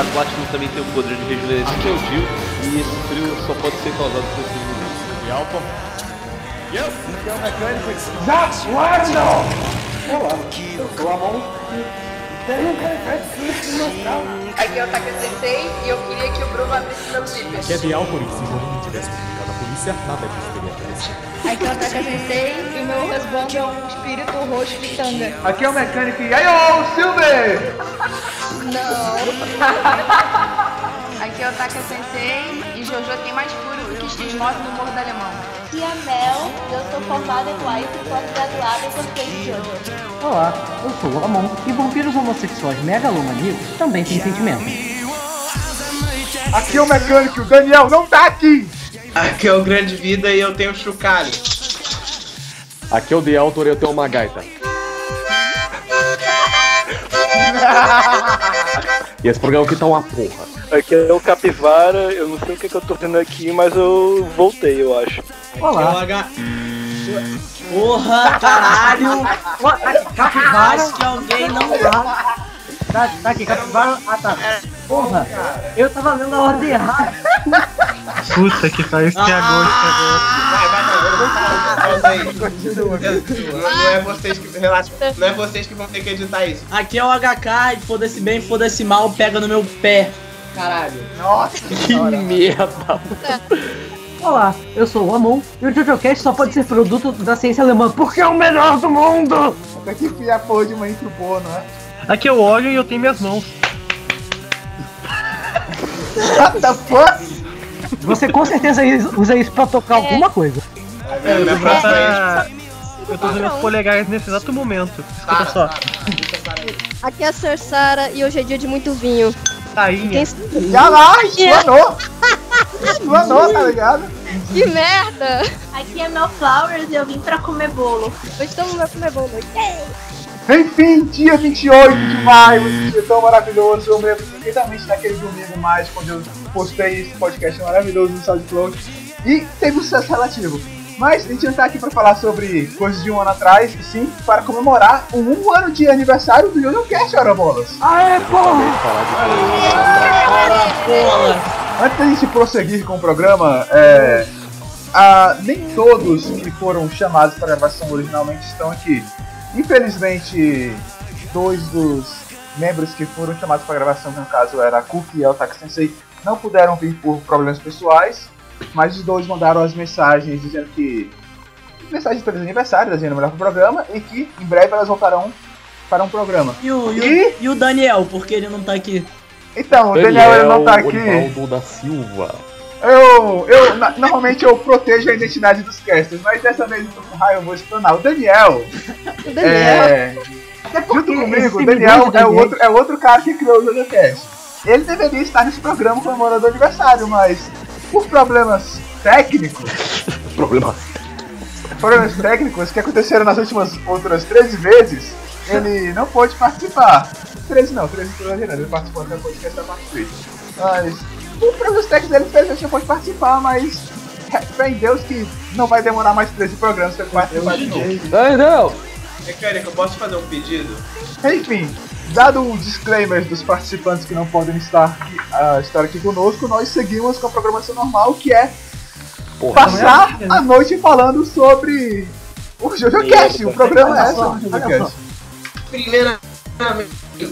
Star Platinum também tem o poder de rejuvenescer seu Dio e esse frio só pode ser causado por esse inimigo. E Alpha? Yes! Então, mecânico. Wardell! Olá, eu sou a mão. Um. Aqui é o Taka Sensei e eu queria que o Bruno abrisse meu zíper. É de Alpha, se o jogo não tivesse comunicado a polícia, nada disso teria acontecido. Aqui é o Taka Sensei e o meu husband é um espírito roxo de tanga. Aqui é o mecânico e aí, ô, Silver! Não. Aqui é o Taka Sensei e Jojo tem mais furo do que X9 no Morro da Alemão. Aqui é a Mel, eu sou formada em White e pós-graduada em português de Jojo. Olá, eu sou o Amon e vampiros homossexuais megalomaníacos também têm sentimentos. Aqui é o mecânico e o Daniel não tá aqui! Aqui é o Grande Vida e eu tenho Chucalho. Aqui é o The Autor e eu tenho uma gaita. E esse programa aqui tá uma porra. Aqui é o Capivara, eu não sei o que, que eu tô vendo aqui, mas eu voltei, eu acho. Olá. Porra, caralho! Capivara? Acho que alguém não tá. Tá, tá aqui, capivara. Ah, tá. Porra, eu tava lendo a ordem errada. Puta que pariu, vai, vai, vai, vai. Não é vocês que relaxa, não é vocês que vão ter que editar isso. Aqui é o HK e foda-se bem, foda-se mal, pega no meu pé. Caralho. Nossa, Que merda. Olá, eu sou o Amon e o JoJoCast só pode ser produto da ciência alemã porque é o melhor do mundo! Tem que enfiar a porra de uma intro boa, não é? Aqui eu olho e eu tenho minhas mãos. What the fuck? Você com certeza usa isso pra tocar alguma coisa. É, minha próxima Tá- Eu tô usando meus polegares nesse exato momento. Escuta só. Aqui é a Cersara e hoje é dia de muito vinho. Tainha. Quem... Já lá, explanou! Explanou, tá ligado? Que merda! Aqui é Mel Flowers e eu vim pra comer bolo. Hoje todo mundo vai comer bolo. Yay! Enfim, dia 28 de maio, esse dia tão maravilhoso. Eu me lembro perfeitamente daquele domingo mais, quando eu postei esse podcast maravilhoso no SoundCloud. E teve um sucesso relativo. Mas a gente não tá aqui para falar sobre coisas de um ano atrás, e sim para comemorar o um ano de aniversário do YoYoCast, ora bolas. Aê, porra! Antes da gente prosseguir com o programa, é, a- nem todos que foram chamados para a gravação originalmente estão aqui. Infelizmente, dois dos membros que foram chamados para gravação, que no caso era a Cookie e o Taki Sensei, não puderam vir por problemas pessoais, mas os dois mandaram as mensagens dizendo que. mensagens de aniversário, desejando melhor pro programa e que em breve elas voltarão para um programa. E o, e, E? o, e o Daniel, por que ele não tá aqui? Então, o Daniel ele não tá aqui. Osvaldo da Silva. Eu, eu na- normalmente eu protejo a identidade dos casters, mas dessa vez eu tô com raiva, eu vou explanar. O Daniel, O Daniel. é, junto comigo, o Daniel é o, Daniel- outro, é o outro cara que criou o JojoCast. Ele deveria estar nesse programa comemorando o aniversário, mas por problemas técnicos, Problema. problemas técnicos que aconteceram nas últimas outras 13 vezes, ele não pôde participar. 13 não, 13 não ele participou até o podcast da parte 3. Mas, por problemas técnicos, ele infelizmente não pôde participar, mas fé em Deus que não vai demorar mais 13 programas pra ele participar de novo. Não, não. Mecânica, eu posso fazer um pedido? Enfim, dado o disclaimer dos participantes que não podem estar aqui, ah, estar aqui conosco, nós seguimos com a programação normal, que é Porra. passar a noite falando sobre o JoJoCast. O programa é só, o JoJoCast. Primeiramente,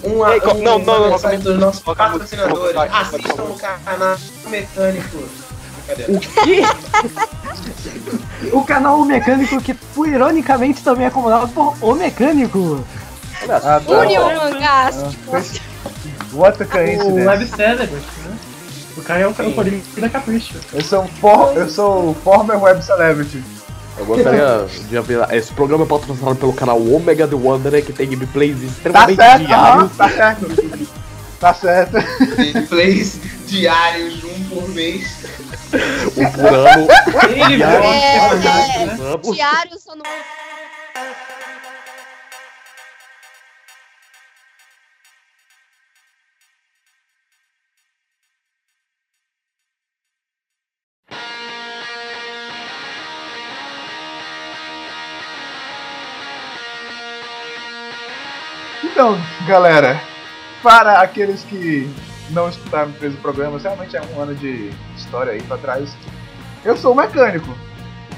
um, Ei, um não, não, não, lançamento dos nossos patrocinadores. Vai, vai, Assistam o canal Mecânico. O quê? o canal O Mecânico, que foi ironicamente também acomodado por O Mecânico. Ah, tá. Une o mangás. What a O coincidence. Web Celebrity, né? O cara é o cara poderia da capricho. Eu sou, um for, eu sou former web celebrity. Eu gostaria de avisar. Esse programa é patrocinado pelo canal Omega The Wanderer, que tem gameplays Tá extremamente certo, diários. tá certo. Tá certo. Gameplays diários, um por mês. Um por ano. Ele Diário. É, é, Vamos. diário só no. Então, galera, para aqueles que não escutaram três programas, realmente é um ano de história aí pra trás. Eu sou o mecânico.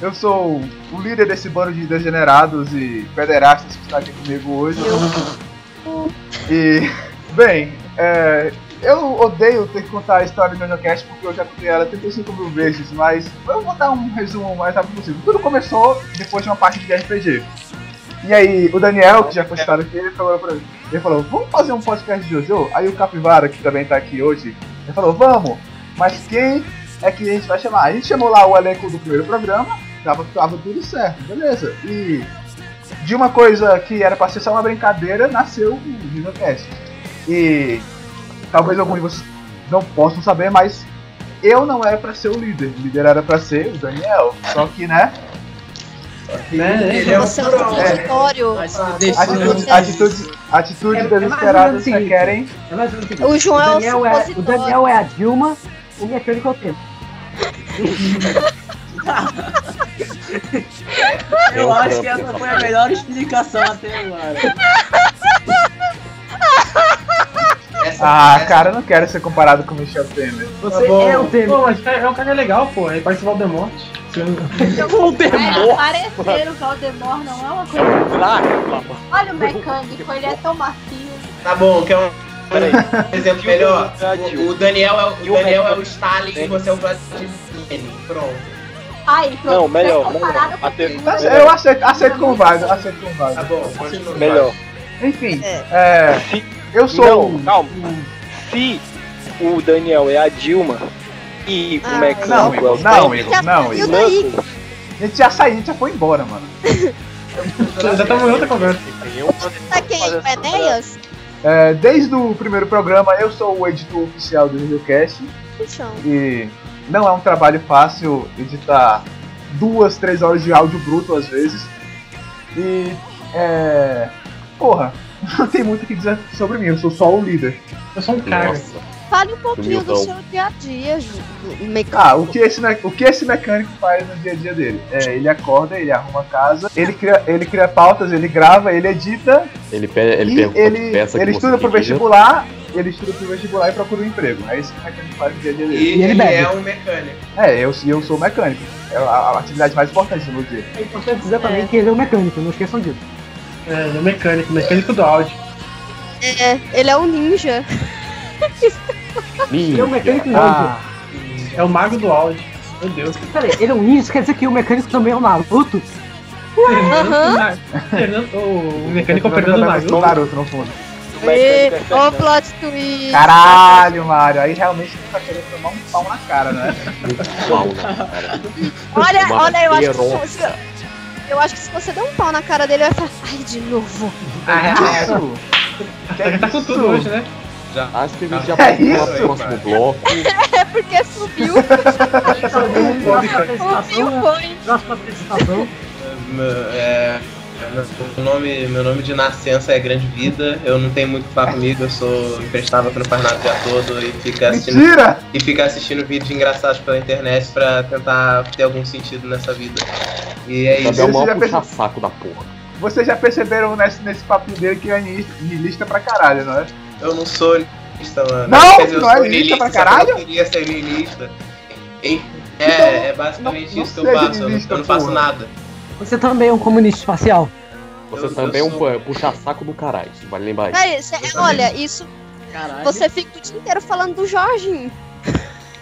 Eu sou o líder desse bando de degenerados e pederastas que está aqui comigo hoje. E, bem, é, eu odeio ter que contar a história do JoJoCast porque eu já contei ela 35 mil vezes, mas eu vou dar um resumo o mais rápido possível. Tudo começou depois de uma partida de RPG. E aí, o Daniel, que já foi citado aqui, ele falou pra mim, ele falou, vamos fazer um podcast de Jojo? Aí o Capivara, que também tá aqui hoje, ele falou, vamos, mas quem é que a gente vai chamar? A gente chamou lá o elenco do primeiro programa, tava, tava tudo certo, beleza. E de uma coisa que era pra ser só uma brincadeira, nasceu o JojoCast. E talvez alguns de vocês não possam saber, mas eu não era pra ser o líder, o líder era pra ser o Daniel. Só que, né? Né? Ele é um Você é um pro- é. supositório. Atitudes, atitudes, atitudes desesperadas requerem. O João é o Daniel é, o. Daniel é a Dilma, o mecânico é o tempo. Eu acho que essa foi a melhor explicação até agora. Ah, cara, eu não quero ser comparado com o Michel Temer. Você bom. é o Temer. Pô, mas é um cara legal, pô. Ele parece o Valdemort. É, parecer o Valdemar não é uma coisa. Olha o mecânico, ele é tão macio. Tá bom, quer um um exemplo melhor? O, o Daniel, é, o, o Daniel é o Stalin e você é o Vladimir Lenin. Pronto. Aí, pronto. Não, melhor, melhor. com Até- o Eu aceito, aceito como válido, aceito válido. Tá bom, continua. Melhor. Enfim, é, eu sou. Não, calma. Se o Daniel é a Dilma e o Ah, Não, é o Igor, não, Igor, não, E o Igor. A gente já saiu, a gente já foi embora, mano. Já estamos em outra conversa. Tá quem? O Enéas? É, desde o primeiro programa, eu sou o editor oficial do. Puxão. E não é um trabalho fácil editar duas, três horas de áudio bruto às vezes. E é. Porra, não tem muito o que dizer sobre mim, eu sou só o líder. Eu sou um cara. Fale um pouquinho do seu dia a dia, Ju. Mecânico. Ah, o que esse, o que esse mecânico faz no dia a dia dele? É, ele acorda, ele arruma a casa, ele cria, ele cria pautas, ele grava, ele edita Ele, pe ele e pergunta ele, que peça ele estuda pro vestibular, ele estuda pro vestibular e procura um emprego. É isso que o mecânico faz no dia a dia dele. E, ele ele, bebe. é um mecânico. É, eu, eu sou mecânico. É a, a atividade mais importante do meu dia. É importante dizer também que ele é o mecânico, não esqueçam disso. É, ele é mecânico, mecânico do áudio. É, ele é um ninja. Ele é o mecânico ninja. Ah, É o mago do áudio. Meu Deus. Peraí, ele é um ninja, quer dizer que o mecânico também é um Naruto? Fernando- O mecânico é o Fernando Naruto. no Naruto no fundo. o é Ô, Fernando. plot twist. Caralho, Mário, aí realmente tu tá querendo tomar um pau na cara, né? Cara? Olha, olha, eu acho que eu acho que se você der um pau na cara dele, ele vai falar, ai, de novo. Ah, isso? Que Ele tá com tudo hoje, né? Acho que a gente já É passou isso, pro próximo bloco. É porque subiu. Próxima apresentação, Subiu, né? foi. Próxima apresentação. Meu, é, meu, nome, meu nome de nascença é Grande Vida. Eu não tenho muito que falar comigo. Eu sou imprestável que não faz nada o dia todo e fica assistindo, Mentira! e fica assistindo vídeos engraçados pela internet pra tentar ter algum sentido nessa vida. E é isso. o Você maior já puxa saco da porra. Vocês já perceberam nesse, nesse papinho dele que é niilista- niilista pra caralho, não é? Eu não sou niilista, mano. Não? Quer dizer, eu Não é niilista pra que eu caralho? queria ser niilista. É, Então, é basicamente não- isso que eu faço. Eu não, eu não faço nada. Você também é um comunista espacial. Você Eu- também é eu um sou- puxa-saco do caralho, vale lembrar isso. Peraí, cê- olha, isso. Caralho. Você fica o dia inteiro falando do Jorginho.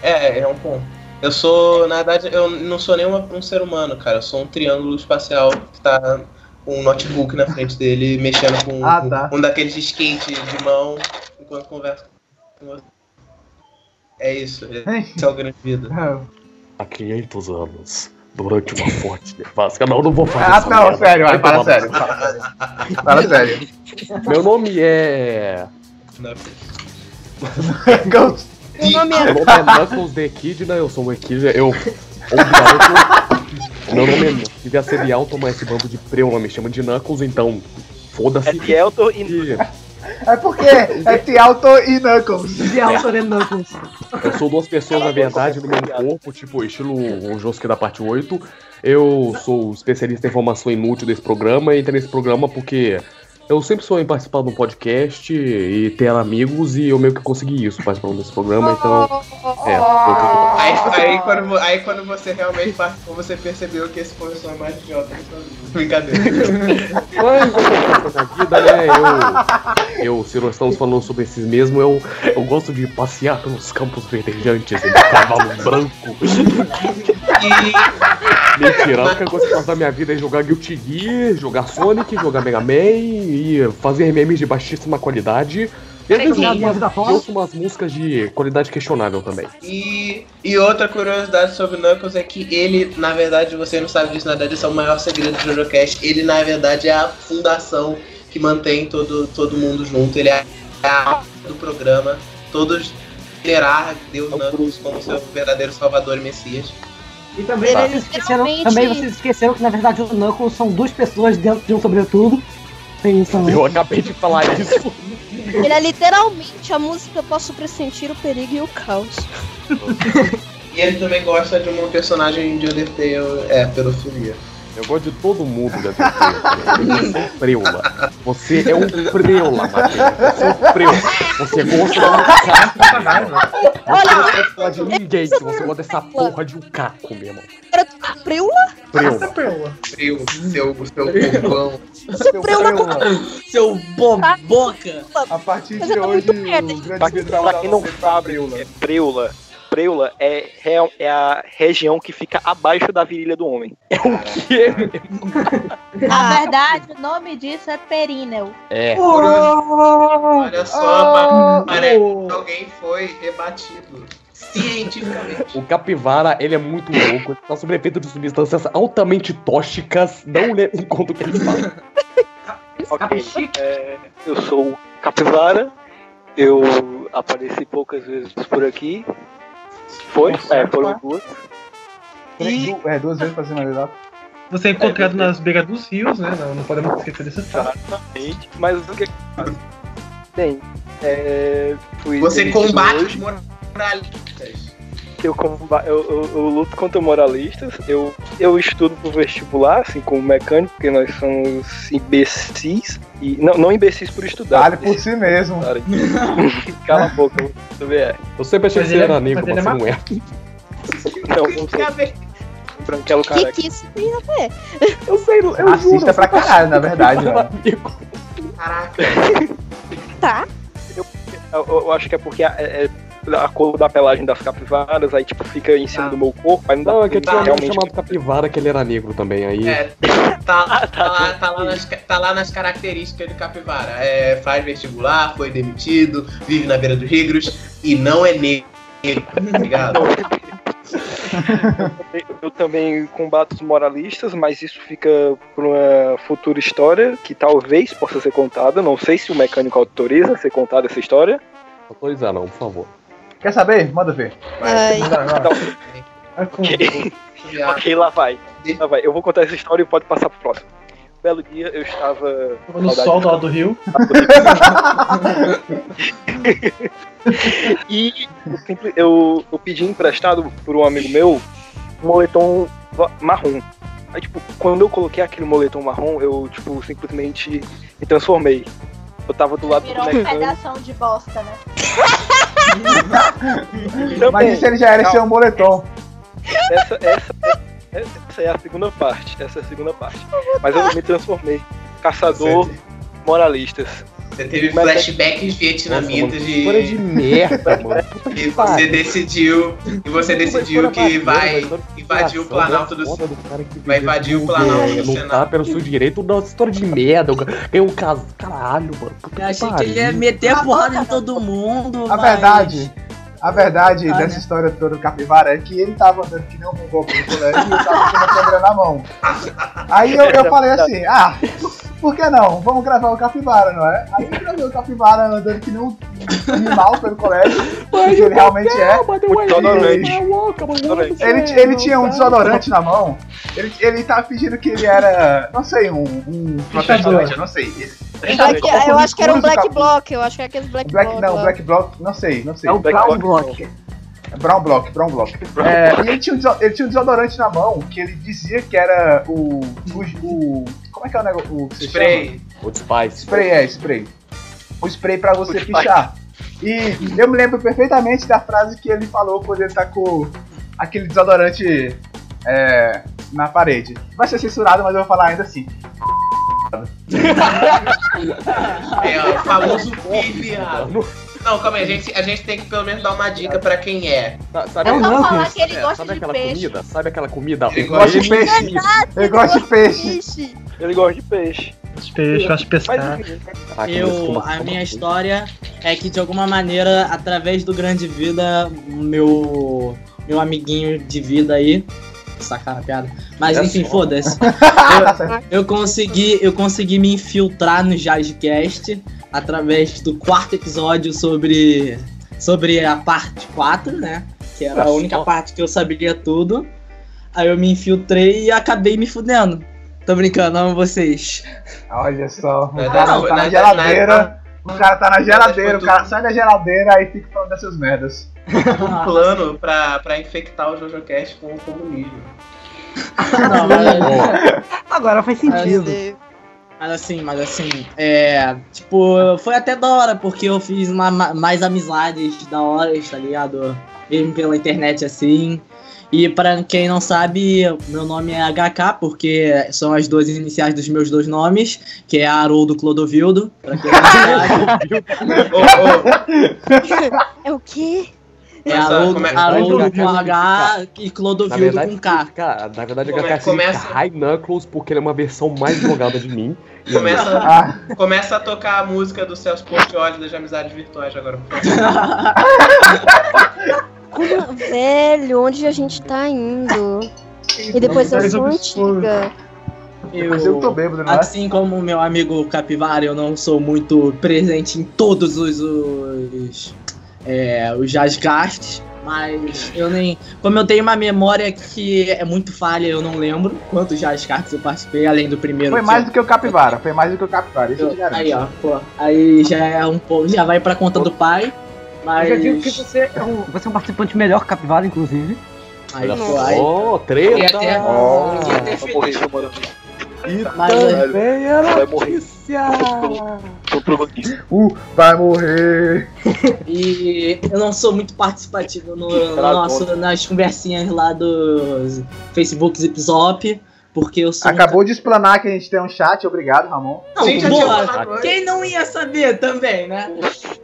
É, é um ponto. Eu sou, na verdade, eu não sou nem uma- um ser humano, cara. Eu sou um triângulo espacial que tá com um notebook na frente dele, mexendo com, Ah, com tá. um daqueles de skate de mão enquanto conversa com você. É isso. Esse é o grande vida. Há 500 anos, durante uma forte nevasca. Não, não vou fazer Ah, essa não, merda. sério, vai, fala tomar sério. Fala sério. Fala sério. Meu nome é. Ghost. Meu nome Meu é. nome é Knuckles The Echidna, eu sou um Echidna, eu. Meu nome é. Devia ser de alto, mas esse bando de preula me chama de Knuckles, então. Foda-se. É Elton E É porque é Tialto e Knuckles. De Alto Knuckles. Eu sou duas pessoas, na verdade, no mesmo corpo, tipo, estilo o Josuke da parte 8. Eu sou especialista em informação inútil desse programa e entrei nesse programa porque Eu sempre sonhei em participar de um podcast e ter amigos e eu meio que consegui isso participando desse programa, então. É. Aí, aí, quando, aí quando você realmente participou, você percebeu que esse foi o sonho mais idiota da sua vida. Brincadeira. Mas na vida, né? Eu, eu, se nós estamos falando sobre esses mesmo, eu, eu gosto de passear pelos campos verdejantes em cavalo branco. Mentira, a única coisa que eu faço da minha vida é jogar Guilty Gear, jogar Sonic, jogar Mega Man e fazer memes de baixíssima qualidade. E às vezes ouço umas músicas de qualidade questionável também. E, e outra curiosidade sobre o Knuckles é que ele, na verdade, você não sabe disso, na verdade, esse é o maior segredo do JoJoCast. Ele, na verdade, é a fundação que mantém todo, todo mundo junto. Ele é a alma do programa. Todos venerar Deus Knuckles como seu verdadeiro salvador e messias. E também, Tá. vocês esqueceram, Literalmente- também vocês esqueceram que na verdade o Knuckles são duas pessoas dentro de um sobretudo. Pensando. Eu acabei de falar isso. Ele é literalmente a música Posso Pressentir o Perigo e o Caos. E ele também gosta de uma personagem de Undertale, é, pedofilia. Eu gosto de todo mundo da Você é um preula. Você é um preula, Matheus. Você é um preula. Você gosta de um caco. Você não pode falar de ninguém se você gosta dessa porra de um caco, meu irmão. Era Preula? Preula. Frio, seu, seu pombão. Seu preula. Seu boboca. A partir de hoje, o grande pra quem não sabe, é preula. Preula é, real- é a região que fica abaixo da virilha do homem. É o quê? Na verdade, o nome disso é períneo. É. Olha só, pa- parece que alguém foi rebatido cientificamente. O capivara, ele é muito louco, ele tá sob efeito de substâncias altamente tóxicas, não lê em conta o que ele fala. Ok, é, eu sou o Capivara, eu apareci poucas vezes por aqui. Foi? É, foram duas. E... É, duas vezes fazendo uma exato. Você é encontrado nas beiras dos rios, né? Não, não podemos esquecer desse fato. Exatamente. Mas o que Bem, é, fui Você combate os moralistas. Eu, comba- eu, eu- eu luto contra moralistas, eu, eu estudo pro vestibular, assim como mecânico, porque nós somos imbecis. E, não, não imbecis por estudar. Vale por si mesmo. Cala a boca, é. Eu sempre achei que Mas você é- era negro, mas mas ele você é não é. Não, não sou. Branquelo Que careca. que isso tem a ver? Eu sei, eu Racista pra caralho, na verdade, velho. Caraca. Tá. Eu, eu- eu acho que é porque é- é a cor da pelagem das capivaras, aí tipo fica em cima do meu corpo, aí não dá Não, é que tinha um realmente. chamado capivara que ele era negro também, aí... É, tá, tá, lá, tá, lá nas, tá lá nas características do capivara. É, faz vestibular, foi demitido, vive na beira dos rigros e não é negro, tá ligado? Eu também combato os moralistas, mas isso fica para uma futura história que talvez possa ser contada. Não sei se o mecânico autoriza ser contada essa história. Autorizar não, por favor. Quer saber? Manda ver. Ai. Manda agora. Ok, ok, lá vai. Lá vai. Eu vou contar essa história e pode passar pro próximo. Um belo dia eu estava. No sol do lado do rio. e eu, eu, eu pedi emprestado por um amigo meu um moletom marrom. Aí, tipo, quando eu coloquei aquele moletom marrom, eu, tipo, simplesmente me transformei. Eu tava do lado Virou do um mecânico. pedação de bosta, né? Mas isso ele já era seu moletom. Essa, essa, essa é a segunda parte. Essa é a segunda parte. Mas eu me transformei. Caçador moralistas. Você teve Mas é- flashbacks vietnamitas de. De merda, mano. E você decidiu. E você decidiu que vai invadir o Planalto do do cara que Vai invadir o Planalto é, do lutar pelo seu direito, nossa, história de merda. Ganhou um caso. Caralho, mano. Puta Eu achei que pariu. ele ia meter a porrada em todo mundo. A mas- verdade, a verdade Ah, dessa né? história toda do capivara é que ele tava andando que nem um mongol pelo colégio e eu tava com uma câmera na mão. Aí eu, eu falei assim, ah, por que não? Vamos gravar o capivara, não é? Aí eu gravei o capivara andando que nem um animal pelo colégio, porque ele realmente é. Ele, ele tinha um desodorante na mão. Ele, ele tava fingindo que ele era, não sei, um, um protestante, eu não sei. Black- eu acho que era um Black Block, eu acho que é aqueles Black, Black, Block. não, lá. Black Block, não sei, não sei. É Brown Block. Brown Block, Brown Block. É, e ele tinha, um, ele tinha um desodorante na mão que ele dizia que era o. o, o- como é que é o negócio? O Spray. O Spice. Spray, é, spray. O spray pra você pichar. E eu me lembro perfeitamente da frase que ele falou quando ele tá com aquele desodorante é, na parede. Vai ser censurado, mas eu vou falar ainda assim. É, o famoso viado. Não, calma aí, a gente, a gente tem que pelo menos dar uma dica pra quem é. Sabe, falar que ele é, gosta sabe de aquela peixe. comida? Sabe aquela comida? Ele gosta de peixe. Ele gosta de peixe. Ele gosta de peixe. Os peixes, eu acho pescar. Eu, a minha história é que de alguma maneira, através do Grande Vida, meu meu amiguinho de vida aí, sacaram a piada. Mas É enfim, foda-se. Eu, eu consegui, eu consegui me infiltrar no Jazzcast através do quarto episódio sobre sobre a parte 4, né? Que era a única parte que eu sabia tudo. Aí eu me infiltrei e acabei me fudendo. Tô brincando, amo vocês. Olha só, o Nada- cara tá na geladeira. O cara tá na geladeira, o cara sai da geladeira e fica falando dessas merdas. Um plano pra, pra infectar o JoJoCast com o comunismo. Não, mas, Agora faz sentido. Mas assim, mas assim, é. Tipo, foi até da hora, porque eu fiz uma- ma- mais amizades da hora, tá ligado? Mesmo pela internet assim. E pra quem não sabe, meu nome é HK, porque são as duas iniciais dos meus dois nomes, que é Haroldo Clodovildo. Pra quem não sabe, É o quê? É Começa- Haroldo, com H e Clodovildo verdade, com K. Cara, na verdade, Come- HK começa- High Knuckles porque ele é uma versão mais jogada de mim. Começa, Ah, começa a tocar a música do Celso Portioli das Amizades Virtuais agora. Como- velho, onde a gente tá indo? E depois eu sou antiga. Mas eu tô bêbado, não é? Assim como o meu amigo Capivara, eu não sou muito presente em todos os os, é, os jazzcasts, mas eu nem. Como eu tenho uma memória que é muito falha, eu não lembro quantos jazzcasts eu participei, além do primeiro. Foi mais eu- do que o Capivara, foi mais do que o Capivara, isso eu te garanto. Aí, ó, pô, aí já é um pouco. Já vai pra conta do pai, mas. Eu já digo que você é um, você é um participante melhor que Capivara, inclusive. Aí, pô, aí. Ia treta! ter- Ó. ia ter Vai morrer, feliz. mano. Mas, Também é Vai morrer. notícia! Uh, vai morrer. E eu não sou muito participativo no, nosso, nas conversinhas lá dos Facebook Zip Zop, porque eu sou. Acabou de explanar que a gente tem um chat, obrigado, Ramon. Não, Gente, antes. quem não ia saber também, né?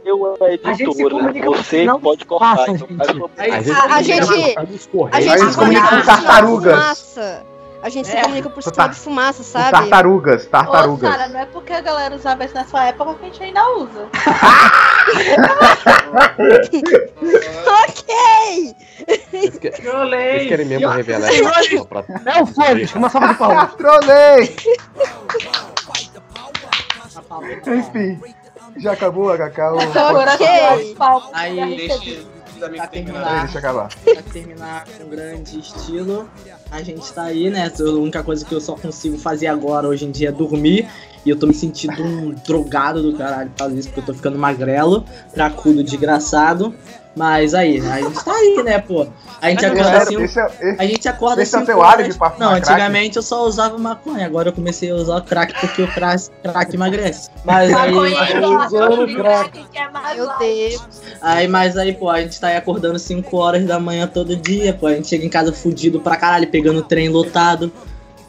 Eu é A gente se comunica você não pode cortar. passa, então gente. Aí, A gente, A- a gente- nos Correios. A gente se comunica com tartarugas. fumaça. A gente se É. comunica por sinal de fumaça, sabe? tartarugas, Ô, tartarugas. Sara, não é porque a galera usava isso na sua época que a gente ainda usa. ok! Eles que- eles Trolei! querem mesmo revelar coisa pra É o Flores, uma salva de palmas. Trolei! Enfim, já acabou, HK. Ok! Aí, Deixa os amigos pra terminar. terminar, Deixa eu acabar. pra terminar com grande estilo, a gente tá aí, né? A única coisa que eu só consigo fazer agora hoje em dia é dormir. E eu tô me sentindo um drogado do caralho por causa disso, porque eu tô ficando magrelo, cracudo, desgraçado. Mas aí, a gente tá aí, né, pô? A gente acorda Sério, assim. esse é- esse- A gente acorda esse é o cinco teu álibi pra Não, crack? antigamente eu só usava maconha, agora eu comecei a usar crack porque o crack, crack emagrece. Mas aí. Meu Deus. Aí, mas aí, pô, a gente tá aí acordando 5 horas da manhã todo dia, pô. A gente chega em casa fudido pra caralho, pegando trem lotado.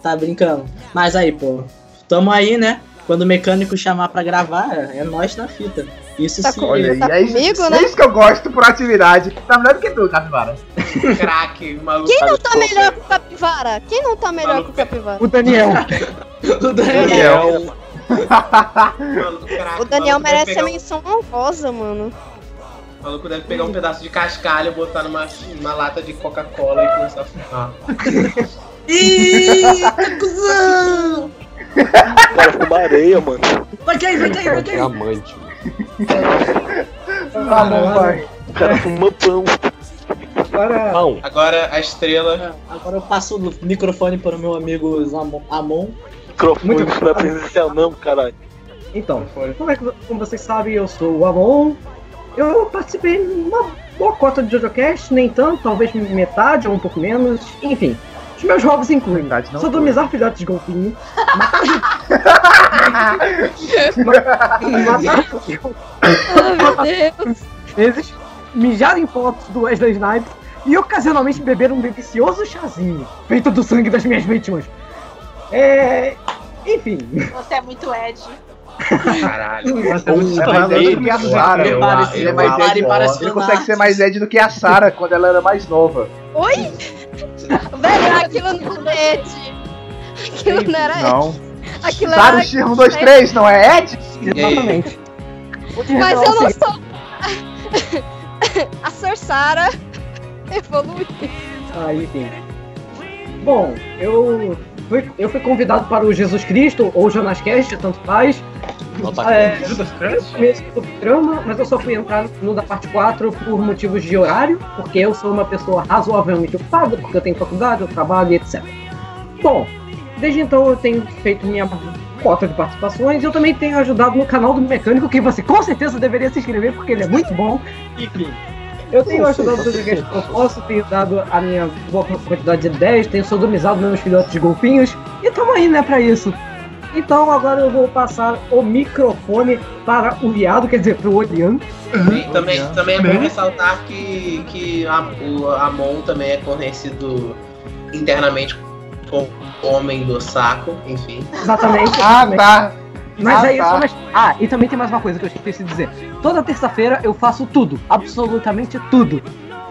Tá brincando. Mas aí, pô, tamo aí, né? Quando o mecânico chamar pra gravar, é nós na fita. Isso Tá sim. com- Olha aí, Tá é isso, comigo, é né? isso que eu gosto por atividade. Tá melhor do que tu, Capivara. Craque, o maluco. Quem não tá melhor que o Capivara? Quem não tá melhor que o Capivara? O Daniel. O Daniel. maluco O Daniel maluco merece pegar a menção honrosa, mano. O maluco deve pegar um pedaço de cascalho, botar numa, numa lata de Coca-Cola e começar a fumar. Ih, cuzão! Cara fuma areia, mano. Vai cair, vai cair, vai cair. Diamante. Tá bom, vai. O cara fuma pão. Agora, Pão. Agora a estrela. Agora eu passo o microfone para o meu amigo Amon. Amon. Microfone Muito não é presencial, não, caralho. então, como, é que, como vocês sabem, eu sou o Amon. eu participei uma boa cota de JoJoCast, nem tanto, talvez metade ou um pouco menos, enfim. Os meus hobbies incluem sodomizar filhotes de golfinho, Oh, meu Deus. vezes, mijar em fotos do Wesley Snipes e ocasionalmente beber um delicioso chazinho, feito do sangue das minhas vítimas. É. Enfim. Você é muito Ed. Caralho. Nossa, é muito mais Ed do que a Sarah. eu acho. Ele mais Ed. Ele consegue ser mais Ed do que a Sarah quando ela era mais nova. Oi? Velho, aquilo não é Ed. Aquilo não era Ed. Não. Aquilo era. X1, 2, 3, não é Ed? Exatamente. Mas eu não sou. A Sor Sara evolui. Ah, enfim. Bom, eu fui, eu fui convidado para o Jesus Cristo ou Jonas Cast, tanto faz. É, eu comecei do programa, mas eu só fui entrar no da parte 4 por motivos de horário, porque eu sou uma pessoa razoavelmente ocupada, porque eu tenho faculdade, eu trabalho e etc. Bom, desde então eu tenho feito minha cota de participações e eu também tenho ajudado no canal do Mecânico, que você com certeza deveria se inscrever, porque ele é muito bom. Enfim. Eu tenho ajudado os que eu posso, tenho dado a minha boa quantidade de ideias, tenho sodomizado meus filhotes de golfinhos e tamo aí, né, pra isso. Então agora eu vou passar o microfone para o viado, quer dizer, pro Orian. E também, também é bom ressaltar que, que a, o Amon também é conhecido internamente como Homem do Saco, enfim. Exatamente. Ah, tá. Mas Ah, é isso, tá. mas... Ah, e também tem mais uma coisa que eu esqueci de dizer. Toda terça-feira eu faço tudo, absolutamente tudo.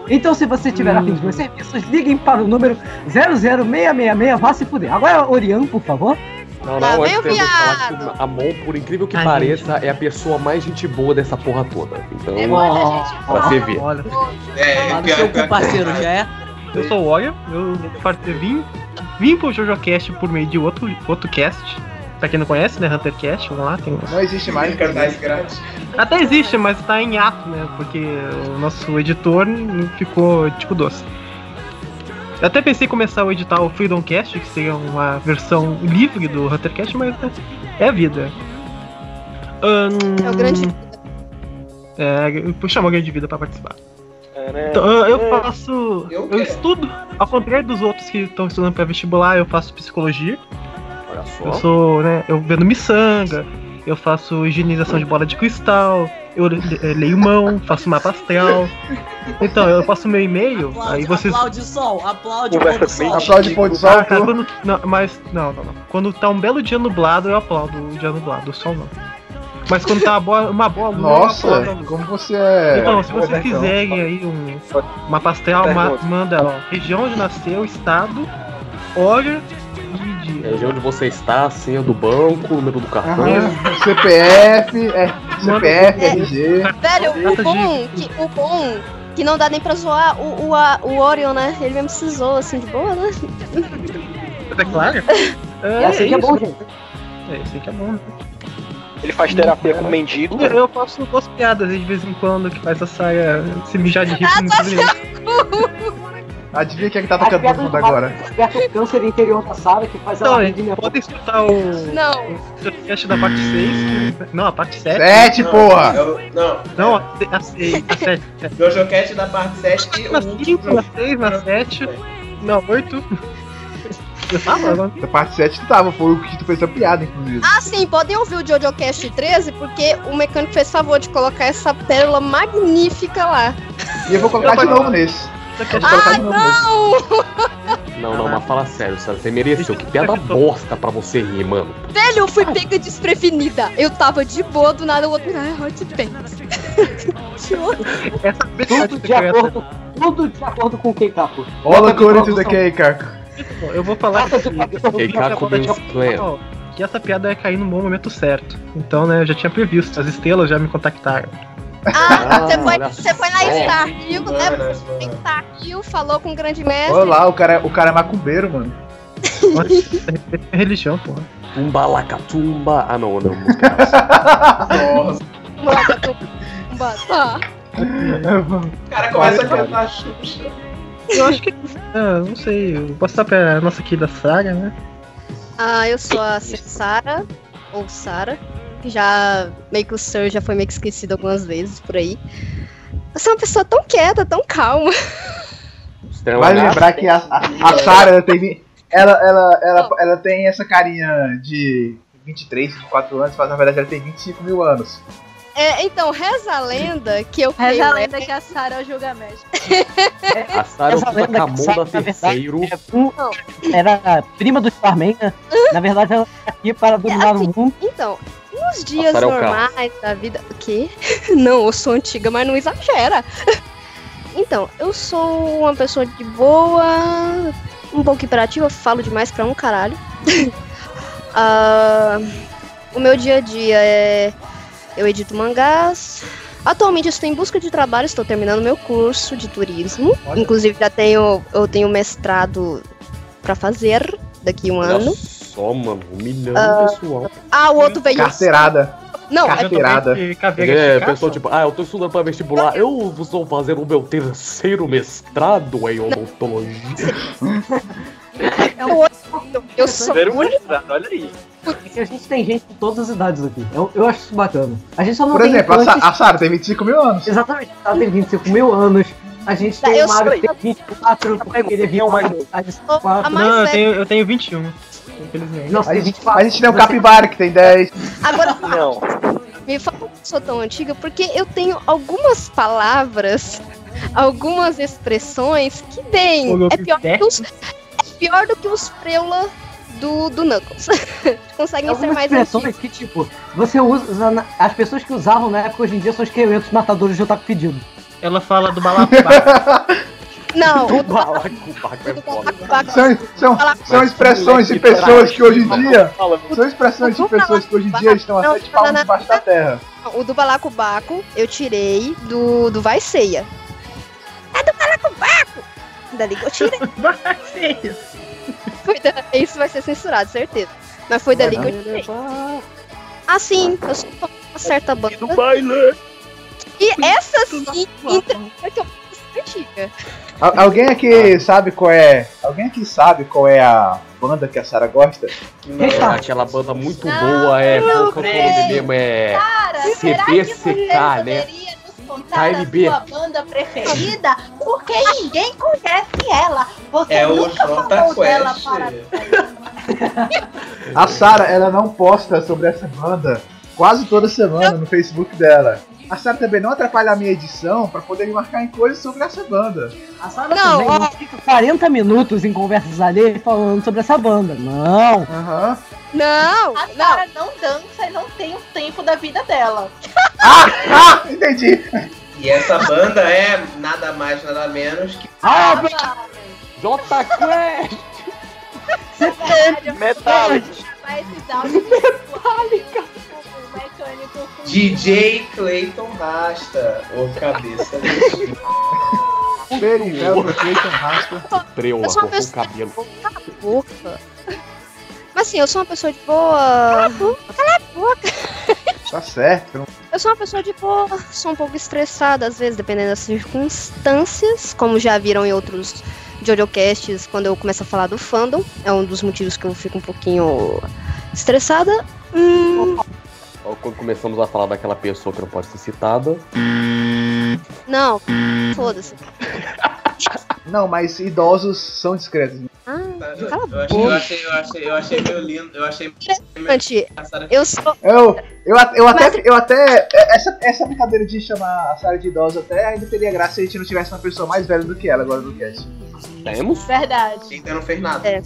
Então se você tiver afim dos meus serviços, liguem para o número 00666, vá se fuder. Agora, Orian, por favor. Não, não, eu falar que a Mon, por incrível que Ai, pareça, é a pessoa mais gente boa dessa porra toda. Então, É muita gente pra você ver. Olha, É, seu pior- parceiro, já é? eu sou o far- eu vim, vim pro JoJoCast por meio de outro, outro cast. Pra quem não conhece, né? Huntercast, vamos lá, tem um- Não existe mais. Canais grátis. Até existe, mas tá em ato, né? Porque o nosso editor ficou tipo doce. Eu até pensei em começar a editar o Freedom Cast, que seria uma versão livre do Huntercast, mas né, é a vida. Ahn, É o grande. É, eu chamo alguém de vida pra participar. É, Então, eu- eu faço. Eu Eu, estudo, ao contrário dos outros que estão estudando pra vestibular, eu faço psicologia. Olha Eu sou, né? Eu vendo miçanga, eu faço higienização de bola de cristal, eu le- leio mão, faço mapa astral. Então, eu passo meu e-mail, Aplaude, aí vocês. aplaude o sol, aplaude o pôr do sol. Aplaude pôr do sol. Ah, cara, quando. Não, mas. Não, não, não. Quando tá um belo dia nublado, eu aplaudo o dia nublado, o sol não. Mas quando tá uma boa, uma boa lua, eu Nossa, como você é. Então, se vocês quiserem aí um mapa astral, ma- Pergunta. manda ó, região onde nasceu, estado, hora e dia. Região onde você está, a senha do banco, o número do cartão. Aham, CPF, é, CPF, É. RG. Velho, o de- bom, que, o bom que não dá nem pra zoar o, o, a- o Orion, né? Ele mesmo se zoa assim de boa, né? É claro? É assim que é bom, gente. É, isso aí que é bom. né? Ele faz terapia com mendigo. Eu, eu faço duas piadas de vez em quando que faz a saia se mijar de rir com muitos Adivinha quem é que tá tocando no fundo agora? Desperta o câncer interior da Sara que faz Então, ela hein, rir de minha podem escutar o Não. podcast da parte 6. Que... Não, a parte 7. Sete, porra! Eu- não, Não, a, a, a 7. JoJoCast da parte 7 e o Na último. 5, na 6, na 7. Na 8. Eu tava. Da parte 7 tu tava, foi o que tu fez a piada, inclusive. Ah, sim, podem ouvir o JoJoCast 13, porque o mecânico fez favor de colocar essa pérola magnífica lá. E eu vou colocar de novo nesse. Ah, não! Não, não, mas fala sério, Sara, você mereceu. Que piada bosta pra você rir, mano. Velho, eu fui pega desprevenida. Eu tava de boa, do nada o outro. Ai, hot pants. Tudo de acordo, tudo de acordo com o Keikaku. According to the cake, cara. Eu vou falar que, Keikaku. Ó, que essa piada ia cair no bom momento certo. Então, né, eu já tinha previsto. As estrelas já me contactaram. Ah, você foi, você foi na só. Starkill, né? Você foi em Starkill, falou com o grande mestre. Olha lá, o cara, o cara é macumbeiro, mano. É religião, porra. Tumba lacatumba. Ah, não, não, música. Nossa. Tá. O cara começa a cantar Xuxa. Eu acho que. Ah, não sei. Eu posso estar pra nossa querida Saga, né? Ah, eu sou a Sara, ou Sara, que já meio que o Sir já foi meio que esquecido algumas vezes por aí. Eu sou uma pessoa tão quieta, tão calma. Vai lembrar que a, a, a Sarah ela tem, ela, ela, ela, ela tem essa carinha de 23, 24 anos, mas na verdade ela tem 25 mil anos. É, então, reza a lenda que eu Reza a tenho- lenda que a Sarah é o Gilgamesh. A ocupa lenda Camon que da terceiro. é Era prima do Superman, né? Na verdade, ela tá aqui para dominar o mundo. Então, nos dias normais da vida. O quê? Não, eu sou antiga, mas não exagera. Então, eu sou uma pessoa de boa, um pouco imperativa, falo demais pra um caralho. Ah, o meu dia a dia é. Eu edito mangás. Atualmente eu estou em busca de trabalho, estou terminando meu curso de turismo. Inclusive já tenho. Eu tenho mestrado pra fazer daqui a um ano. Só, mano, humilhando Ah, o pessoal. Ah, o outro veio. Carteirada. Não, é Carteirada. É, pessoal, tipo, ah, eu tô estudando pra vestibular, eu estou fazendo o meu terceiro mestrado em odontologia. Eu, eu sou olha aí. É que a gente tem gente de todas as idades aqui. Eu, eu acho isso bacana. A gente só não Por tem exemplo, infantes- a Sarah tem 25 mil anos. Exatamente, ela tem 25 mil anos. A gente tem Eu o Mario tem 24, porque ele viu mais a de 24. Não, eu tenho, eu tenho 21. Infelizmente. Nossa, A gente, 24. a gente tem o Capibara que tem 10. Agora, Não. me fala que eu sou tão antiga, porque eu tenho algumas palavras, algumas expressões que bem. É pior, que os, é pior do que os preula do, do Knuckles. Conseguem ser mais expressões antigos. que, tipo, você usa. As pessoas que usavam na época hoje em dia são esqueletos matadores de otaku pedido. Ela fala do balacobaco. Não, do Balacobaco é foda. São, são, são expressões de pessoas que hoje em dia. São expressões de pessoas que hoje em dia estão a sete palmos debaixo da terra. O do Balacobaco eu tirei do, do Vai Ceia. É do Balacobaco! Dali que eu tirei. Foi da- Isso vai ser censurado, certeza. Mas foi dali que eu tirei. Ah, sim, eu sou uma certa banda. E essa sim, sou antiga. Al- alguém aqui sabe qual é. Alguém aqui sabe qual é a banda que a Sarah gosta? É, aquela banda muito boa é. Qual que é mesmo? É. Cara, será que você CBCK, né? poderia nos contar KLB. a sua banda preferida? Porque ninguém conhece ela. Você É o nunca falou dela Quest. para... A Sarah, ela não posta sobre essa banda quase toda semana no Facebook dela. A Sarah também não atrapalha a minha edição pra poder me marcar em coisas sobre essa banda. A Sarah Não, também ó. não fica 40 minutos em conversas alheias falando sobre essa banda. Não. Aham. Não, A Sarah não dança e não tem o tempo da vida dela. Ah, entendi. E essa banda é nada mais, nada menos que. Ah, J Quest! Metallica. Metallica. DJ Clayton Rasta. Ô cabeça. Perivel, Clayton Rasta. Preula, Eu sou uma cortou o pessoa- cabelo. Cala a boca. Mas assim, eu sou uma pessoa de boa. Cala a boca. Tá certo. Eu sou uma pessoa de boa, sou um pouco estressada às vezes, dependendo das circunstâncias, como já viram em outros JoJocasts, quando eu começo a falar do fandom, é um dos motivos que eu fico um pouquinho estressada. Hum, Quando começamos a falar daquela pessoa que não pode ser citada. não, foda-se. Não, mas idosos são discretos. Ah, Eu cala a achei, eu boca. achei, eu achei, eu achei meio lindo. Eu achei. Gente, eu sou. Eu, eu, eu até, eu até essa, essa brincadeira de chamar a Sarah de idosa até ainda teria graça se a gente não tivesse uma pessoa mais velha do que ela agora no cast. Temos? Verdade. Ainda não fez nada. É.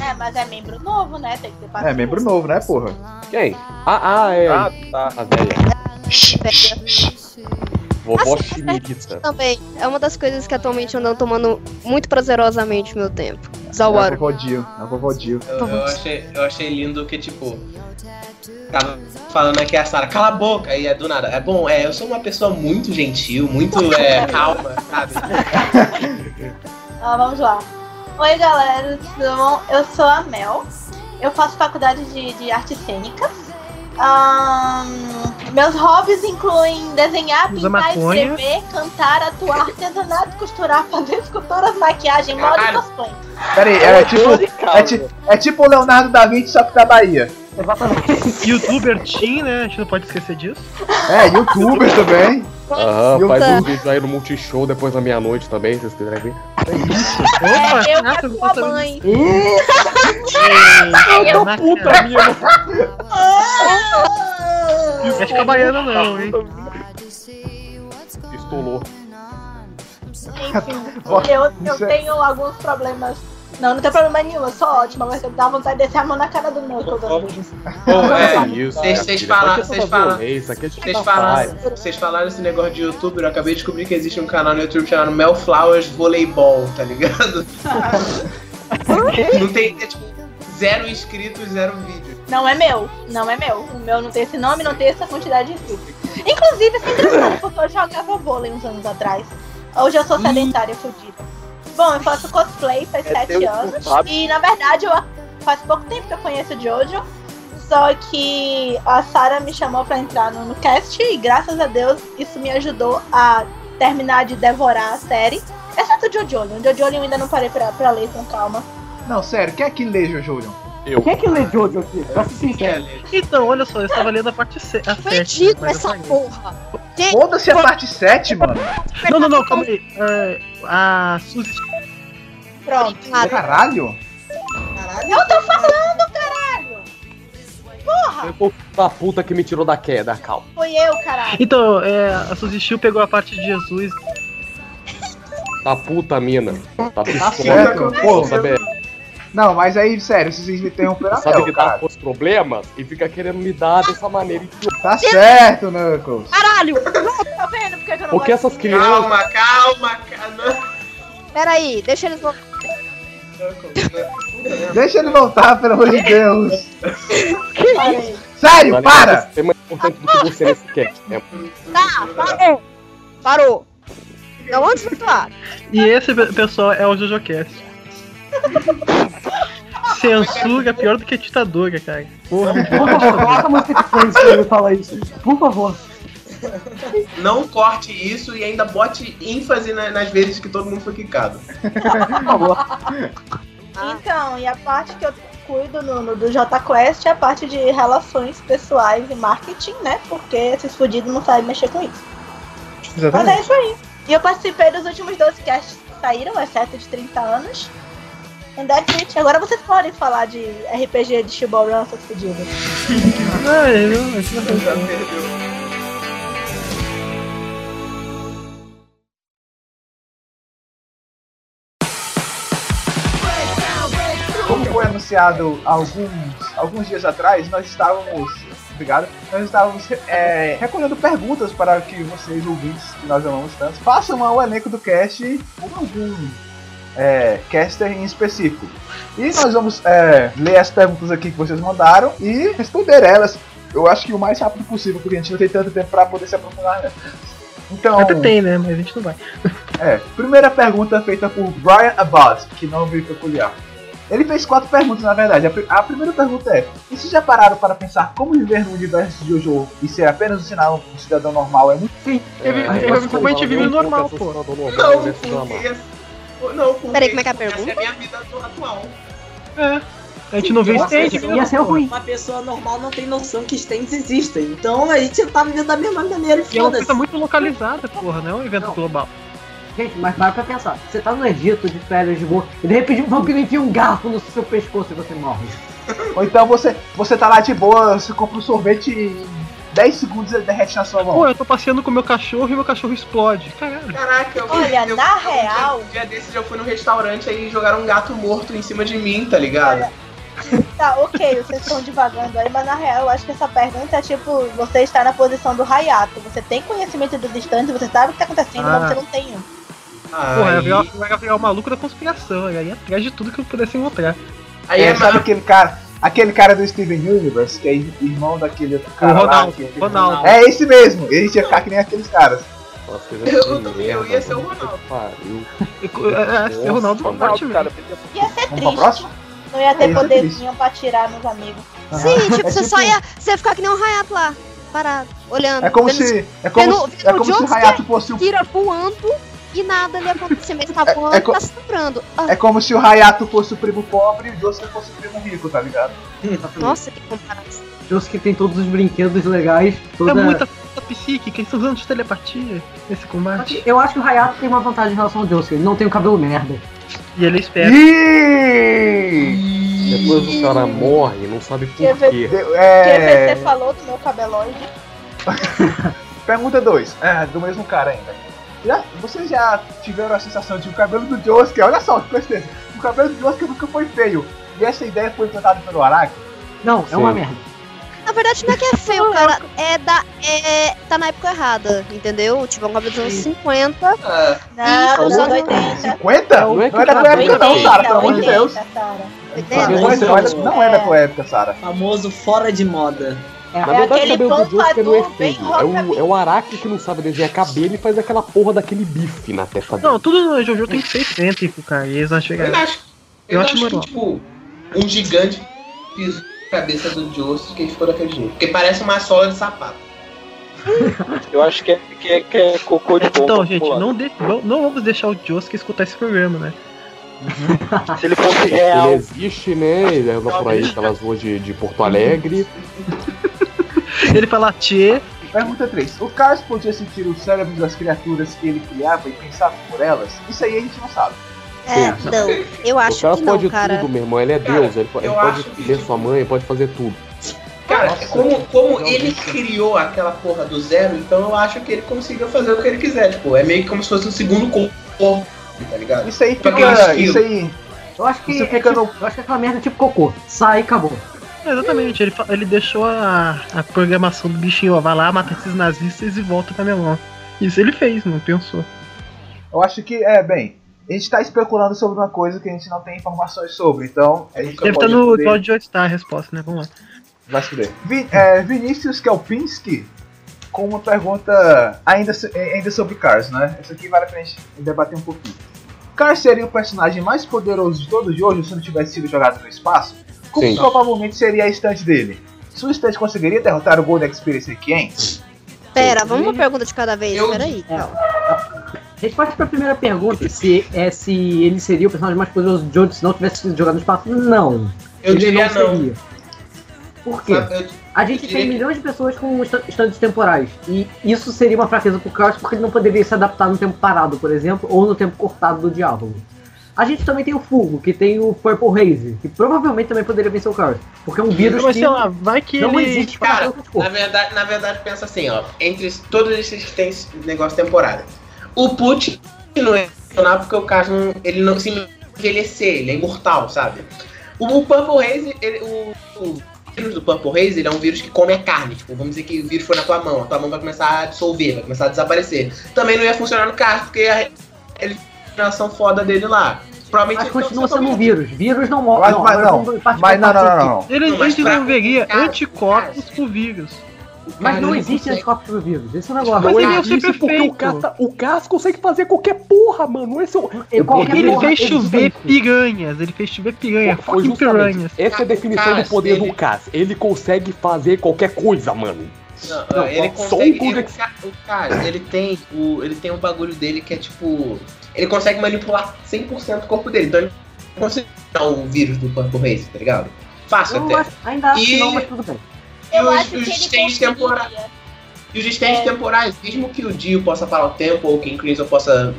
É, mas é membro novo, né? Tem que ter É, paciência. membro novo, né, porra? Quem? Ah, ah, é. Ah, tá. A velha. Vovó Assim, Chimirita. Também, é uma das coisas que atualmente eu ando tomando muito prazerosamente meu tempo. É Dio, é a vovó Dio. Eu, eu achei, eu achei lindo que, tipo, tava falando aqui a Sara, cala a boca, aí é do nada. É bom, é, eu sou uma pessoa muito gentil, muito é, calma, sabe? Ah, vamos lá. Oi, galera, tudo bom? Eu sou a Mel. Eu faço faculdade de, de artes cênicas. Ahn, meus hobbies incluem desenhar, Usa pintar, maconha. escrever, cantar, atuar, artesanato, costurar, fazer esculturas, maquiagem, moda e cosplay. Pera aí, é tipo, é, é tipo o Leonardo da Vinci, só que da Bahia. Youtuber Tim, né? A gente não pode esquecer disso. É, youtuber também. Aham, Eu faz um vídeo aí no Multishow depois da meia-noite também, se vocês quiserem ver. É, eu e a sua mãe. Eu tô puta minha. Acho que a baiana não, hein? Pistolou. Enfim, eu, eu Isso é- tenho alguns problemas. Não, não tem problema nenhum, eu sou ótima, mas eu dá vontade de descer a mão na cara do meu vez. Pô, é, Isso, vocês minha vocês falaram, vocês falaram, é vocês falaram, vocês falaram esse negócio de youtuber, eu acabei de descobrir que existe um canal no YouTube chamado Mel Flowers Voleibol, tá ligado? Não tem, é tipo, zero inscritos, zero vídeo. Não é meu, não é meu. O meu não tem esse nome, não tem essa quantidade de inscritos. Inclusive, isso é engraçado, porque eu jogava vôlei uns anos atrás. Hoje eu sou sedentária fodida. Bom, eu faço cosplay faz É sete anos. sabe. E na verdade eu faz pouco tempo que eu conheço o Jojo. Só que a Sarah me chamou pra entrar no, no cast e graças a Deus isso me ajudou a terminar de devorar a série. Exceto o Jojo. O Jojo eu ainda não parei pra, pra ler com calma. Não, sério, quem é que lê Jojo? Eu. Quem é que lê Jojo aqui? Pra ser sincero. Então, olha só, eu estava lendo a parte 7. Ridículo essa porra. Foda-se a parte 7, mano. Não, não, não, calma aí. É, a Suzy. Pronto. Caralho. Eu tô falando, caralho! Porra! Foi o da puta que me tirou da queda, calma. Foi eu, caralho. Então, é, a Suzy Shield pegou a parte de Jesus. Da puta mina. Tá pistola. certo, pô. Não, mas aí, sério, vocês me interromperam a sabe lidar com os problemas e fica querendo lidar dessa maneira idiota. Tá certo, Knuckles. Caralho! Tá vendo? Porque eu não Porque essas de- crianças. Calma, calma, calma. Peraí, deixa eles voltar. Deixa ele voltar, pelo amor de Deus. Sério, para! É importante do que você nesse cast, né? Tá, parou. Parou. Da onde você tá? E esse pe- pessoal é o JoJoCast. Censura pior do que ditadura, cara. Porra. Por favor, coloca a música de Friends quando ele fala isso. Por favor. Não corte isso e ainda bote ênfase na- nas vezes que todo mundo foi quicado. Por favor. Então, e a parte que eu cuido no, no- do JQuest é a parte de relações pessoais e marketing, né? Porque esses fudidos não sabem mexer com isso. Mas é isso aí. E eu participei dos últimos 12 casts que saíram, exceto de 30 anos. And that's it. Agora vocês podem falar de RPG de Shiborian, seus fudidos. Ai, não, isso não Como foi anunciado alguns, alguns dias atrás, nós estávamos. Obrigado. Nós estávamos é, recolhendo perguntas para que vocês, ouvintes, que nós amamos tanto, façam ao elenco do cast ou algum é, caster em específico. E nós vamos é, ler as perguntas aqui que vocês mandaram e responder elas. Eu acho que o mais rápido possível, porque a gente não tem tanto tempo para poder se aprofundar. Né? Então, Até tem, né? Mas a gente não vai. é, primeira pergunta feita por Brian Abbott, que não veio peculiar. Ele fez quatro perguntas, na verdade. A, pri- a primeira pergunta é: e se já pararam para pensar como viver no universo de Jojo e ser apenas um sinal um cidadão normal? É muito Sim, É, ele, mas ele gente vive eu normal, conto essa pô. história do normal, Não, eu vou reclamar. porque. Não, porque. Peraí, como é que é a Essa é pergunta? a minha vida atu- atual. É. A gente não vê stage, ia ser ruim. Uma pessoa normal não tem noção que stands existem. Então a gente tá vivendo da mesma maneira e E é uma coisa muito localizada, porra, não é um evento global. Gente, mas para pra pensar. Você tá no Egito de férias de boa e de repente um vampiro enfia um garfo no seu pescoço e você morre. Ou então você, você tá lá de boa, você compra um sorvete e 10 segundos ele derrete na sua mão. Pô, eu tô passeando com o meu cachorro e meu cachorro explode. Caralho. Caraca, eu Olha, eu- na eu- real- Um dia desses eu fui no restaurante aí jogaram um gato morto em cima de mim, tá ligado? Tá, ok, vocês estão divagando aí, mas na real eu acho que essa pergunta é tipo, você está na posição do Hayato. Você tem conhecimento dos instantes, você sabe o que tá acontecendo, Ah. mas você não tem um. Porra, Aí- é vai virar o maluco da conspiração, aí atrás de tudo que eu pudesse encontrar. Aí É, é sabe aquele cara, aquele cara do Steven Universe, que é irmão daquele outro cara lá, Ronaldo, que- Ronaldo. É esse mesmo, ele tinha que ficar que nem aqueles caras. Nossa, Eu- eu- merda, eu ia ser o Ronaldo. pariu. É, é, ser Ronaldo Nossa, forte mesmo. cara. Ia ser Vamos triste. Não ia É, ter ia ser poderzinho pra tirar nos amigos. Sim, Aham. tipo, É você só ia. Você ia ficar que nem um Hayato lá, parado, olhando. É como vendo se. É como, vendo- se- vendo é como se o Hayato fosse o. tira voando e nada ali acontecer, mas tá é e co- tá sobrando. Ah, É como se o Hayato fosse o primo pobre e o Joseph fosse o primo rico, tá ligado? nossa, que comparação. Que tem todos os brinquedos legais, toda... É muita, luta psíquica, eles estão usando de telepatia nesse combate. Eu acho que o Hayato tem uma vantagem em relação ao Josuke, ele não tem o cabelo merda. E ele espera. Depois o cara morre, não sabe por ver- quê. É... QVC falou do meu cabelóide. Pergunta 2, é, do mesmo cara ainda. Já, vocês já tiveram a sensação de que o cabelo do Josuke, olha só, que coincidência, o cabelo do Josuke nunca foi feio. E essa ideia foi implantada pelo Araki? Não, é uma Sim. merda. Na verdade, não é que é feio, cara. É da. É, tá na época errada, entendeu? Tipo, é um cabelo dos anos 50. Não, e dos os anos anos 80. 50? Não, Não é é da tua época não, 80, Sara, pelo amor de 80, Deus. Não é, não é- não é da tua época, Sara. Famoso fora de moda. Na verdade, o aquele cabelo do Josuke não é bem feio. É o, é o Araki que não sabe desenhar cabelo e faz aquela porra daquele bife na testa dele. Não, tudo no Jojo tem que ser excêntrico, cara. E eles não chegaram. Eu acho, Eu eu acho acho que, tipo, um gigante pisou na cabeça do Josuke que ele ficou daquele jeito. Porque parece uma sola de sapato. Eu acho que é, que é, que é cocô de bomba. Então, gente, não, de- não- não vamos deixar o Josuke escutar esse programa, né? Se ele fosse Ele real. existe, né? Ele anda por aí pelas ruas de, de Porto Alegre. Ele fala Tchê. Pergunta 3. O Cars podia sentir os cérebros das criaturas que ele criava e pensava por elas? Isso aí a gente não sabe. É, não. Eu O acho cara que não, pode cara. tudo, meu irmão. Ele é Deus. Ele, ele pode que- ler sua mãe, ele pode fazer tudo. Cara, como, como ele criou aquela porra do zero, então eu acho que ele conseguiu fazer o que ele quiser. Tipo, é meio que como se fosse um segundo corpo, tá ligado? Isso aí fica. estilo. Isso aí. Eu acho que, é tipo- eu acho que aquela merda é tipo cocô. Sai e acabou. É, Exatamente, ele, ele deixou a, a programação do bichinho, ó, vai lá, mata esses nazistas e volta pra minha mão. Isso ele fez, não pensou. Eu acho que, é, bem. A gente tá especulando sobre uma coisa que a gente não tem informações sobre, então a gente Deve pode estar no poder- episódio 8 tá a resposta, né? Vamos lá. Vai se fuder. Vi, é, Vinícius Kelpinski com uma pergunta ainda, é, ainda sobre Cars, né? Isso aqui vale pra gente debater um pouquinho. Cars seria o personagem mais poderoso de todo o jogo se não tivesse sido jogado no espaço? Como Sim. provavelmente seria a estante dele? Sua estante conseguiria derrotar o Golden Experience Requiem? Pera, vamos uma pergunta de cada vez. Peraí, É. calma. Resposta pra primeira pergunta, se, é se ele seria o personagem mais poderoso de Jojo se não tivesse sido jogado no espaço, não. Eu ele diria não. seria. Por quê? Eu- A gente tem milhões de pessoas com esta- estantes temporais. E isso seria uma fraqueza pro Chaos porque ele não poderia se adaptar no tempo parado, por exemplo, ou no tempo cortado do diálogo. A gente também tem o Fugo, que tem o Purple Haze, que provavelmente também poderia vencer o Chaos. Porque é um vírus Mas que sei lá, vai que não ele. existe Cara, na verdade, na verdade, pensa assim, ó. Entre todos esses que tem negócio temporário. O Put não é funcionar porque o caso não, ele não se envelhecer, ele é imortal, sabe? O, o Purple Haze, ele- o, o vírus do Purple Haze, ele é um vírus que come a carne. Tipo, vamos dizer que o vírus foi na tua mão, a tua mão vai começar a dissolver, vai começar a desaparecer. Também não ia funcionar no caso, porque a eliminação foda dele lá. Provavelmente Mas continua sendo um vírus. Vírus não morre. Mas, não, mas não, não, não. Ele Não, pra- desenvolveria anticorpos pro vírus. Mas Cara, não existe pro vírus. Esse é o negócio. Mas Não ele ia existe ser porque o perfeito. Cas, o Cas consegue fazer qualquer porra, mano. Esse é o, Ele- poder- Ele porra, fez chover piranhas, ele fez chover piranha, Foi justamente. piranhas. Essa é a definição do poder ele- do Cas. Ele consegue fazer qualquer coisa, mano. Não, Não, ele só consegue. um ele- o cara, ele tem o. Ele tem um bagulho dele que é tipo. Ele consegue manipular 100% do corpo dele. Então ele consegue tirar o vírus do Purple Haze, tá ligado? Fácil Eu até. acho- ainda acho que E- não, mas tudo bem. E Eu os, acho que os conseguiria. temporais. E os stands É. temporais, mesmo que o Dio possa parar o tempo ou o King Crimson possa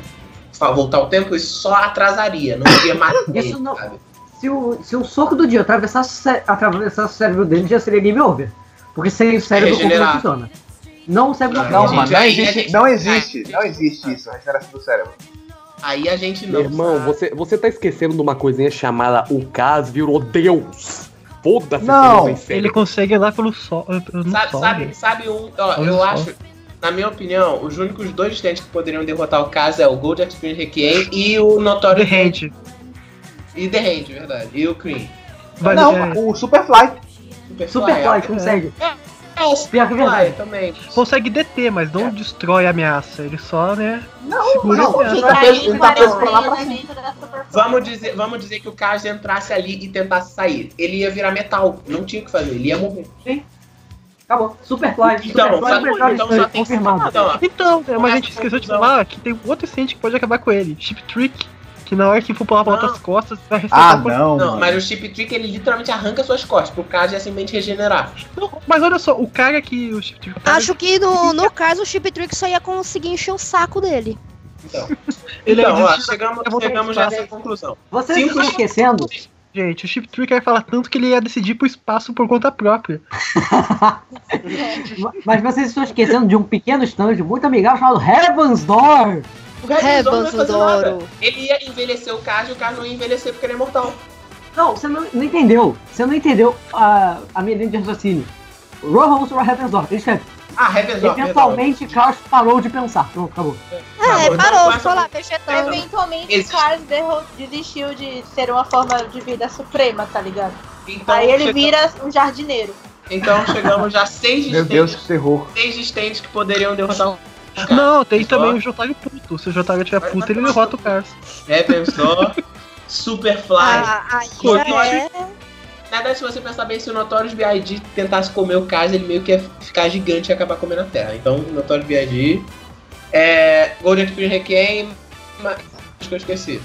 voltar o tempo, isso só atrasaria, não iria matar Isso ele, não- sabe? Se o, se o soco do dia atravessasse, o atravessasse o cérebro dele, já seria game over. Porque sem o cérebro o corpo não funciona. Não o cérebro Não, não Não, existe, gente- não existe, gente- não existe isso, a regeneração do cérebro. Aí a gente não. Meu irmão, sabe. você, você tá esquecendo de uma coisinha chamada o Cas virou Deus. Foda-se Não, Ele consegue ir lá pelo sol. No Sabe, sol sabe, sabe um. Ó, eu só. acho. Na minha opinião, os únicos dois stands que poderiam derrotar o caso é o Gold Experience Requiem e o The Notorious Hand. E The Hand, verdade. E o Cream. Vai, não, é, o Superfly. Superfly é. consegue. É, Pior que é verdade. Superfly também. consegue deter, mas não destrói a ameaça. Ele só, né? Não, segura não, a ameaça. ele Fica tá preso, aí ele tá preso pra lá pra cima. Vamos dizer, vamos dizer que o Kaz entrasse ali e tentasse sair. Ele ia virar metal. Não tinha o que fazer, ele ia morrer. Acabou. Superfly. Então, Superfly só- melhor então só tem que- confirmado. Então, ó, Então, mas a gente esqueceu de falar que tem outro stand que pode acabar com ele. Chip Trick. Que na hora que for pular pra outras costas, vai Ah, ressaltar não. Não, mano. mas o Chip Trick ele literalmente arranca suas costas pro cara simplesmente regenerar. Não, mas olha só, o cara que o Chip Trick Acho que no, no caso o Chip Trick só ia conseguir encher o saco dele. Então, Ele então é ó, chegamos, chegamos já a tentar. essa conclusão. Vocês estão esquecendo? Gente, o Chip Trick vai falar tanto que ele ia decidir pro espaço por conta própria. Mas vocês estão esquecendo de um pequeno stand muito amigável chamado Heaven's Door. O Red Zone não vai fazer nada. Ele ia envelhecer o Card e o Card não ia envelhecer porque ele é mortal. Não, você não, não entendeu. Você não entendeu a, a minha linha de raciocínio. Rohan usa o Heaven's Door. Ele escreve. Ah, Revezor. Eventualmente, Chaos parou de pensar. Pronto, acabou. É, então parou, ficou lá vegetando. Eventualmente, Existe. Derro- desistiu de ser uma forma de vida suprema, tá ligado? Então, Aí ele chega- vira um jardineiro. Então chegamos já a seis Meu Deus, stands, que terror. seis stands que poderiam derrotar o Não, tem Só. também o Jotário puto. Se o Jotário tiver puto, ele derrota o Cars. Revezor, Superfly. Ah, aí já é. Na verdade, se você pensar bem, se o Notorious B.I.G. tentasse comer o Cars, ele meio que ia ficar gigante e acabar comendo a Terra. Então, Notorious B.I.G. É, Golden Experience Requiem, mas acho que eu esqueci.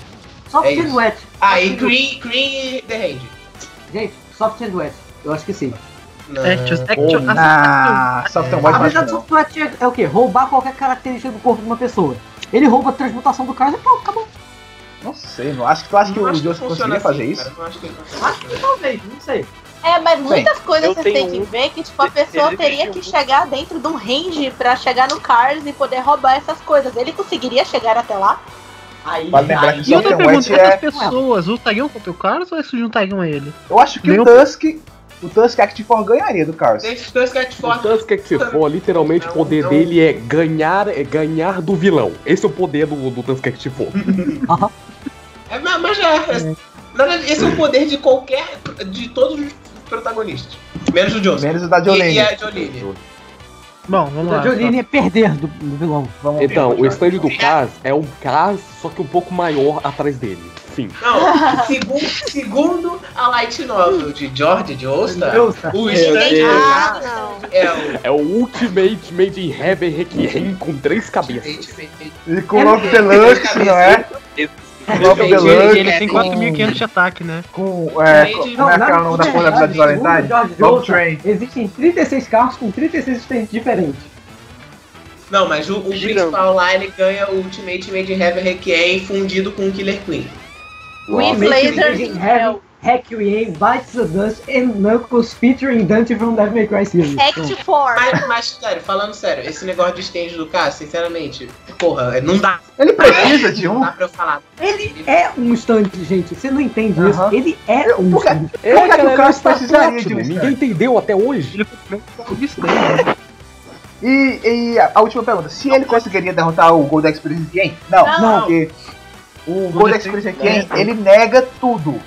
Soft É and isso. Wet. Ah, e Green, Green e The Range. Gente, Soft and Wet. Eu acho que sim. Não. Actions, Porra. action, Ah, Soft and A habilidade. Soft é, é o quê? Roubar qualquer característica do corpo de uma pessoa. Ele rouba a transmutação do cara e pronto, acabou. Não sei, não. Acho que tu acha que o Deus funciona conseguiria fazer assim, isso? cara, não acho que Acho que talvez, não sei. É, mas muitas coisas você tem que ver que tipo, a pessoa Ele teria que um- chegar dentro de um range pra chegar no Cars e poder roubar essas coisas. Ele conseguiria chegar até lá? Aí, Vale lembrar que E outra pergunta, é. essas pessoas lutariam contra o Cars ou se juntariam a ele? Eu acho que Nem o Tusk. O Tusk Active Force ganharia do dois que é de O. Tusk que for, literalmente, o poder Não, dele é ganhar, é ganhar do vilão. Esse é o poder do, do Tusk que for. É, mas mas já. é- verdade, esse é o poder de qualquer. de todos os protagonistas. Menos o Joseph. Menos o da E, Jolene. e a Jolene. Bom, vamos A lá. Jolene é perder do, do vilão. Vamos Então, o continuar. stand do Kaz é um Kaz, só que um pouco maior atrás dele. Não, segundo, segundo a Light Novel de George de Osta, Ousta. o. Ah, não. é o. É o Ultimate Made in Heaven Requiem com três cabeças. E com o Logo Deluxe, não é? Ele- Deluxe. Ele tem com- 4.500 de ataque, né? Com. É, Não, como é que é o nome da porra da de Valentine? Train. Existem 36 carros com 36 stands diferentes. Não, mas o, o principal lá ele ganha o Ultimate Made in Heaven Requiem fundido com o Killer Queen. With lasers in hell. Requiem, Bites the Dust and Knuckles featuring Dante from Devil May Cry series. Act 4. Mas, mas, sério, falando sério, esse negócio de stand do Cass, sinceramente, porra, não dá, Ele precisa de não um. dá pra eu falar. Ele é um stand, gente. Você não entende isso. Aham. Ele é um por quê? stand. Por que, que o Cars está precisaria de um stand? Ninguém entendeu até hoje. Ele foi disse daí. E, e a última pergunta: se ele conseguiria derrotar o Gold Experience Game? Não, Não. não, porque o Gold Experience Game ele nega tudo.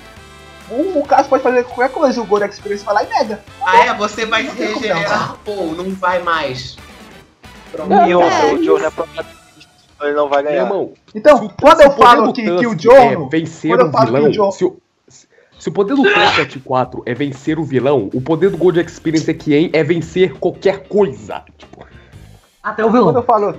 O, o caso pode fazer qualquer coisa, o Gold Experience vai lá e nega. Ah, é? Você vai se regenerar? Pô, não vai mais. Pronto. E outra, o Joe não é então ele não vai ganhar. irmão, Então, quando eu se poder falo que, que o é Jono. vencer quando eu o falo que o vilão, John- se, o, se o poder do Tusk 4 é vencer o vilão, o poder do Gold Experience Requiem é vencer qualquer coisa. Tipo, Até o Quando vilão. eu falo.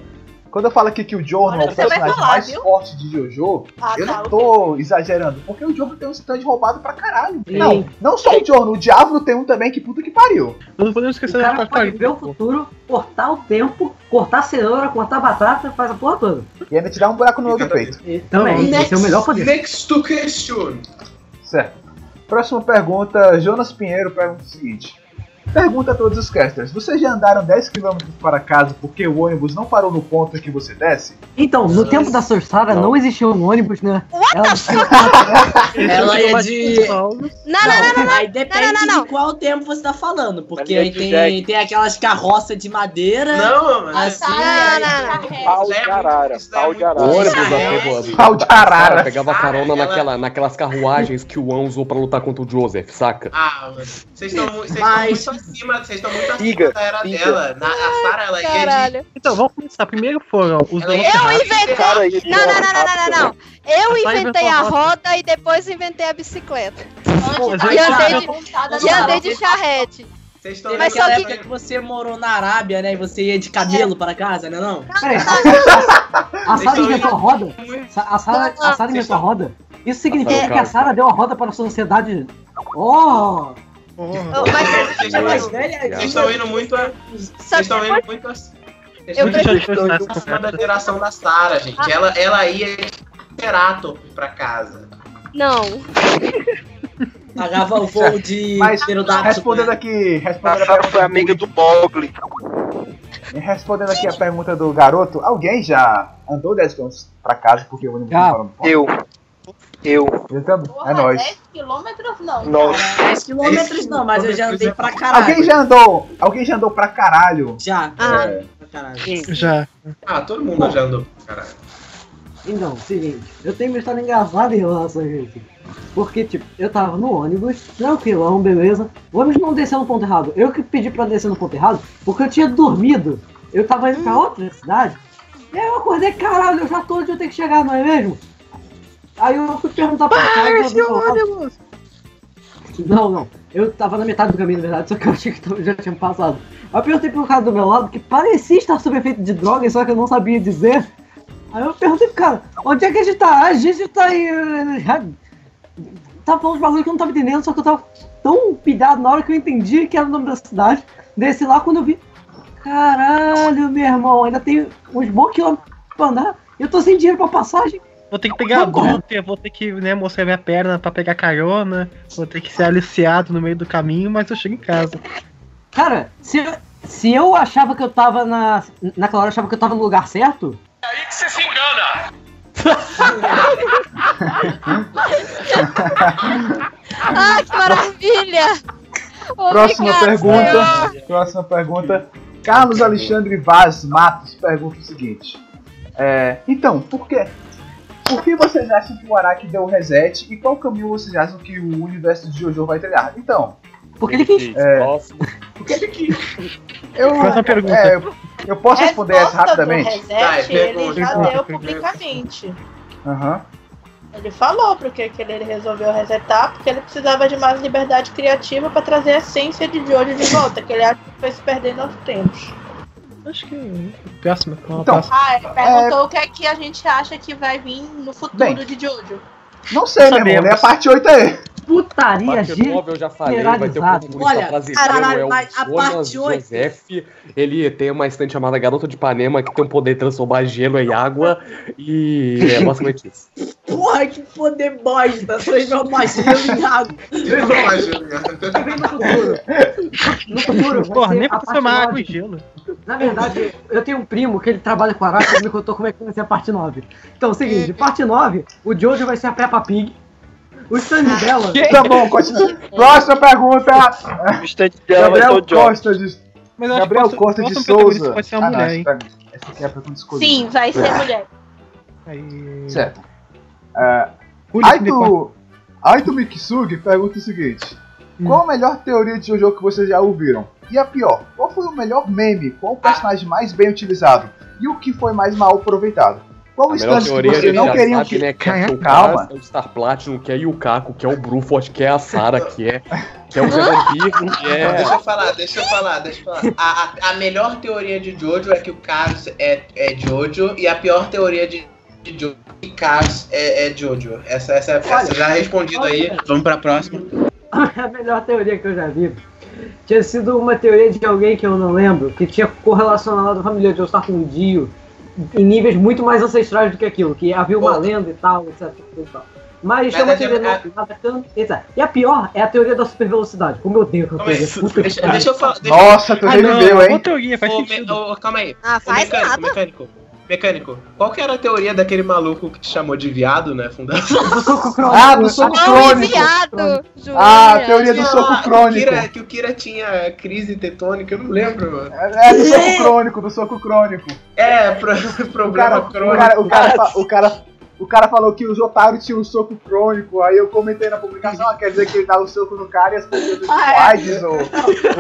Quando eu falo aqui que o Jono é o personagem falar, mais viu? forte de Jojo, Ah, eu tá, não tô exagerando, porque o Jono tem um stand roubado pra caralho. Sim. Não, não só o Jono, o Diablo tem um também, que puta que pariu. Não podemos O esquecer da cara pode ver o futuro, cortar o tempo, cortar cenoura, cortar batata, faz a porra toda. E ainda te dá um buraco no olho do peito. Também, esse é o melhor poder. Next to question. Certo. Próxima pergunta, Jonas Pinheiro pergunta o seguinte. Pergunta a todos os casters, vocês já andaram 10 km para casa porque o ônibus não parou no ponto em que você desce? Então, no tempo da Sorsara não. existia um ônibus, né? Ela Ela ia de. Não, não, não, não, Aí depende não, não, não. de qual tempo você tá falando. Porque é aí de tem, Jack. tem aquelas carroças de madeira. Não, mano. Assim, Não, não, não. Pau de arara, pau de o arara. ônibus é. Pau de arara. Cara, pegava carona Ela- naquela, naquelas carruagens que o An usou pra lutar contra o Joseph, saca? Ah, mano. Vocês estão mu- vocês estão Mas- muito acima, vocês estão muito acima Siga, da era siga. dela. Na, a Sarah, ela de. Caralho. Então, vamos começar. Primeiro foram os Ela ia Eu de- inventei. Não, não, não, não, não, não, não. Eu inventei a roda. e depois inventei a bicicleta. E eu- andei de, Montada e andei de charrete. Vocês estão Mas só que- época que você morou na Arábia, né? E você ia de camelo para casa, né não? Peraí, a Sara inventou a roda? A Sara, a Sara inventou a roda? Isso significa que a Sara deu a roda para a sociedade. Oh! Vocês estão- mais velha Vocês estão indo muito a. Vocês estão indo muito a. Vocês Eu estão indo muito da geração da Sara, gente. Ela, ela ia de Cerato pra casa. Não. Pagava o voo de Mas respondendo aqui, respondendo A Sarah foi amiga do Mogli. Respondendo aqui a pergunta do garoto, alguém já andou 10 km pra casa porque o ônibus Já. não parou no ponto? Eu. Eu. Eu também. É Porra, nóis. 10 quilômetros não. Nossa. cara. 10 quilômetros não, mas eu já andei pra caralho. Alguém já andou? Alguém já andou pra caralho? Já. Ah. É, Pra caralho. Já. Ah, todo mundo já andou. Caralho. Então, seguinte, eu tenho uma história engraçada em relação a isso. Porque, tipo, eu tava no ônibus, tranquilão, beleza. O ônibus não desceu no ponto errado. Eu que pedi pra descer no ponto errado, porque eu tinha dormido. Eu tava indo pra outra cidade. E aí eu acordei, caralho, eu já tô onde eu tenho que chegar, não é mesmo? Aí eu fui perguntar pra meu lado. Não, não. Eu tava na metade do caminho, na verdade, só que eu achei que já tinha passado. Aí eu perguntei pro cara do meu lado, que parecia estar sob efeito de droga, só que eu não sabia dizer. Aí eu perguntei pro cara, onde é que a gente tá? A gente tá em. eh, Tava falando de bagulho que eu não tava entendendo, só que eu tava tão pilhado na hora que eu entendi que era o nome da cidade. Desci lá quando eu vi. Caralho, meu irmão, ainda tem uns bons quilômetros pra andar. Eu tô sem dinheiro pra passagem. Vou ter que pegar a Duter, vou ter que né, mostrar minha perna pra pegar carona, vou ter que ser aliciado no meio do caminho, mas eu chego em casa. Cara, se eu, se eu achava que eu tava na. Naquela hora eu achava que eu tava no lugar certo. aí que você se engana. Ah, que maravilha! Próxima Obrigada, pergunta. senhor. Próxima pergunta. Carlos Alexandre Vaz Matos pergunta o seguinte. É, então, por quê? Por que vocês acham que o Araki deu o reset e qual caminho vocês acham que o universo de Jojo vai trilhar? Então, Porque ele quis. É. Porque ele quis. eu, Próxima pergunta. é, eu, eu posso responder essa Resposta do rapidamente? reset, Vai, ele pergunta. já Pergunta, deu publicamente. Aham. Ele falou porque que ele resolveu resetar, porque ele precisava de mais liberdade criativa pra trazer a essência de Jojo de volta, que ele acha que foi se perdendo aos tempos. Acho que. Próxima. Qual a Então, próxima? Ah, ele perguntou o que é que a gente acha que vai vir no futuro Bem. de Jojo. Não sei, meu irmão. Lê a parte 8 aí. Putaria, Parte gente. 9 eu já falei, vai ter um protagonista Olha, brasileiro, caralho, é o mas a Jonas parte oito- Joseph. Ele tem uma estante chamada Garota de Ipanema que tem o poder de transformar gelo em água e é basicamente isso. Porra, que poder bosta. Transformar gelo em água. Que vem no futuro. No futuro, vai Porra, ser nem a pra parte transformar água nove. em gelo. Na verdade, eu tenho um primo que ele trabalha com Araki, ele me contou como é que vai ser a parte 9. Então, é o seguinte, parte 9, o Jojo vai ser a Peppa Pig. O stand dela. Tá bom, continua. Próxima pergunta. O stand dela vai ser Gabriel o John. Costa de, Mas eu acho que Gabriel o Costa de Souza. pode ser uma Ah, não, mulher, essa hein? essa aqui é a pergunta escolhida. Sim, vai ser mulher. Aí... Certo. É, Julio Aito, Aito Mikisugi pergunta o seguinte: Hum. Qual a melhor teoria de Jojo que vocês já ouviram? E a pior, qual foi o melhor meme? Qual o personagem mais bem utilizado? E o que foi mais mal aproveitado? Qual A melhor que teoria a vocês gente não já queriam sabe, que. né? Que é o Calma. É o Star Platinum, que é o Yukaku, que é o Bruford, que é a Sarah, que é, que é o Zé Vampiro, que Não, é... deixa eu falar, deixa eu falar, deixa eu falar. A, a, a melhor teoria de Jojo é que o Carlos é, é Jojo e a pior teoria de, de Jojo é que Carlos é, é Jojo. Essa, essa, essa já respondido aí. Vamos pra próxima. a melhor teoria que eu já vi tinha sido uma teoria de alguém que eu não lembro, que tinha correlacionado a família de Ostar com o Dio em níveis muito mais ancestrais do que aquilo, que havia uma lenda e tal, etc. E tal. Mas é uma Mas teoria é- não, nada tanto. E a pior é a teoria da super velocidade. Como eu odeio Calma aí, teoria. Puta que deixa, deixa eu falar. Deixa, Nossa, tu Ah, não, reviveu, é hein? teoria, faz sentido. me- ô, calma aí. Ah, faz mecânico, nada. mecânico. Mecânico, qual que era a teoria daquele maluco que te chamou de viado, né? Fundação. Do soco crônico. Ah, do soco Não, crônico. viado! Ah, a teoria do soco que o crônico. Kira- Que o Kira tinha crise tetônica, eu não lembro, mano. É, é do soco crônico, do soco crônico. É, pro, O problema cara, o crônico. cara, o cara, fa- o cara, o cara falou que o Jotaro tinha um soco crônico, aí eu comentei na publicação, ah, quer dizer que ele dá o soco no cara e as pessoas ficam com Ah, é. AIDS ou, ou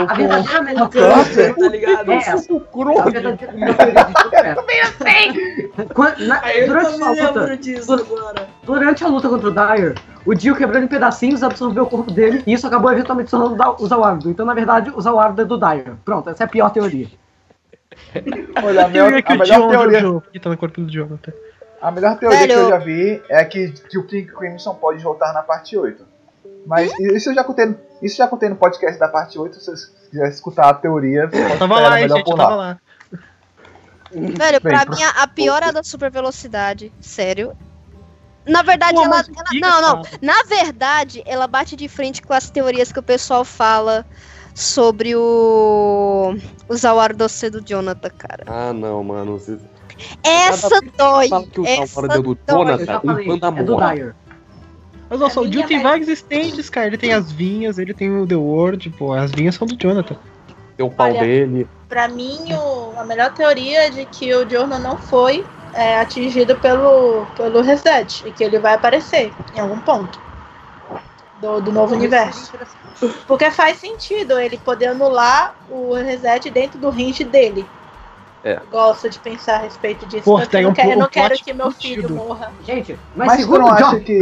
A verdadeira melhor com câncer. Tá ligado? É, Soco crônico. a verdadeira melhor teoria de tudo é. Quando- na- Aí eu durante tô a luta, lembro disso agora. durante a luta contra o Dyer, o Dio quebrando em pedacinhos absorveu o corpo dele e isso acabou eventualmente se tornando o Zawardo. Então, na verdade, o Zawardo é do Dyer. Pronto, essa é a pior teoria. Olha, a, Eu melhor, que a o melhor teoria, que tá no corpo do Jonathan. A melhor teoria Velho. que eu já vi é que, que o King Crimson pode voltar na parte 8. Mas isso eu já contei, no- isso já contei no podcast da parte 8, se vocês quiserem escutar a teoria, pode Tava lá, hein, melhor gente, tava lá. Velho, Bem, pra mim, a pior é a da super velocidade. Sério. Na verdade, Pô, ela, ela- Não, não. cara. Na verdade, ela bate de frente com as teorias que o pessoal fala sobre o. O Zawardoce do Jonathan, cara. Ah, não, mano. Essa dói. fala que o Essa é do dói. Eu já Jonathan, falei, um panda é do. Dyer. Mas olha só, A o Jill tem vários stands, cara. Ele tem as vinhas, ele tem o The World, pô, as vinhas são do Jonathan. Tem o pau Olha, dele. Pra mim, o- a melhor teoria é de que o Jorno não foi é, atingido pelo, pelo reset e que ele vai aparecer em algum ponto do, do novo universo. Porque faz sentido ele poder anular o reset dentro do range dele. É. Gosto de pensar a respeito disso. Pô, porque tem eu não um quero, eu não quero que meu filho sentido. morra. Gente, mas, Mas tu segundo não o acha John que-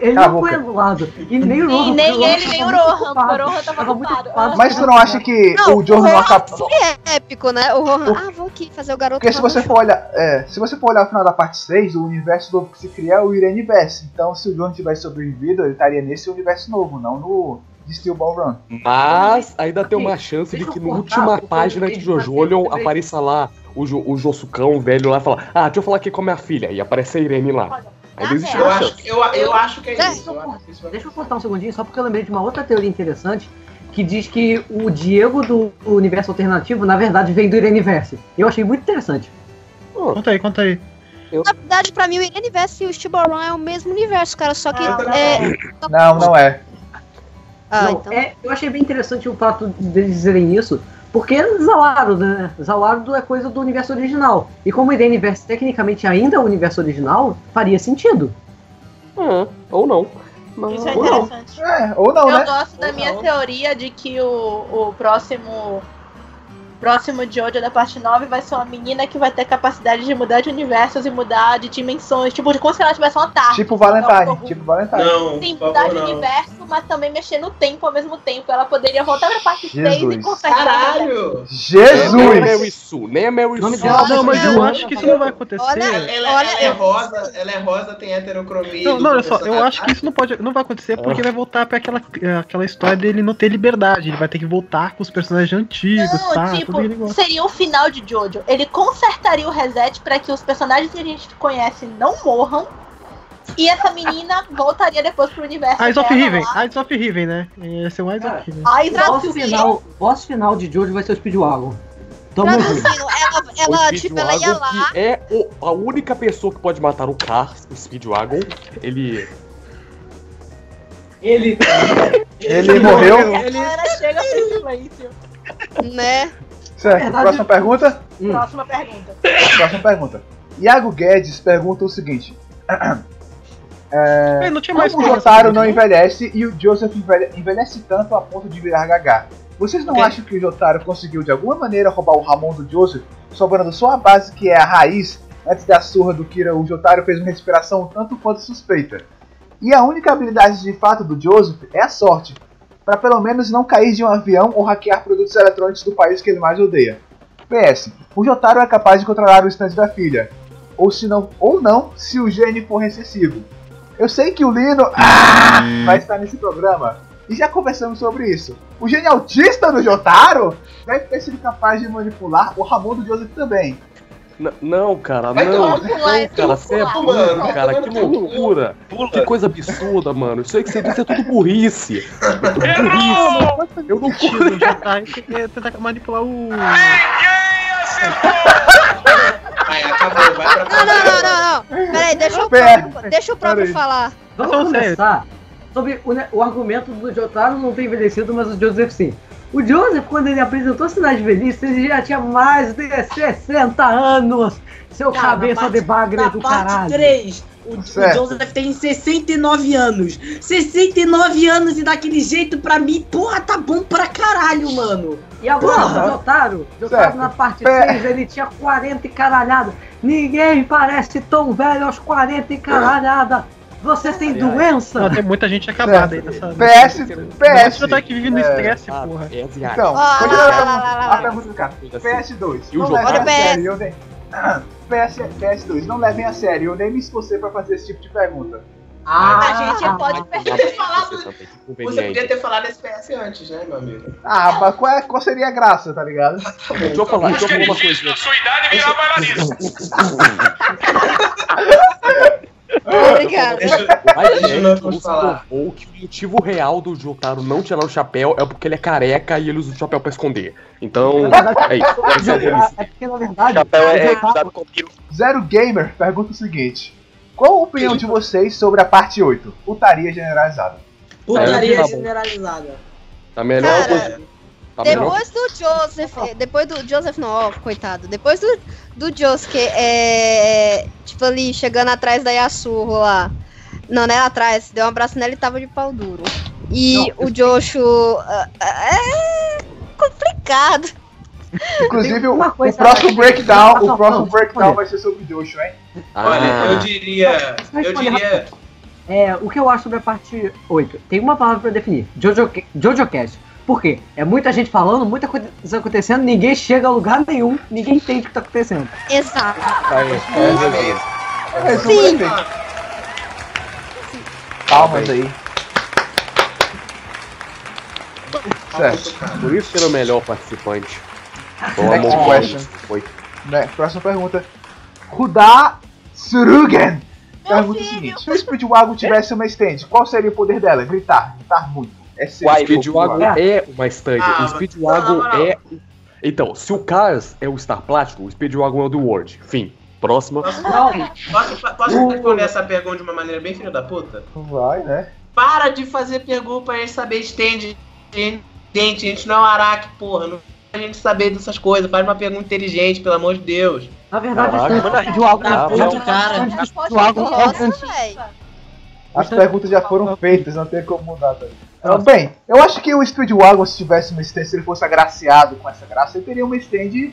ele Cala não foi anulado. E nem o E Rohan. nem porque o ele, nem o Rohan. O. Rohan tava ocupado. Mas tu não acha que Não, o Jorno não acaba. foi épico, né? O Rohan. Ah, vou aqui fazer o garoto. Porque se você for olhar, é, se você for olhar o final da parte 6, o universo novo que se cria é o Ireniverse. Então, se o John tivesse sobrevivido, ele estaria nesse universo novo, não no de Steel Ball Run. Mas ainda tem uma chance de que eu na última página eu de Jojo coisa- apareça lá o, jo, o Josucão velho lá e fala: Ah, deixa eu falar aqui com a minha filha. E aparece a Irene lá. Ainda existe Eu acho, eu, eu acho que é isso. Eu Deixa eu cortar um segundinho, só porque eu lembrei de uma outra teoria interessante que diz que o Diego do universo alternativo, na verdade, vem do Ireniverse. Eu achei muito interessante. Conta aí, conta aí. Na verdade, pra mim, o Ireniverse e o Stiboron é o mesmo universo, cara. Só que. É... Não, não é. Ah, Não, então. é, eu achei bem interessante o fato deles dizerem isso, porque Zawardo, né? Zawardo é coisa do universo original. E como o Ireniverse tecnicamente ainda é o universo original, faria sentido. Ah, ou não. Mas- Isso é ou não. interessante. É, ou não, eu né? gosto da Ou minha não. teoria de que o, o próximo próximo Jojo da parte 9 vai ser uma menina que vai ter capacidade de mudar de universos e mudar de dimensões. Tipo, como se ela tivesse uma tarde. Tipo Valentine, tipo Valentine. Não, Sim, mudar favor, de não. universo, mas também mexer no tempo ao mesmo tempo. Ela poderia voltar pra parte 6 e Jesus. consertar. Caralho! Nem a Jesus! Mary Sue, nem a Mary O nome Sue. dela- Não, mas eu acho que isso não vai acontecer. Olha- Ela, ela Olha, é eu- rosa, ela é rosa, tem heterocromia. Não, não, olha só, eu personagem. acho que isso não pode, não vai acontecer porque vai voltar pra aquela, aquela história dele não ter liberdade. Ele vai ter que voltar com os personagens antigos, Não, tá? tipo, Ele gosta. seria o final de Jojo. Ele consertaria o reset pra que os personagens que a gente conhece não morram. E essa menina voltaria depois pro universo. Eyes of Riven. Eyes of Riven, né? Ia ser o Eyes Cara, of Riven. Eyes O of boss Riven. final, boss final de Jojo vai ser o Speedwagon. Tamo junto. Traduzindo, ela, ela, tipo, ela ia lá. é o- a única pessoa que pode matar o Cars, o Speedwagon. Ele. Ele. Ele morreu. A galera chega sem silêncio. Né? Certo, Verdade. próxima pergunta? Hum. Próxima pergunta. Próxima pergunta. Iago Guedes pergunta o seguinte. É, não tinha mais como o Jotaro não não? envelhece e o Joseph envelhe- envelhece tanto a ponto de virar gaga? Vocês não acham que o Jotaro conseguiu de alguma maneira roubar o Ramon do Joseph, sobrando só a base que é a raiz? Antes da surra do Kira, o Jotaro fez uma respiração um tanto quanto suspeita. E a única habilidade de fato do Joseph é a sorte, para pelo menos não cair de um avião ou hackear produtos eletrônicos do país que ele mais odeia. PS, o Jotaro é capaz de controlar o stand da filha, ou se não, ou não, se o gene for recessivo. Eu sei que o Lino ah, vai estar nesse programa e já conversamos sobre isso. O gene autista do Jotaro deve ter sido capaz de manipular o Ramon do Joseph também. N- não, cara, Vai não. pular, Não, cara, você é pular. burro, Mano, cara. Que loucura. Que coisa absurda, mano. Isso aí que você disse é tudo burrice. É tudo burrice. Eu não Tiro, já tá, ele quer tentar manipular o. Vai, acabou, vai pra Não, não, não, não, não. Peraí, deixa o Pera. próprio, deixa o próprio falar. Vamos começar sobre o, o argumento do Jotaro não ter envelhecido, mas o Joseph sim. O Joseph, quando ele apresentou a Cidade de Velhice, ele já tinha mais de 60 anos. Seu Cara, cabeça na de bagre Na do parte caralho. 3, o, o Certo. Joseph tem 69 anos. 69 anos e daquele jeito, pra mim, porra, tá bom pra caralho, mano. E agora, Porra. o Jotaro, o Certo. Jotaro na parte Pé. 6, ele tinha 40 e caralhada. Ninguém parece tão velho aos 40 e caralhada. Você tem doença? Não, tem muita gente acabada aí nessa. PS, PS. Você tá aqui vivendo no É. estresse, porra. Então, Ah, continuando lá, a lá, lá, lá, a lá. pergunta do cara. PS2. E o não jogo? levem Olha a o PS. sério. Eu nem... PS, PS2, não levem a sério. Eu nem me esforcei pra fazer esse tipo de pergunta. a gente pode Ter falado- Você podia ter falado SPS antes, né, meu amigo? Ah, mas qual, é, qual seria a graça, tá ligado? Deixa eu falar, deixa eu falar uma coisa. Sua idade virar bailarina. Obrigada. Mas é, nos falar. provou que o motivo real do Jotaro não tirar o chapéu é porque ele é careca e ele usa o chapéu pra esconder. Então, é isso. É a premissa. É porque, na verdade, Chapéu é o Jotaro- Zero Gamer pergunta o seguinte: Qual a opinião de vocês sobre a parte 8? Putaria generalizada. Putaria Tá generalizada. Tá melhor Cara, coisa. Tá melhor. Depois do Joseph, depois do Joseph não, ó, coitado. Depois do, do Josuke, é, tipo ali, chegando atrás da Yasuho lá. Não, não é atrás, deu um abraço nela e tava de pau duro. E o Joshu ah, ah, é complicado. Inclusive, o, o próximo breakdown, Não, o próximo não, breakdown olha. vai ser sobre o Joshua, hein? Olha, Ah. eu diria. Eu diria. É, o que eu acho sobre a parte 8? Tem uma palavra pra definir. Jojo, Jojo Cast. Por quê? É muita gente falando, muita coisa acontecendo, ninguém chega a lugar nenhum, ninguém entende o que tá acontecendo. Exato. Aí, é, É, isso é perfeito. Palmas aí. Certo. Por isso que é o melhor participante. Bom, Next amor, question. Foi. Né, próxima pergunta. Ruda Surugen pergunta o seguinte: Se o Speedwagon tivesse uma stand, qual seria o poder dela? Gritar, gritar muito. É Speedwagon é uma stand. Ah, o Speedwagon não, não, não. é. Então, se o Cars é o Star Plástico, o Speedwagon é o do World. Fim. Próxima. Posso, posso responder essa pergunta de uma maneira bem filha da puta? Vai, né? Para de fazer pergunta pra gente saber stand. Gente, gente, a gente não é um araque, porra. Não a gente saber dessas coisas. Faz uma pergunta inteligente, pelo amor de Deus. Na verdade, Caraca, Ah, é não. o cara. Speedwagon Nossa, velho. As perguntas já foram feitas, não tem como mudar. Tá? Então, bem, eu acho que o Speedwagon, se tivesse uma stand, se ele fosse agraciado com essa graça, ele teria uma stand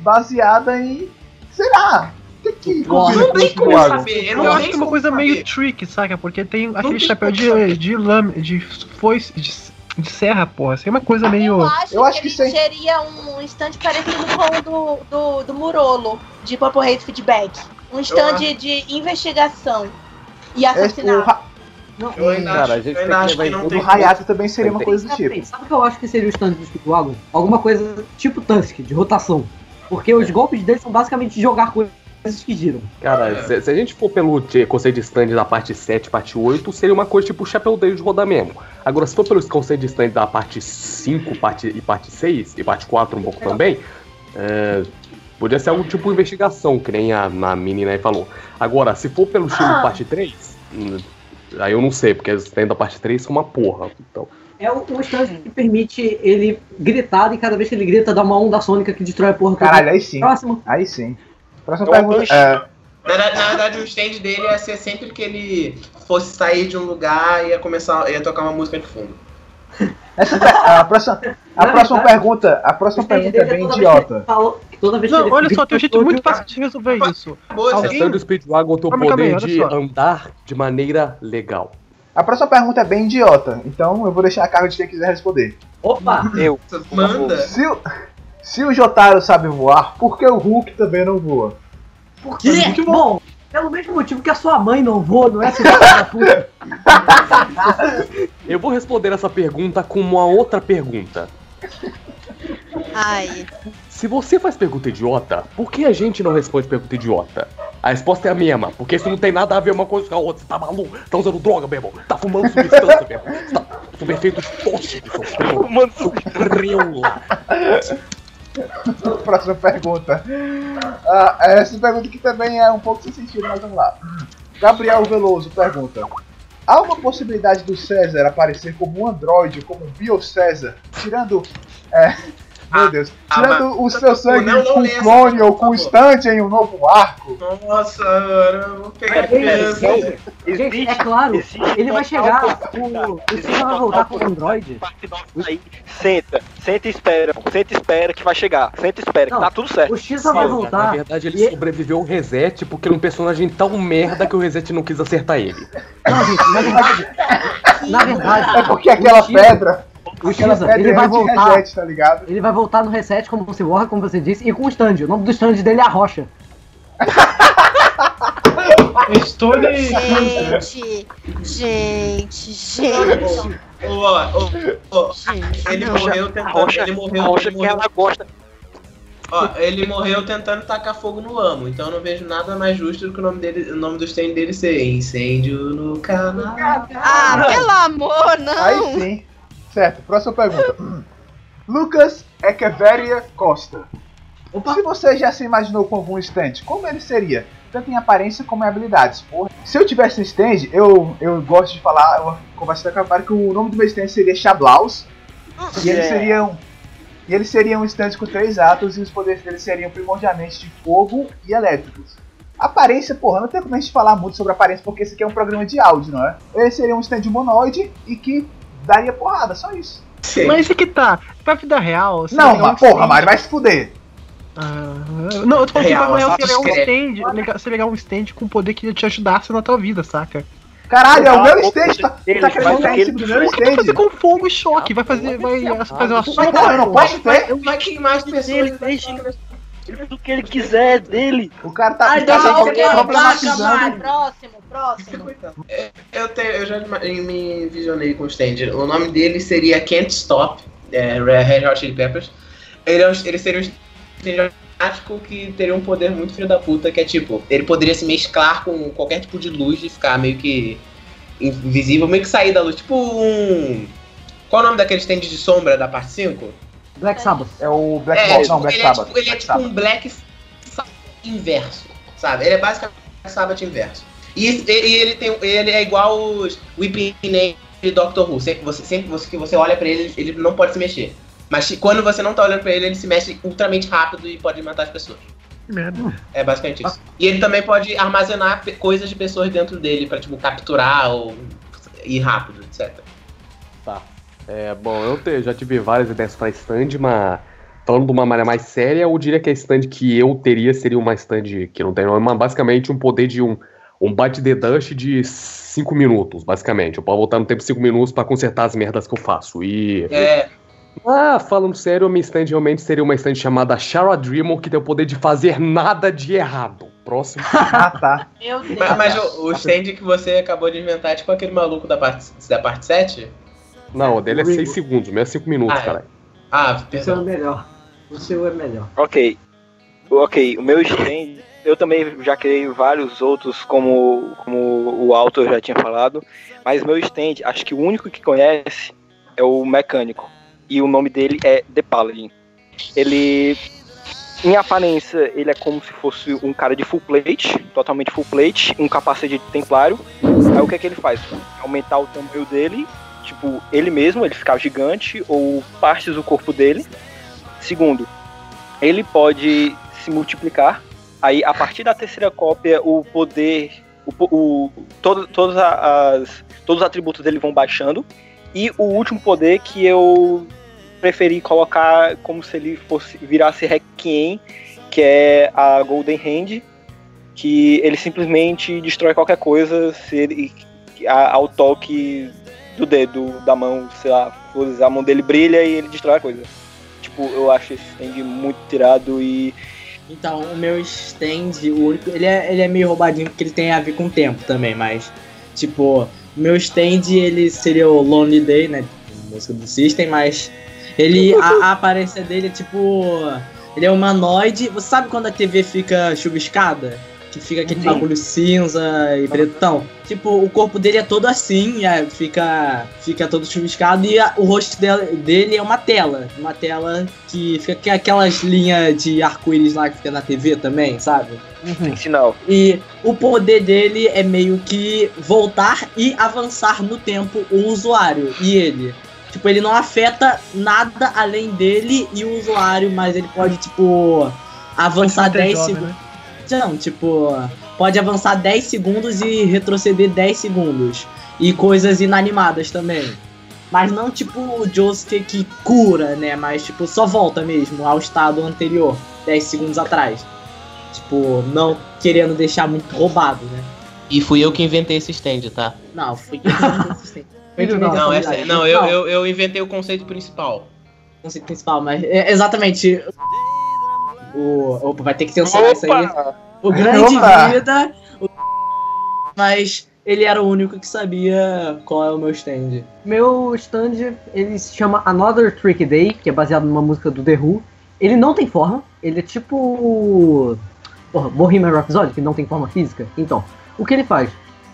baseada em. sei lá. O que que combina Não tem como saber. Eu Eu não acho que é uma coisa saber. meio trick, saca? Porque tem aquele tem chapéu de, saber. de lâmina, de foice, de, de serra, porra. Assim, é uma coisa meio. Eu acho, Eu acho que, que ele sim. seria um stand parecido com o do, do, do Murolo, de Purple Haze Feedback. Um stand acho- de investigação e É, o, assassinato. Ra- Não, Eu ainda Cara, acho, a gente eu tem ainda que acho que levar não o tem do Hayato também seria uma coisa do tipo. Sabe o que eu acho que seria o stand do Speedwagon? Alguma coisa tipo Tusk, de rotação. Porque os golpes dele são basicamente jogar coisas que giram. Cara, se, se a gente for pelo conceito de stand da parte 7, parte 8, seria uma coisa tipo o chapéu dele de rodar mesmo. Agora, se for pelo conceito de stand da parte 5 parte, e parte 6, e parte 4 um pouco também, é, podia ser algo tipo investigação, que nem a, a menina aí falou. Agora, se for pelo estilo parte 3, hum, aí eu não sei, porque as stand da parte 3 são uma porra. Então, É o, um stand que permite ele gritar e cada vez que ele grita dá uma onda sônica que destrói a porra toda. Caralho, aí sim. Próximo. Aí sim. Próxima É um pergunta. É, Na verdade, na verdade, o stand dele ia ser sempre que ele fosse sair de um lugar e ia começar, ia tocar uma música de fundo. Essa, pe- a próxima, a próxima pergunta. A próxima pergunta é bem idiota. Não, olha só, tem um jeito muito fácil de resolver isso. A Alguém- stand do Speedwagon tem o poder de andar de maneira legal. A próxima pergunta é bem idiota, então eu vou deixar a cargo de quem quiser responder. Opa! Eu. Manda. Se o, se o Jotaro sabe voar, por que o Hulk também não voa? Por quê? Bom, pelo mesmo motivo que a sua mãe não voa, não é filha da puta. Eu vou responder essa pergunta com uma outra pergunta. Ai. Se você faz pergunta idiota, por que a gente não responde pergunta idiota? A resposta é a mesma, porque isso não tem nada a ver uma coisa com a outra. Você tá maluco? Tá usando droga, meu irmão? Tá fumando substância, meu irmão? Você tá sob efeito de tóxico, seu. Mano, Preula. Próxima pergunta. Ah, essa pergunta aqui também é um pouco sem sentido, mas vamos lá. Gabriel Veloso pergunta: Há uma possibilidade do César aparecer como um androide, como um Bio César, tirando, é, Meu Deus. Tirando o seu sangue não, não com essa clone ou com stand em um novo arco. Nossa, mano, pegar Gente, criança. gente, é claro, ele vai chegar, o, o Steve vai voltar com o Android. Aí, senta, senta e espera, senta e espera que vai chegar, senta e espera, que tá tudo certo. O X vai Na voltar. verdade, ele sobreviveu ao reset porque é um personagem tão merda que o reset não quis acertar ele. Não, gente, na verdade. Na verdade. É porque aquela o pedra. O pedra ele é vai voltar. anti-reset, tá ligado? Ele vai voltar no reset como você Cyborg, como você disse, e com o stand. O nome do stand dele é a Rocha. Estou Gente, gente, gente. Ô, ó, ô, ó, ele morreu tentando. Rocha- ele morreu. Rocha ele que morreu, ela gosta. ó, ele morreu tentando tacar fogo no amo. Então eu não vejo nada mais justo do que o nome dele, o nome do stand dele ser Incêndio no canal. Ah, pelo amor, não. Aí sim. Certo, próxima pergunta. Lucas Echeverria Costa. Se você já se imaginou como um stand, como ele seria? Tanto em aparência como em habilidades. Porra. Se eu tivesse um stand, eu, eu gosto de falar, eu converso com a Cavara que o nome do meu stand seria Chablaus. E ele Yeah. seria um. E ele seria um stand com três atos e os poderes dele seriam primordialmente de fogo e elétricos. Aparência, porra, não tem como a gente falar muito sobre aparência porque esse aqui é um programa de áudio, não é? Ele seria um stand humanoide e que daria porrada, só isso. Mas é que tá. Pra vida real. você Não, pegar um mas porra, stand- Mário, vai se fuder. Ah, não, eu tô falando que Real, pra real fato seria um stand. legal- Você legal um stand com poder que te ajudasse na tua vida, saca? Caralho, é o Ah, meu stand, tá, ele tá querendo ficar em aquele cima do meu O que vai fazer stand. com fogo e choque? Vai fazer. Vai fazer uma Mas, sopa. cara, eu não posso ter. Vai queimar as pessoas. Ele, faz o que ele quiser dele. O cara tá, Ai, tá eu ser babaca, problematizando. Próximo, próximo. Eu, tenho, eu já me visionei com o stand. O nome dele seria Can't Stop, é, Red Hot Chili Peppers. Ele, é ele seria um stand automático que teria um poder muito filho da puta, que é tipo, ele poderia se mesclar com qualquer tipo de luz e ficar meio que invisível, meio que sair da luz. Tipo um. Qual é o nome daquele stand de sombra da parte 5? Black Sabbath. É o Black É, tipo, não, Black ele é Sabbath. tipo, ele é Black tipo Sabbath. um Black Sabbath inverso, sabe? Ele é basicamente Black Sabbath inverso. E, e- e ele, tem, ele é igual os Whipping Name de Doctor Who. Sempre, você, sempre você, que você olha pra ele, ele não pode se mexer. Mas quando você não tá olhando pra ele, ele se mexe ultramente rápido e pode matar as pessoas. Merda. É basicamente isso. E ele também pode armazenar coisas de pessoas dentro dele pra, tipo, capturar ou ir rápido, etc. É, bom, eu te- já tive várias ideias pra stand, mas falando de uma maneira mais séria, eu diria que a stand que eu teria seria uma stand que não tem nome, mas basicamente um poder de um, um bate the dust de 5 minutos, basicamente. Eu posso voltar no tempo 5 minutos pra consertar as merdas que eu faço. E. É. Ah, falando sério, a minha stand realmente seria uma stand chamada Shara Dreamer, que tem o poder de fazer nada de errado. Próximo. Ah, tá. Meu Deus. Mas, mas o, o stand que você acabou de inventar é tipo aquele maluco da parte, da parte 7? Não, o dele é 6 segundos, o meu é 5 minutos, Ah, é. cara. Ah, O seu é perdão. melhor. O seu é melhor. Ok. Ok, o meu stand, eu também já criei vários outros, como, como o autor já tinha falado, mas meu stand, acho que o único que conhece é o mecânico. E o nome dele é The Paladin. Ele, em aparência, ele é como se fosse um cara de full plate, totalmente full plate, um capacete de templário. Aí o que é que ele faz? Aumentar o tamanho dele, tipo, ele mesmo, ele ficar gigante, ou partes do corpo dele. Segundo, ele pode se multiplicar. Aí, a partir da terceira cópia, o poder, o, o, todo, todas as, todos os atributos dele vão baixando. E o último poder que eu preferi colocar como se ele fosse virasse Requiem, que é a Golden Hand, que ele simplesmente destrói qualquer coisa se ele, ao toque do dedo, da mão, sei lá, a mão dele brilha e ele destrói a coisa. Tipo, eu acho esse stand muito tirado e. Então, o meu stand, o único, ele é, ele é meio roubadinho porque ele tem a ver com o tempo também, mas, tipo, o meu stand, ele seria o Lonely Day, né, música do System, mas ele, a, a aparência dele é tipo, ele é humanoide, você sabe quando a TV fica chuviscada? Que fica aquele bagulho cinza e pretão. Tipo, o corpo dele é todo assim, é, fica, fica todo chuviscado e a- o rosto dele é uma tela. Uma tela que fica com aquelas linhas de arco-íris lá que fica na TV também, sabe? Tem sinal. E o poder dele é meio que voltar e avançar no tempo o usuário. E ele Tipo, ele não afeta nada além dele e o usuário, mas ele pode, tipo, avançar Pode ser 10 jovem, segundos. Não, tipo, pode avançar 10 segundos e retroceder 10 segundos. E coisas inanimadas também. Mas não tipo o Josuke que cura, né? Mas tipo, só volta mesmo ao estado anterior, 10 segundos atrás. Tipo, não querendo deixar muito roubado, né? E fui eu que inventei esse stand, tá? Não, fui eu que inventei esse stand. Que inventei Não, essa não eu, eu, eu inventei o conceito principal. O conceito principal, mas é, exatamente. O, opa, vai ter que censurar isso aí. O grande Opa! vida. o- mas ele era o único que sabia qual é o meu stand. Meu stand, ele se chama Another Trick Day, que é baseado numa música do The Who. Ele não tem forma, ele é tipo. Porra, Bohemian Rhapsody, que não tem forma física. Então, o que ele faz?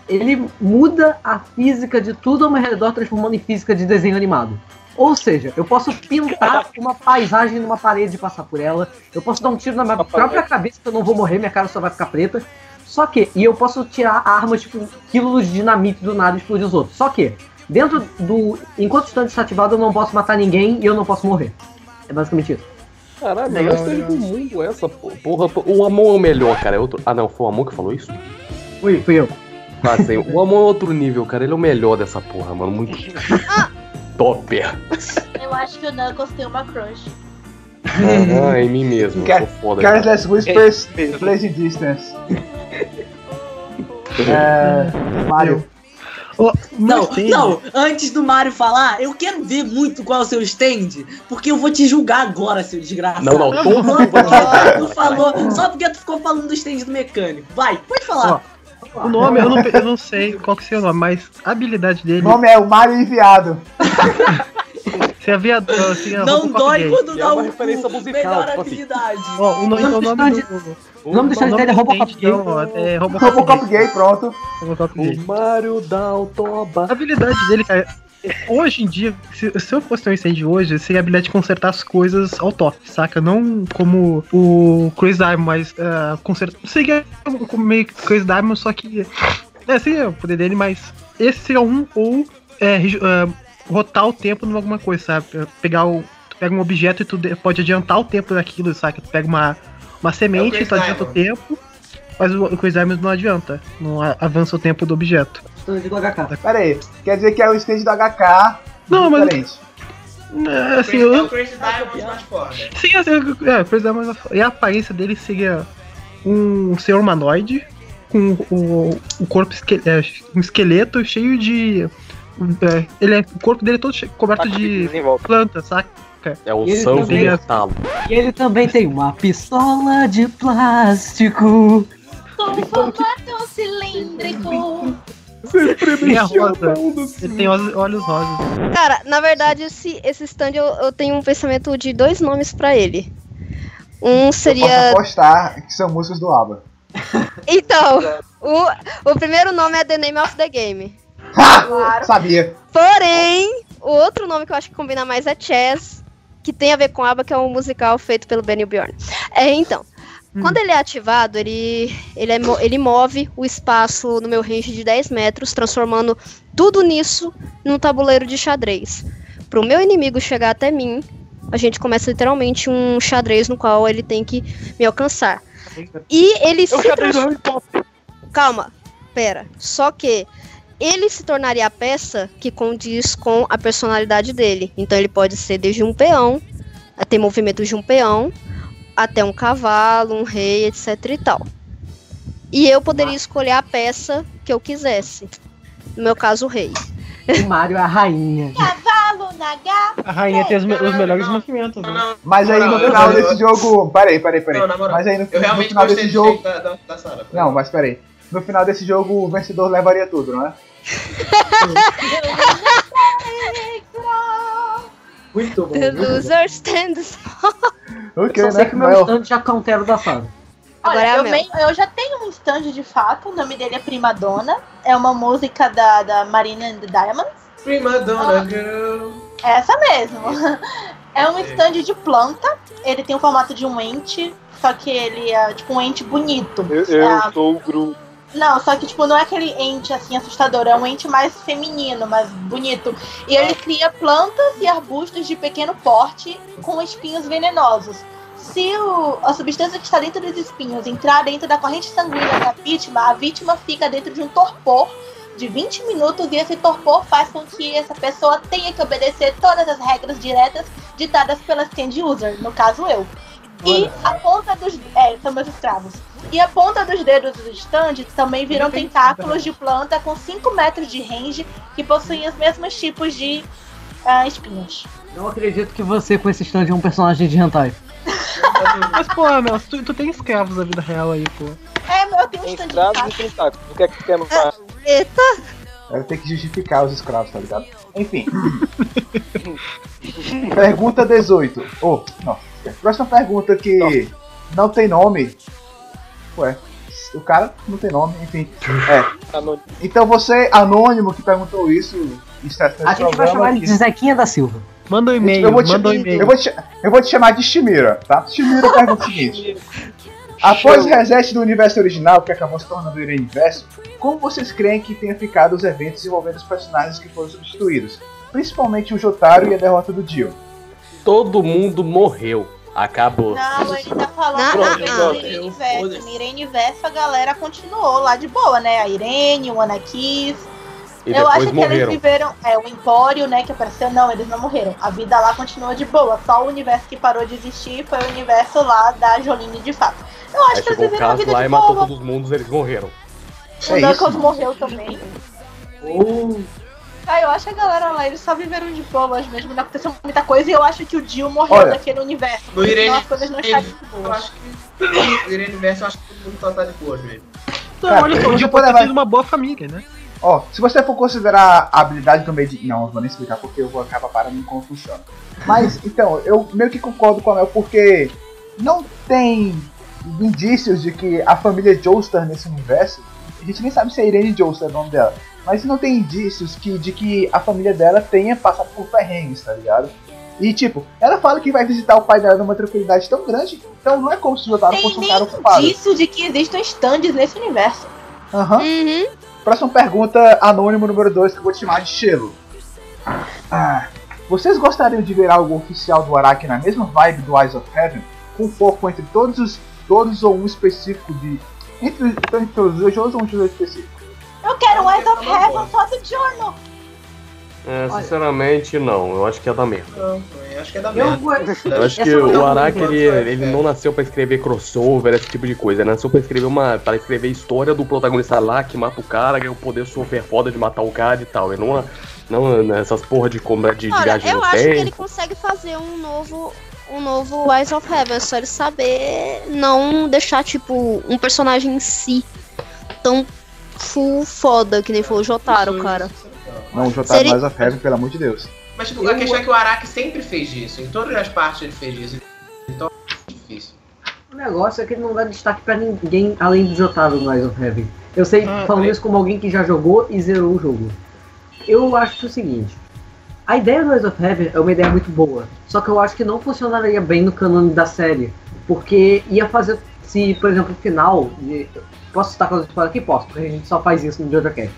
Ele muda a física de tudo ao meu redor, transformando em física de desenho animado. Ou seja, eu posso pintar uma paisagem numa parede e passar por ela. Eu posso dar um tiro na minha própria cabeça que eu não vou morrer, minha cara só vai ficar preta. Só que, e eu posso tirar armas, tipo, quilos de dinamite do nada e explodir os outros. Só que, dentro do. Enquanto o stand está ativado, eu não posso matar ninguém e eu não posso morrer. É basicamente isso. Caralho, melhor stand do mundo essa po- porra. O Amon é o melhor, cara. É outro... Ah, não, foi o Amon que falou isso? Fui, fui eu. Ah, sim. O Amon é outro nível, cara. Ele é o melhor dessa porra, mano. Muito top. Eu acho que o Knuckles tem uma crush. Ah, em mim mesmo. Sou foda. cara. Careless Whispers, Blazing Distance. É. Mario. Não, não, antes do Mario falar, eu quero ver muito qual é o seu stand, porque eu vou te julgar agora, seu desgraçado. Não, não, todo Só porque tu falou, só porque tu ficou falando do stand do mecânico. Vai, pode falar. O nome, eu não, eu não sei qual que é o nome, mas a habilidade dele. O nome é o Mario Enviado. Se havia. Se a Não dói quando dá uma um referência musical, melhor tipo assim. habilidade. Ó, o nome, O o nome do. O nome do stand dele é Robocop Gay. Não, é Robocop, Robocop gay, pronto. Robocop gay. O Mario da Autoba. A habilidade dele, cara. Hoje em dia, se, se eu fosse ter um incêndio hoje, seria a habilidade de consertar as coisas ao top, saca? Não como o Chris Diamond, mas uh, consertar. Seria como meio que Chris Diamond, só que. É, seria o poder dele, mas esse seria um ou é, ah, rotar o tempo em alguma coisa, sabe? Pegar o. Tu pega um objeto e tu de- pode adiantar o tempo daquilo, saca? Tu pega uma, uma semente, Chris tu adianta o tempo, mas o, o Chris Diamond não adianta. Não avança o tempo do objeto. Stand do HK. Pera aí, quer dizer que é o stand do HK. Não, mas- diferente. É, assim, eu, Chris Diamond mais foda. Sim, assim, é, Chris Diamond, e a aparência dele seria um ser humanoide com o, o corpo esque- é, um esqueleto cheio de. É, ele é, o corpo dele é todo cheio- coberto de planta, saca? É o E também- Mortalo. E ele também tem uma pistola de plástico. Com formato cilíndrico. Ele é rosa. Ele tem olhos, rosas. Cara, na verdade, esse, esse stand eu, eu tenho um pensamento de dois nomes pra ele. Um Posso seria. apostar que são músicas do ABBA. Então, o, o primeiro nome é The Name of the Game. Sabia. Porém, o outro nome que eu acho que combina mais é Chess, que tem a ver com ABBA, que é um musical feito pelo Benny Bjorn. É, então, quando ele é ativado, ele, ele, é ele move o espaço no meu range de 10 metros, transformando tudo nisso num tabuleiro de xadrez. Pro meu inimigo chegar até mim, a gente começa literalmente um xadrez no qual ele tem que me alcançar. E ele se transforma... Calma, pera. Só que ele se tornaria a peça que condiz com a personalidade dele. Então ele pode ser desde um peão, a ter movimentos de um peão, até um cavalo, um rei, etc e tal. E eu poderia escolher a peça que eu quisesse. No meu caso, o rei. O Mario é a rainha. Cavalo na gata. A rainha tem os, me- os melhores movimentos. né? Mas aí no final eu- desse eu- jogo. Peraí, peraí, peraí. Não, na moral, Mas aí no, eu no final gostei desse jogo. da, da, da Sarah. Não, mas peraí. No final desse jogo o vencedor levaria tudo, não é? Muito bom. The muito bom. loser stands. Ok, Só sei né? que o meu stand já countero da. Agora Olha, é a eu, venho- eu já tenho um stand de fato, o nome dele é Prima Donna. É uma música da, da Marina and the Diamonds. Prima Donna Girl. É essa mesmo. É um stand de planta. Ele tem o formato de um ente, só que ele é tipo um ente bonito. Eu, eu É, sou o Gru. Não, só que, tipo, não é aquele ente assim assustador, é um ente mais feminino, mais bonito. E ele cria plantas e arbustos de pequeno porte com espinhos venenosos. Se o- a substância que está dentro dos espinhos entrar dentro da corrente sanguínea da vítima, a vítima fica dentro de um torpor de 20 minutos e esse torpor faz com que essa pessoa tenha que obedecer todas as regras diretas ditadas pela stand user, no caso eu. E a ponta dos. É, são meus escravos. E a ponta dos dedos dos stands também viram tentáculos de planta com 5 metros de range que possuem os mesmos tipos de ah, espinhos. Não acredito que você com esse stand é um personagem de hentai. Mas, pô, Mel, tu, tu tem escravos da vida real aí, pô. É, eu tenho um stand de Escravos e tentáculos. O que é que tu quer mais? Eita! Deve ter que justificar os escravos, tá ligado? Enfim. pergunta 18. Oh, não. Próxima pergunta que não tem nome. Ué, o cara não tem nome, enfim. É. Então você, anônimo, que perguntou isso, está A gente vai chamar ele de Zequinha da Silva. Manda um eu vou, te, eu, vou te, eu vou te chamar de Shimira, tá? Shimira pergunta o seguinte: Após o reset do universo original, que acabou se tornando o universo, como vocês creem que tenha ficado os eventos envolvendo os personagens que foram substituídos? Principalmente o Jotaro e a derrota do Dio. Todo mundo morreu. Acabou. Não, ele tá falando não, no Irene Verso. No Irene Verso a galera continuou lá de boa, né? A Irene, o Anakis. E Eu acho que eles morreram. viveram. É, o Empório, né, que apareceu. Não, eles não morreram. A vida lá continuou de boa. Só o universo que parou de existir foi o universo lá da Jolene de fato. Eu acho Aí que eles viveram a vida lá de e matou boa. todos os mundos, eles morreram. O Knuckles morreu também. Oh. Ah, eu acho que a galera lá, eles só viveram de boas mesmo, não aconteceu muita coisa e eu acho que o Dio morreu Olha, daquele universo. No Irene, senão as coisas não de eu boas. acho que no Irene Verso eu acho que todo mundo só tá de boa mesmo. Então, Cara, olha já eu pode ter sido uma boa família, né? Ó, se você for considerar a habilidade do meio de. Não, eu vou nem explicar porque eu vou acabar parando em como funciona. Mas, então, eu meio que concordo com a Mel porque não tem indícios de que a família Joestar nesse universo. A gente nem sabe se é Irene Joestar o nome dela. Mas não tem indícios que, de que a família dela tenha passado por perrengues, tá ligado? E tipo, ela fala que vai visitar o pai dela numa tranquilidade tão grande, então não é como se o Jotaro fosse um cara ocupado. Indício de que existam stands nesse universo. Aham. Próxima pergunta, anônimo número 2, que eu vou te chamar de Shelo. Ah, vocês gostariam de ver algo oficial do Araki na mesma vibe do Eyes of Heaven? Com foco entre todos os. todos ou um específico de. Entre, entre os dois jogos ou um jogo específico? Eu quero um Eyes of Heaven só do Giorno. É, sinceramente, não. Eu acho que é da merda. Não, eu acho que é da merda. Eu acho que o Araki, ele, ele não nasceu pra escrever crossover, esse tipo de coisa. Ele nasceu pra escrever uma. para escrever história do protagonista lá que mata o cara, ganha o poder super foda de matar o cara e tal. Ele não. Não nessas porra de, com- de, de Olha, eu acho que ele tempo. consegue fazer um novo um novo Eyes of Heaven, é só ele saber não deixar, tipo, um personagem em si tão full foda que nem foi o Jotaro, cara. Não, o Jotaro Seria- Eyes of Heaven, pelo amor de Deus. Mas tipo, a questão é que o Araki sempre fez isso. Em todas as partes ele fez isso. Então é difícil. O negócio é que ele não dá destaque pra ninguém além do Jotaro no Eyes of Heaven. Eu sei, Ah, falando é. isso como alguém que já jogou e zerou o jogo. Eu acho o seguinte. A ideia do Eyes of Heaven é uma ideia muito boa. Só que eu acho que não funcionaria bem no canone da série. Porque ia fazer. Se, por exemplo, o final. De, posso citar coisas fora aqui? Posso, porque a gente só faz isso no Jojo Cast.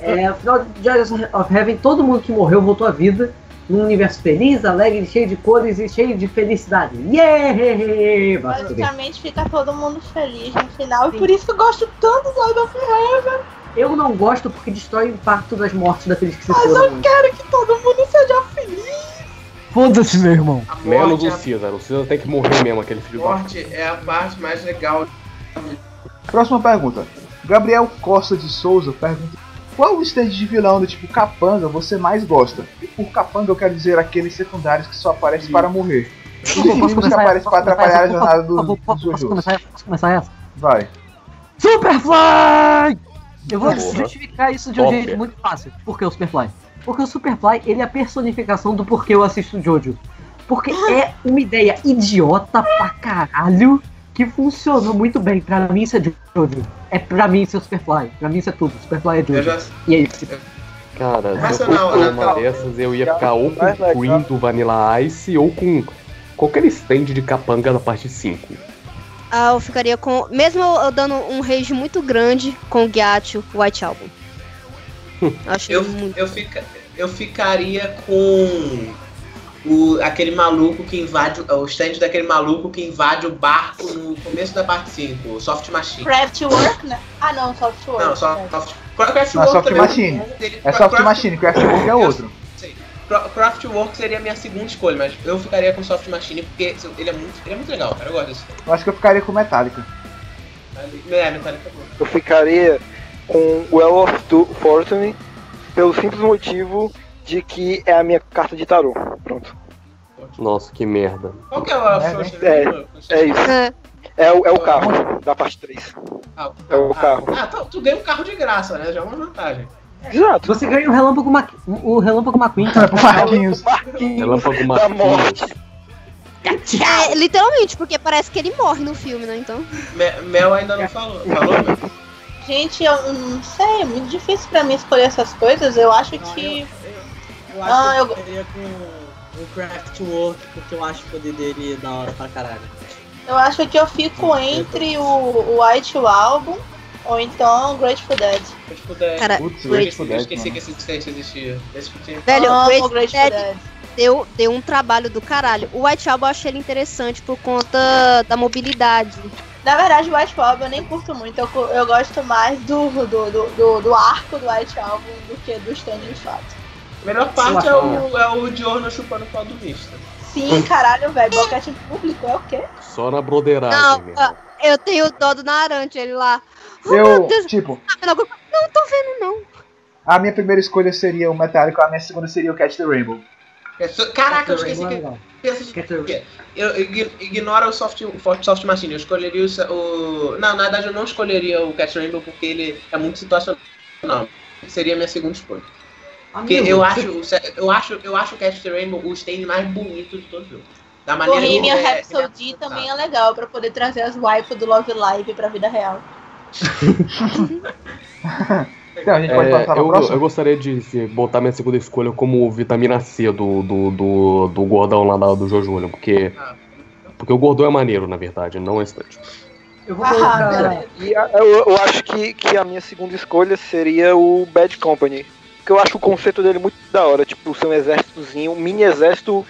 É, no final de Eyes of Heaven, todo mundo que morreu voltou à vida. Num universo feliz, alegre, cheio de cores e cheio de felicidade. Yeah! Basicamente fica todo mundo feliz no final. E por isso que eu gosto tanto do Eyes of Heaven. Eu não gosto porque destrói o impacto das mortes daqueles que se Mas foram. eu quero que todo mundo seja feliz. Foda-se, meu irmão. Menos o Caesar. O Caesar tem que morrer mesmo, aquele filho da Morte é a parte mais legal. Próxima pergunta. Gabriel Costa de Souza pergunta: Qual o stand de vilão do tipo capanga você mais gosta? E por capanga eu quero dizer aqueles secundários que só aparecem para morrer. Os Posso inimigos que começar aparecem essa? para atrapalhar a começar jornada dos Posso começar essa? Posso começar essa? Vai. Superfly! Eu vou Porra. justificar isso de um jeito muito fácil. Por que o Superfly? Porque o Superfly, ele é a personificação do porquê eu assisto Jojo. Porque é uma ideia idiota pra caralho que funciona muito bem. Pra mim isso é Jojo. É pra mim isso é Superfly. Pra mim isso é tudo. Superfly é Jojo. já- E é isso. Cara, se eu fosse uma dessas, eu ia ficar ou com o Queen do Vanilla Ice ou com qualquer stand de capanga da parte 5. Ah, eu ficaria com. Mesmo eu, dando um rage muito grande com o Gyatio White Album. Acho Eu, muito. eu, fica, eu ficaria com o, aquele maluco que invade. O stand daquele maluco que invade o barco no começo da parte 5, o Soft Machine. Craftwork, né? Ah, não, Softwork. Não, só né? Soft. Não, Soft também- Machine. ele- É Soft Craft- Machine, Craftwork é outro. Cra- Craftwork seria a minha segunda escolha, mas eu ficaria com Soft Machine porque ele é muito, ele é muito legal, cara. Eu gosto desse. Eu acho que eu ficaria com Metallica. É, Metallica é bom. Eu ficaria com Well of Tu- Fortune pelo simples motivo de que é a minha carta de tarô. Pronto. Nossa, que merda. Qual que é o É, Fortune? é, é isso. É, o, é o carro da parte 3. É o carro. Ah, tá, tu ganha um carro de graça, né? Já é uma vantagem. Exato. Você ganha o Relâmpago, Ma... o Relâmpago McQueen. Marquinhos. Relâmpago Marquinhos. É, literalmente, porque parece que ele morre no filme, né? Então. Me- Mel ainda não falou. Falou, Mel? Gente, eu não sei, é muito difícil pra mim escolher essas coisas. Eu acho que. Eu acho Ah, que eu- eu ficaria com o Craftwork, porque eu acho o poder dele da hora pra caralho. Eu acho que eu fico entre o, o White Album ou então o Grateful Dead. Grateful Dead. Cara, Putz, Grateful eu Dead, esqueci mano. que esse existência existia. Velho, Amo Grateful Grateful Dead Dead. deu, deu um trabalho do caralho. O White Album eu achei ele interessante por conta da mobilidade. Na verdade, o White Album eu nem curto muito. Eu, eu gosto mais do, do, do, do, do arco do White Album do que do stand de fato. A melhor parte é o, é o Diorno chupando o pau do mista. Sim, caralho, velho. Boquete público é o quê? Só na broderagem, Não, ah, eu tenho dó do Narante, ele lá. Oh, Eu, meu Deus, tipo? Não tô vendo, não. a minha primeira escolha seria o Metallica, a minha segunda seria o Catch the Rainbow. É Caraca, eu esqueci é que. de- Eu ign- ignora o soft, Soft Machine, eu escolheria o, o. Não, na verdade eu não escolheria o Cat Rainbow porque ele é muito situacional. Não, seria a minha segunda escolha. Porque Amigo, eu acho, o se- eu acho, eu acho o Cat the Rainbow o stand mais bonito de todo o filme. Da maneira Bohemian como é- Rhapsody também é legal pra poder trazer as waifus do Love Live pra vida real. Então, a gente pode É, eu, eu gostaria de se, botar minha segunda escolha como vitamina C do, do, do, do gordão lá da- do Jojo porque. Porque o gordão é maneiro, na verdade, não é estante. Eu vou colocar. E a- eu, eu acho que, que a minha segunda escolha seria o Bad Company. Porque eu acho o conceito dele muito da hora. Tipo, ser um exércitozinho, um mini exército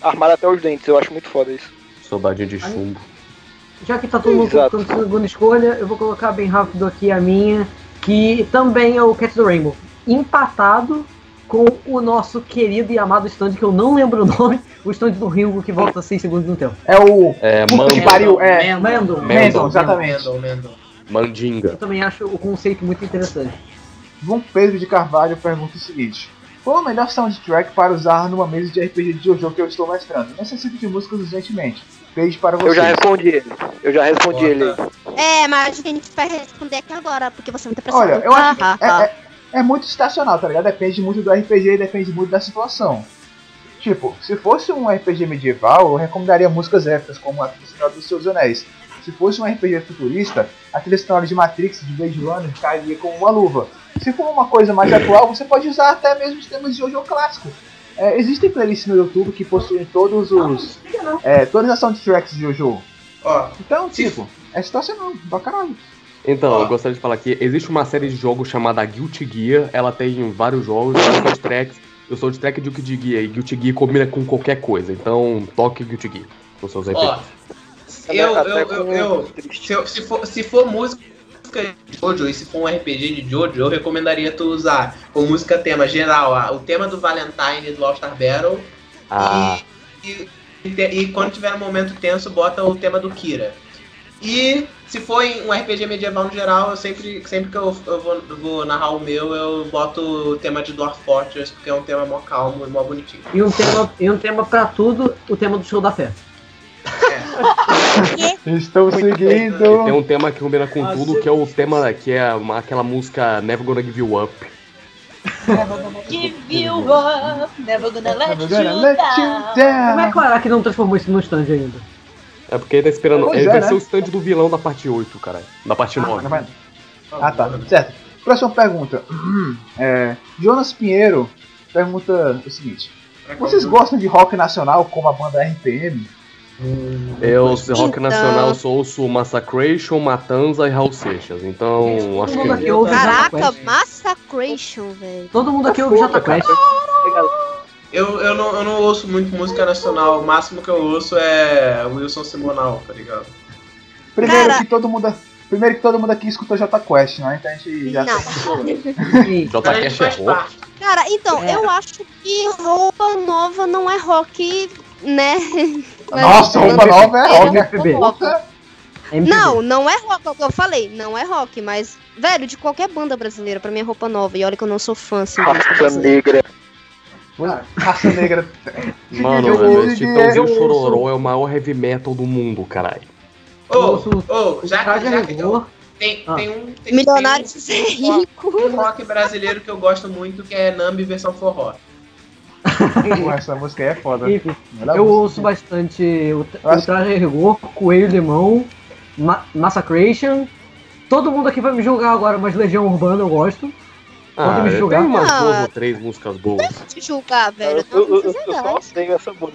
armado até os dentes. Eu acho muito foda isso. Saudade de chumbo. Já que tá todo mundo Exato. colocando segunda escolha, eu vou colocar bem rápido aqui a minha, que também é o Cat the Rainbow. Empatado com o nosso querido e amado stand, que eu não lembro o nome, o stand do Ringo que volta 6 segundos no tempo. É o. É, Puta que Mando. pariu, é. Exatamente. Mendel. Mandinga. Eu também acho o conceito muito interessante. João Pedro de Carvalho pergunta o seguinte: Qual a melhor soundtrack para usar numa mesa de RPG de Jojo que eu estou mestrando? Necessito de músicas urgentemente. Beijo para vocês. Eu já respondi ele. Eu já respondi ele. É, mas a gente vai responder aqui agora, porque você é muito apressado. Olha, eu acho que Ah, é, ah, é- é muito estacional, tá ligado? Depende muito do RPG e depende muito da situação. Tipo, se fosse um RPG medieval, eu recomendaria músicas épicas, como a trilha sonora dos Seus Anéis. Se fosse um RPG futurista, a trilha sonora de Matrix, de Blade Runner, cairia como uma luva. Se for uma coisa mais atual, você pode usar até mesmo os temas de Jojo clássico. É, existem playlists no YouTube que possuem todos os. É, todas as soundtracks de Jojo. Ó, Então, tipo, é situacional, pra caralho. Então, eu gostaria de falar que existe uma série de jogos chamada Guilty Gear, ela tem vários jogos, vários soundtracks. Eu sou de track de Guilty Gear e Guilty Gear combina com qualquer coisa, então toque Guilty Gear nos seus RPGs. eu, Até eu, eu, com- eu- se, eu- se, for, se for música de Jojo e se for um RPG de Jojo, eu recomendaria tu usar como música tema geral o tema do Valentine do All Star Battle Ah, e, e, e quando tiver um momento tenso, bota o tema do Kira. E se for em um RPG medieval no geral, eu sempre, sempre que eu, eu vou, eu vou narrar o meu, eu boto o tema de Dwarf Fortress, porque é um tema mó calmo e mó bonitinho. E um tema, e um tema pra tudo, o tema do show da fé. Estou tem seguindo. um tema que combina com tudo, que é o tema que é uma- aquela música Never Gonna Give You Up. Give you up, never gonna let Never gonna you let you down. Como é que o Araki não transformou isso no stand ainda? É porque ele tá esperando. Pois ele é, vai né? ser o stand do vilão da parte 8, cara. Da parte 9. Ah, Ah, tá. Certo. Próxima pergunta. É, Jonas Pinheiro pergunta o seguinte: Vocês gostam de rock nacional como a banda RPM? Eu, se rock Então- nacional, eu só ouço Massacration, Matanza e Raul Seixas. Então, acho mundo aqui que. ouve Caraca, Jota Quest. Massacration, velho. Todo mundo aqui ouve Jota Quest. Eu, eu, não, eu não ouço muito música nacional, o máximo que eu ouço é Wilson Simonal, tá ligado? Primeiro Cara- que todo mundo. Primeiro que todo mundo aqui escutou Jota Quest, né? Então a gente já Não. Jota Cash é rock. Cara, então, É. eu acho que roupa nova não é rock, né? Nossa, roupa nova é rock, MPB. puta. Não, não é rock, é o que eu falei, não é rock, mas, velho, de qualquer banda brasileira, pra mim é roupa nova. E olha que eu não sou fã, assim. Raça negra. Raça negra. Mano, Eu velho, Chororó ouço- é o maior heavy metal do mundo, caralho. Ô, ô, já que, já que tem, Ah. tem um. Tem, Milionário tem de ser um, rico. um rock brasileiro que eu gosto muito, que é Nambi versão forró. Essa música aí é foda. Enfim, eu ouço bastante o, o Traje Rigor, Coelho Limão, Ma Massacration. Todo mundo aqui vai me julgar agora, mas Legião Urbana eu gosto. Ah, Pode me tem julgar. umas Ah. duas ou três músicas boas. Te julgar, velho. Eu, eu, Não, eu, não eu é só odeio essa banda.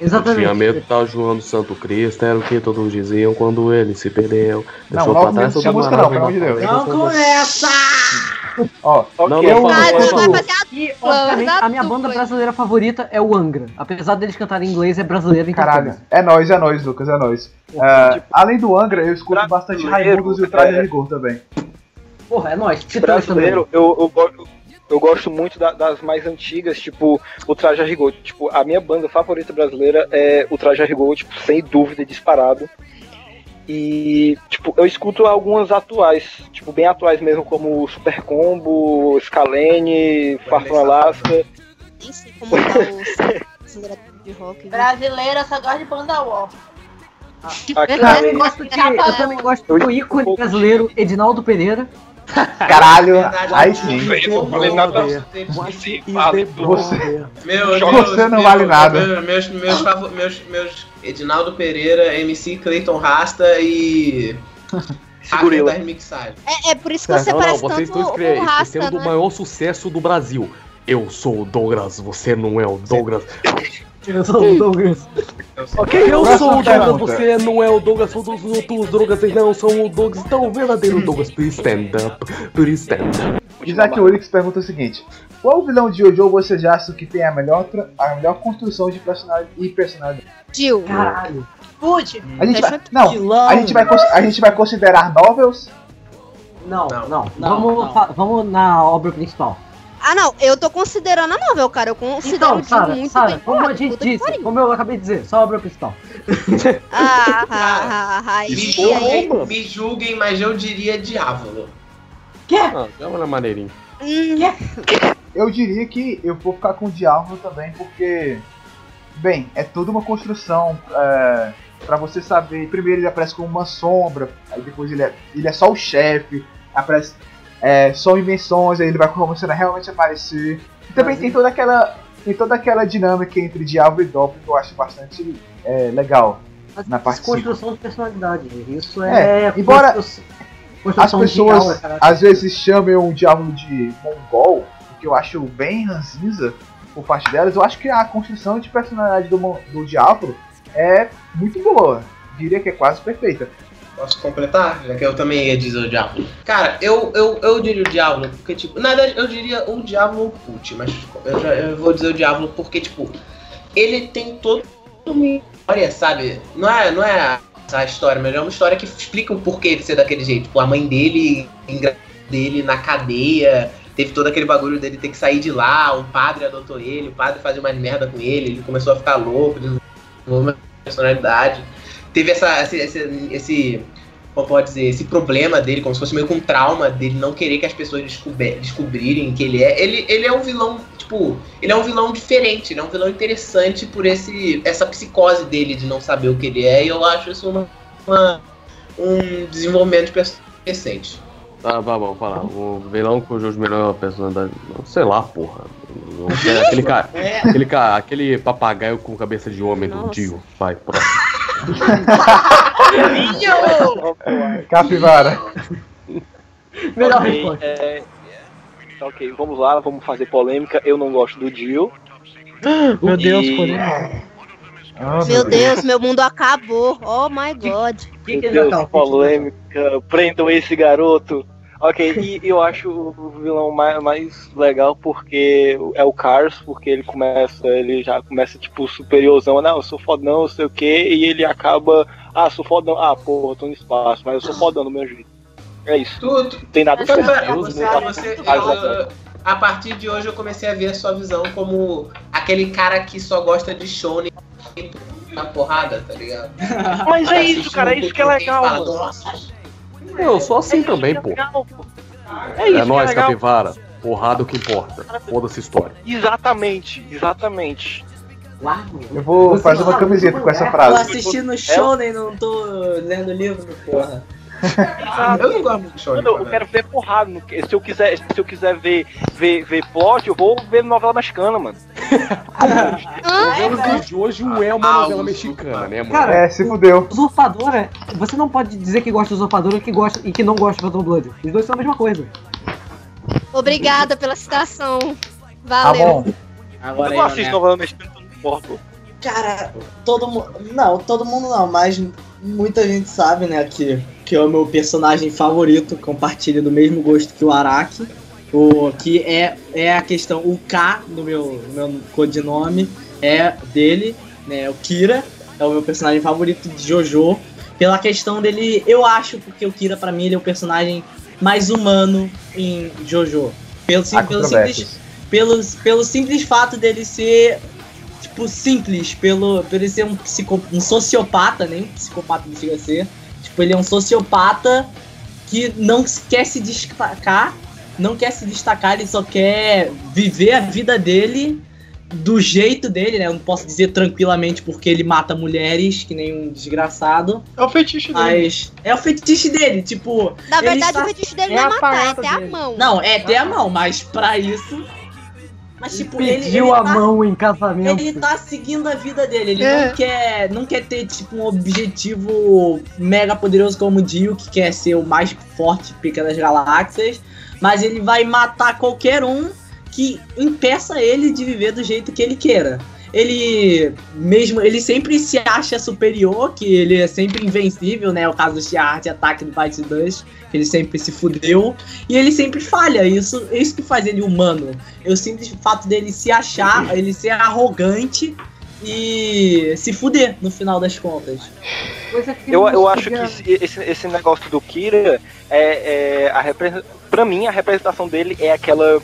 Exatamente. Tinha medo de estar João Santo Cristo, era o que todos diziam quando ele se perdeu. Não, Deixou não pra trás tinha toda música não, pelo amor de Deus. Não começa! Ó, Não, não, Ok. fala, fala, não, fazer a E, obviamente, a minha banda brasileira favorita é o Angra. Apesar deles cantarem em inglês, é brasileira em caralho. português. É nóis, é nóis, Lucas, é nóis. É, tipo, além do Angra, eu escuto bastante brasileiro, Raimundos e o Traje é. Rigor também. Porra, é nóis. Titãs também. Brasileiro, eu, eu, gosto- eu gosto muito da- das mais antigas, tipo, o Traje a Rigor. Tipo, a minha banda favorita brasileira é o Traje a Rigor, tipo, sem dúvida, disparado. E, tipo, eu escuto algumas atuais, tipo, bem atuais mesmo, como Super Combo, Scalene, Farton Alaska. Nem sei como tá o acelerador de rock. Brasileira só gosta de banda war. A Eu também gosto, de, eu também gosto do ícone brasileiro Edinaldo Pereira. Caralho, Verdade, aí sim. eu- Falei eu- nada. Você Você, Meu, Você não vale nada. meu- Meus, meus, meus, meus Edinaldo Pereira, MC Clayton Rasta e. Mixagens. É, é por isso que você Não, não, parece vocês tanto estão escre- o Rasta, do né? maior sucesso do Brasil. Eu sou o Douglas, você não é o Douglas. Eu sou o Douglas. Ok, eu Próxima sou o Douglas, você não é o Douglas, todos os outros Douglas vocês não são o Douglas, então o verdadeiro Douglas, please stand up, please stand up. Isaac Ulrich pergunta o seguinte: Qual vilão de Jojo você já acha que tem a melhor, a melhor construção de personalidade e personalidade? Jill. Caralho. Pude. A gente vai, não, a gente vai, a gente vai considerar novels? Não, Não. não. Não, vamos, não. vamos na obra principal. Ah, não, eu tô considerando a novel, cara. Eu considero Então, o muito Sara, bem. como a gente disse, como eu acabei de dizer, só a obra principal. Ah, ah, ah, ah, Me julguem, me julguem, mas eu diria Diávolo. Ah, dá uma maneirinha. Hum, Eu diria que eu vou ficar com o Diablo também, porque. Bem, é toda uma construção é, para você saber. Primeiro ele aparece como uma sombra, aí depois ele é, ele é só o chefe, aparece é, só invenções, aí ele vai começando a realmente aparecer. E também tem toda aquela. Tem toda aquela dinâmica entre Diablo e Doppler que eu acho bastante é, legal. Mas Na parte construção de personalidade. Isso é. É, embora construção- As pessoas às vezes chamam o Diablo de mongol, o que eu acho bem ranzinza por parte delas. Eu acho que a construção de personalidade do, do Diablo é muito boa. Diria que é quase perfeita. Posso completar? Já que eu também ia dizer o Diablo. Cara, eu, eu, eu diria o Diablo porque, tipo, na verdade eu diria o Diablo o Put, mas eu, já, eu vou dizer o Diablo porque, tipo, ele tem todo uma história, sabe? Não é, não é a história, mas é uma história que explica o porquê ele ser daquele jeito. Tipo, a mãe dele, dele na cadeia, teve todo aquele bagulho dele ter que sair de lá, um padre adotou ele, o padre fazia umas merda com ele, ele começou a ficar louco, desenvolveu uma personalidade. Teve essa, esse, esse, esse- como pode dizer, esse problema dele, como se fosse meio com um trauma dele não querer que as pessoas descobe- descobrirem que ele é. Ele, ele é um vilão, tipo, ele é um vilão diferente, ele é um vilão interessante por esse, essa psicose dele de não saber o que ele é, e eu acho isso uma, uma- um desenvolvimento de personagem recente. Tá, tá bom, falar. O vilão com o Jojo melhor personalidade. Sei lá, porra. Aquele cara. Aquele, cara, aquele papagaio com cabeça de homem do Dio. Vai, próximo. Capivara. Melhor Ok, resposta. é, tá ok, vamos lá, vamos fazer polêmica. Eu não gosto do Dio. Meu Deus, E- polêmica. Meu Deus, meu mundo acabou. Oh my god. Meu Deus, polêmica. Prendam esse garoto. Ok, e eu acho o vilão mais, mais legal porque é o Cars, porque ele começa, ele já começa tipo superiorzão, não, eu sou fodão, não sei o que, e ele acaba, ah, sou fodão, ah, porra, tô no espaço, mas eu sou fodão do meu jeito. É isso. Tudo. Não tem nada pra você, você- eu- a partir de hoje eu comecei a ver a sua visão como aquele cara que só gosta de shonen na porrada, tá ligado? Mas é isso, cara, é isso que é legal, fala. "Nossa, Eu sou assim também, pô. É isso É que nóis, legal. capivara. Porrada o que importa. Foda-se história. Exatamente, exatamente. Eu vou fazer uma camiseta com essa Tô frase. assistindo Shonen, não tô lendo livro, porra. Eu não gosto muito de shonen. Eu, eu quero ver porrada. Se eu quiser, se eu quiser ver, ver, ver plot, eu vou ver novela mexicana, mano. Novelas de hoje é uma novela mexicana, né, mano? Cara, É, se fudeu. Usurpadora, você não pode dizer que gosta de usurpadora e que, gosta, e que não gosta de Phantom Blood. Os dois são a mesma coisa. Obrigada pela citação. Tá Valeu. Agora eu não assisto né? novela mexicana, não importa. Cara, todo mundo. Não, todo mundo não, mas muita gente sabe, né, que, que é o meu personagem favorito, compartilha do mesmo gosto que o Araki. O, que é, é a questão, o K no meu, no meu codinome é dele, né? O Kira é o meu personagem favorito de Jojo. Pela questão dele, eu acho, porque o Kira, pra mim, ele é o personagem mais humano em Jojo. Pelo, sim, pelo simples, pelo, pelo simples fato dele ser tipo, simples, pelo, pelo ele ser um, psico, um sociopata, nem psicopata não chega a ser. Tipo, ele é um sociopata que não quer se destacar, não quer se destacar, ele só quer viver a vida dele do jeito dele, né? Eu não posso dizer tranquilamente porque ele mata mulheres, que nem um desgraçado. É o fetiche dele. Mas é o fetiche dele, tipo. Na verdade, tá- o fetiche dele é não é a matar, é ter a dele. mão. Não, é ter a mão, mas pra isso. Mas tipo, ele. Pediu ele a tá- mão em casamento. ele tá seguindo a vida dele, ele É. não quer não quer ter tipo um objetivo mega poderoso como o Dio, que quer ser o mais forte pica das galáxias, mas ele vai matar qualquer um que impeça ele de viver do jeito que ele queira. Ele mesmo, ele sempre se acha superior, que ele é sempre invencível, né? O caso do Shiard ataque do Fight 2, que ele sempre se fudeu, e ele sempre falha. Isso, é isso que faz ele humano. É o simples fato dele se achar, ele ser arrogante e se fuder no final das contas. Eu, eu acho que esse, esse, negócio do Kira é, é a pra mim a representação dele é aquela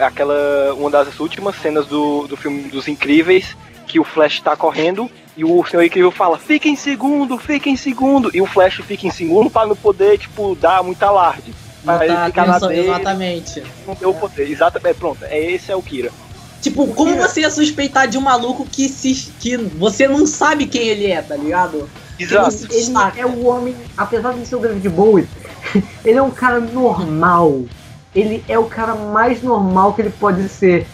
aquela uma das últimas cenas do, do filme dos Incríveis que o Flash tá correndo e o Senhor Incrível fala fica em segundo, fica em segundo e o Flash fica em segundo para não poder tipo dar muito alarde. Pra ele ficar na dele, exatamente. não ter o poder. Exatamente, pronto. É esse é o Kira. Tipo, como você ia suspeitar de um maluco que, se, que você não sabe quem ele é, tá ligado? Exato. Ele destaca. é o homem, apesar de ser o David Bowie, ele é um cara normal. Ele é o cara mais normal que ele pode ser.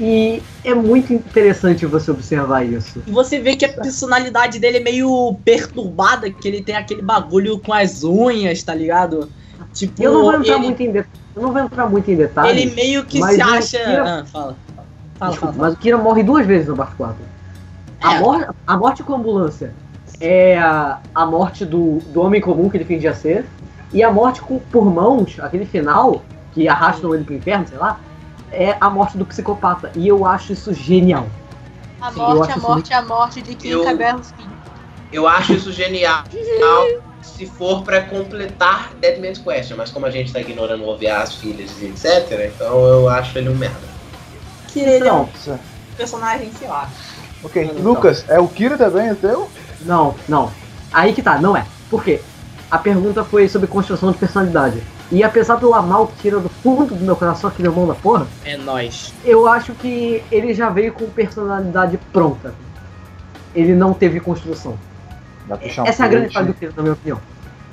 E é muito interessante você observar isso. E você vê que a personalidade dele é meio perturbada, que ele tem aquele bagulho com as unhas, tá ligado? Tipo, Eu não vou entrar ele, muito em de... eu não vou entrar muito em detalhes. ele meio que se acha. Kira- Ah, fala. Fala, Desculpa, fala, mas o Kira morre duas vezes no Barco 4. A, É. mor a morte com a ambulância é a, a morte do, do homem comum que ele fingia ser. E a morte com, por mãos, aquele final, que arrastam ele pro inferno, sei lá, é a morte do psicopata. E eu acho isso genial. A Sim, morte, a morte, a morte de quem Eu- cabelos. Eu acho isso genial se for pra completar Dead Man's Question, mas como a gente tá ignorando o OVA, as filhas e etc, então eu acho ele um merda. Que ele é um Então, personagem, sei lá. ok. Lucas, é o Kira também o teu? Não, não. Aí que tá, não é. Por quê? A pergunta foi sobre construção de personalidade. E apesar do amar o Kira do fundo do meu coração, aquele irmão da porra, É nóis. eu acho que ele já veio com personalidade pronta. Ele não teve construção. Um Essa é a grande falha do Kira, na minha opinião.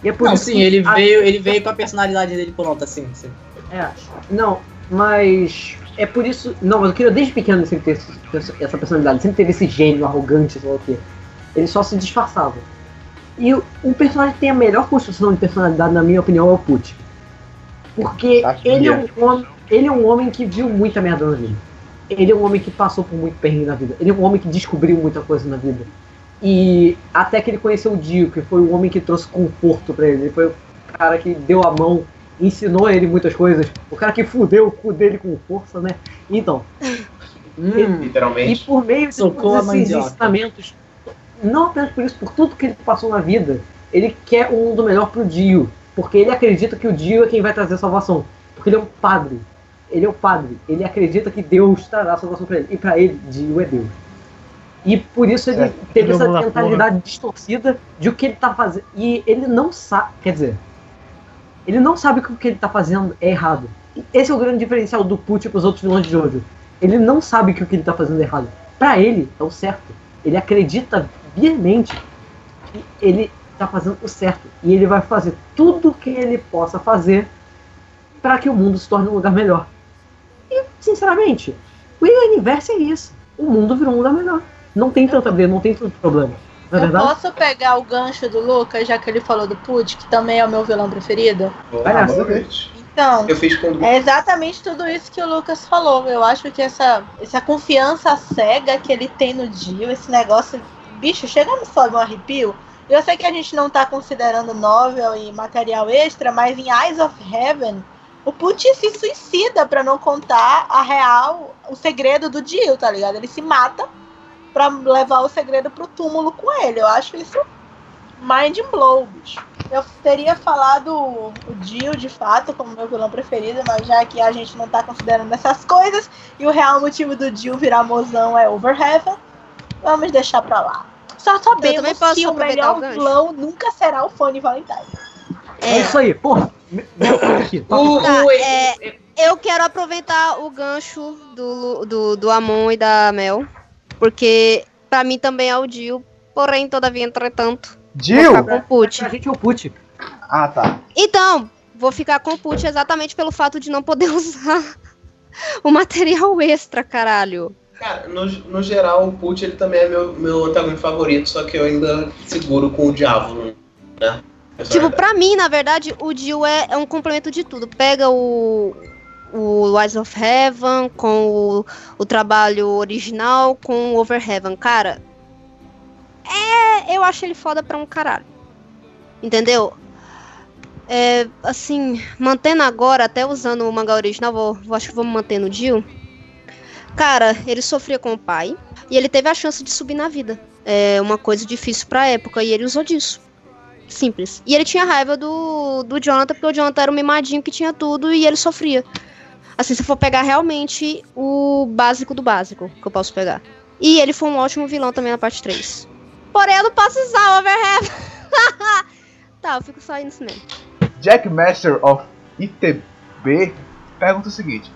E é por Não, isso sim, que ele a- veio, ele veio com a personalidade dele pronta, sim. sim. É, não, mas é por isso. Não, mas o Kira desde pequeno ele sempre teve essa personalidade, sempre teve esse gênio arrogante, sei lá o quê. Ele só se disfarçava. E o, o personagem que tem a melhor construção de personalidade, na minha opinião, é o Put. Porque Sabia. ele é, um homem, ele é um homem que viu muita merda na vida. ele é um homem que passou por muito perrengue na vida. Ele é um homem que descobriu muita coisa na vida. E até que ele conheceu o Dio, que foi o homem que trouxe conforto para ele. Ele foi o cara que deu a mão, ensinou ele muitas coisas. O cara que fudeu o cu dele com força, né? Então. Hum, Literalmente. E por meio de todos esses ensinamentos, não apenas por isso, por tudo que ele passou na vida, ele quer um mundo melhor pro Dio. Porque ele acredita que o Dio é quem vai trazer a salvação. Porque ele é um padre. Ele é o padre. Ele acredita que Deus trará a salvação pra ele. E pra ele, Dio é Deus. E por isso ele Certo. teve essa mentalidade distorcida de o que ele tá fazendo. E ele não sabe. Quer dizer, ele não sabe que o que ele tá fazendo é errado. E Esse é o grande diferencial do Put pros outros vilões de Jojo. Ele não sabe que o que ele tá fazendo é errado. Pra ele, é o certo. Ele acredita viamente que ele tá fazendo o certo. E ele vai fazer tudo que ele possa fazer para que o mundo se torne um lugar melhor. E, sinceramente, o universo é isso. O mundo virou um lugar melhor. Não tem tanta briga, não tem tanto problema. Não é Eu verdade? posso pegar o gancho do Lucas, já que ele falou do Put, que também é o meu vilão preferido? Vai lá, Então, Eu fiz com é exatamente tudo isso que o Lucas falou. Eu acho que essa, essa confiança cega que ele tem no Dio, esse negócio, bicho, chega me sobe um arrepio. Eu sei que a gente não tá considerando novel e material extra, mas em Eyes of Heaven, o Put se suicida pra não contar a real, o segredo do Dio, tá ligado? Ele se mata pra levar o segredo pro túmulo com ele. Eu acho isso mind blow, bicho. Eu teria falado o Dio de fato como meu vilão preferido, mas já que a gente não tá considerando essas coisas e o real motivo do Dio virar mozão é Overheaven, vamos deixar pra lá. Só também sabemos posso que o melhor o vilão nunca será o Fone Valentine. É isso aí, porra. Aqui, tá? Tá, é, eu quero aproveitar o gancho do, do, do Amon e da Mel, porque pra mim também é o Dio, porém, todavia, entretanto, Dio? vou ficar com o Put. A gente é o Put. Ah, tá. Então, vou ficar com o Put exatamente pelo fato de não poder usar o material extra, caralho. Cara, no, no geral, o Put ele também é meu, meu antagonista favorito, só que eu ainda seguro com o Diabo, né? Essa é Tipo, verdade. pra mim, na verdade, o Dio é, é um complemento de tudo. Pega o, o Eyes of Heaven com o, o trabalho original com o Over Heaven. Cara, é. Eu acho ele foda pra um caralho. Entendeu? É, assim, mantendo agora, até usando o mangá original, vou, vou- acho que vou manter no Dio. Cara, ele sofria com o pai e ele teve a chance de subir na vida. É uma coisa difícil pra época e ele usou disso. Simples. E ele tinha raiva do, do Jonathan, porque o Jonathan era um mimadinho que tinha tudo e ele sofria. Assim, se for pegar realmente o básico do básico que eu posso pegar. E ele foi um ótimo vilão também na parte 3. Porém, eu não posso usar o Overhead. tá, eu fico só nisso mesmo. Jack Master of ITB pergunta o seguinte: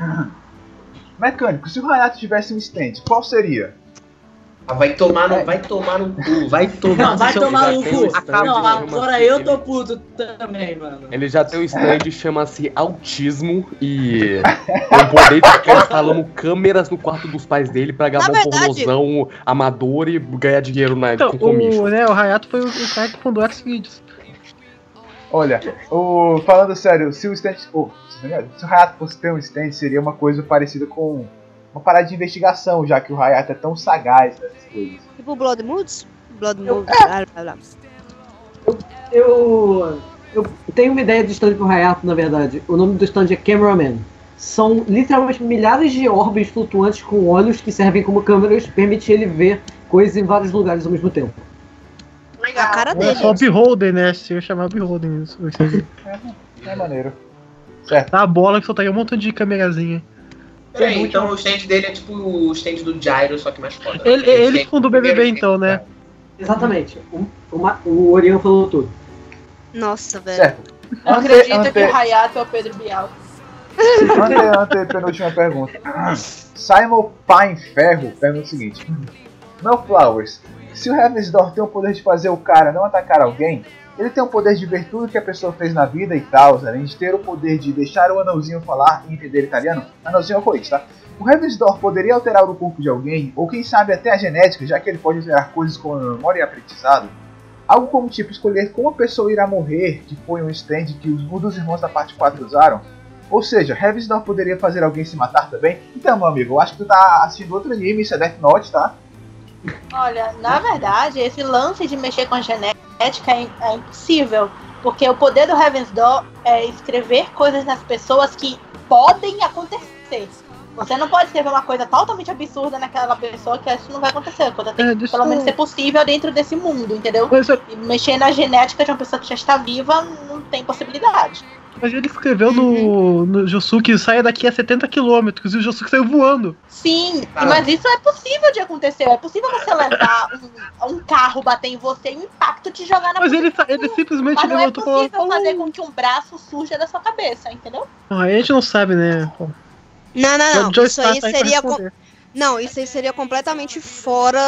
Mecânico, se o Hayato tivesse um stand, qual seria? Ah, vai tomar no, vai tomar no cu, vai tomar Não, vai tomar no um cu. Não, agora eu tô puto também, mano. Ele já tem um stand chama-se Autismo e o poder de ficar instalando câmeras no quarto dos pais dele pra gravar Na um verdade- pornozão amador e ganhar dinheiro na, Então, com o, né, o Hayato foi o, cara que fundou Xvideos. Olha, o, falando sério, se o stand. oh, se o Hayato fosse ter um stand, seria uma coisa parecida com uma parada de investigação, já que o Hayato é tão sagaz nessas coisas. Tipo Blood Moods? Blood Moods, blá blá blá. Eu, eu tenho uma ideia do stand pro Hayato, na verdade. O nome do stand é Cameraman. São literalmente milhares de orbes flutuantes com olhos que servem como câmeras, permite ele ver coisas em vários lugares ao mesmo tempo. A cara É dele. só Beholden, né? Se eu chamar Beholden. Isso, isso aí. É maneiro. Certo. Tá a bola que soltaria um montão de câmerazinha. Peraí, então o stand dele é tipo o stand do Gyro, só que mais foda. Ele, ele stand- fundou o BBB então, né? Exatamente. O, o, o Orion falou tudo. Nossa, velho. Certo. Não Ante- acredito ante- que o Hayato é o Pedro Bial. ante, ante, penúltima pergunta. Simon Pine Ferro pergunta o seguinte: Mel Flowers, se o Heaven's Door tem o poder de fazer o cara não atacar alguém, ele tem o poder de ver tudo que a pessoa fez na vida e tal, além de ter o poder de deixar o anãozinho falar e entender italiano. Anãozinho é o Coit, tá? O Heaven's Door poderia alterar o corpo de alguém, ou quem sabe até a genética, já que ele pode alterar coisas como a memória e aprendizado. Algo como tipo escolher como a pessoa irá morrer, que foi um stand que os dos irmãos da parte 4 usaram. Ou seja, Heavensdorf poderia fazer alguém se matar também? Então, meu amigo, eu acho que tu tá assistindo outro anime, isso é Death Note, tá? Olha, na verdade, esse lance de mexer com a genética é, é impossível. Porque o poder do Heaven's Door é escrever coisas nas pessoas que podem acontecer. Você não pode escrever uma coisa totalmente absurda naquela pessoa que isso não vai acontecer. A coisa tem É, que pelo menos ser possível dentro desse mundo, entendeu? Eu- E mexer na genética de uma pessoa que já está viva não tem possibilidade. Mas ele escreveu no, no Josuke saia daqui a 70 km e o Josuke saiu voando. Sim, Ah. mas isso é possível de acontecer. É possível você levar um, um carro, bater em você e o impacto te jogar na Mas ele, ele simplesmente Mas não é levantou e falou. possível fazer com que um braço surja da sua cabeça, entendeu? "Ah, a gente não sabe, né? Não, não, não. Isso aí seria. com- responder. Não, isso aí seria completamente fora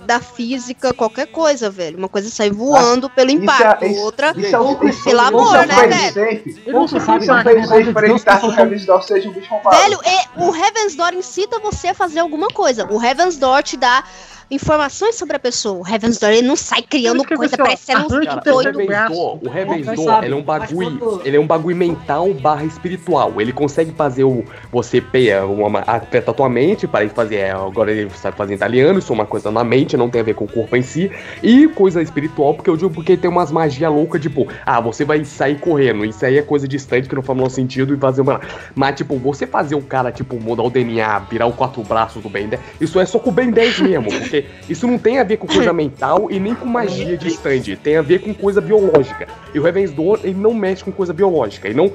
da física, qualquer coisa, velho. Uma coisa sai voando pelo Isso é- impacto, outra isso é um- pelo amor, é né, velho? é um para evitar que o Heavensdorf seja um bicho roubado. Velho, e o Heaven's Door incita você a fazer alguma coisa. O Heaven's Door te dá informações sobre a pessoa. O Heaven's Door ele não sai criando coisa parecendo um Cara, o doido. Heaven's Door, o Heaven's Door, ele é um bagulho, quando- ele é um bagulho mental barra espiritual. Ele consegue fazer o você peia uma afeta a tua mente, para fazer, é, agora ele sabe fazer italiano, isso é uma coisa na mente, não tem a ver com o corpo em si, e coisa espiritual, porque eu digo porque tem umas magia louca, tipo, ah, você vai sair correndo, isso aí é coisa distante que não faz o menor sentido e fazer uma, mas tipo, você fazer o cara tipo mudar o DNA, virar o quatro braços do Ben 10, isso é só com o Ben 10 mesmo, porque isso não tem a ver com coisa mental e nem com magia de stand, tem a ver com coisa biológica. E o Heaven's Door, ele não mexe com coisa biológica, ele não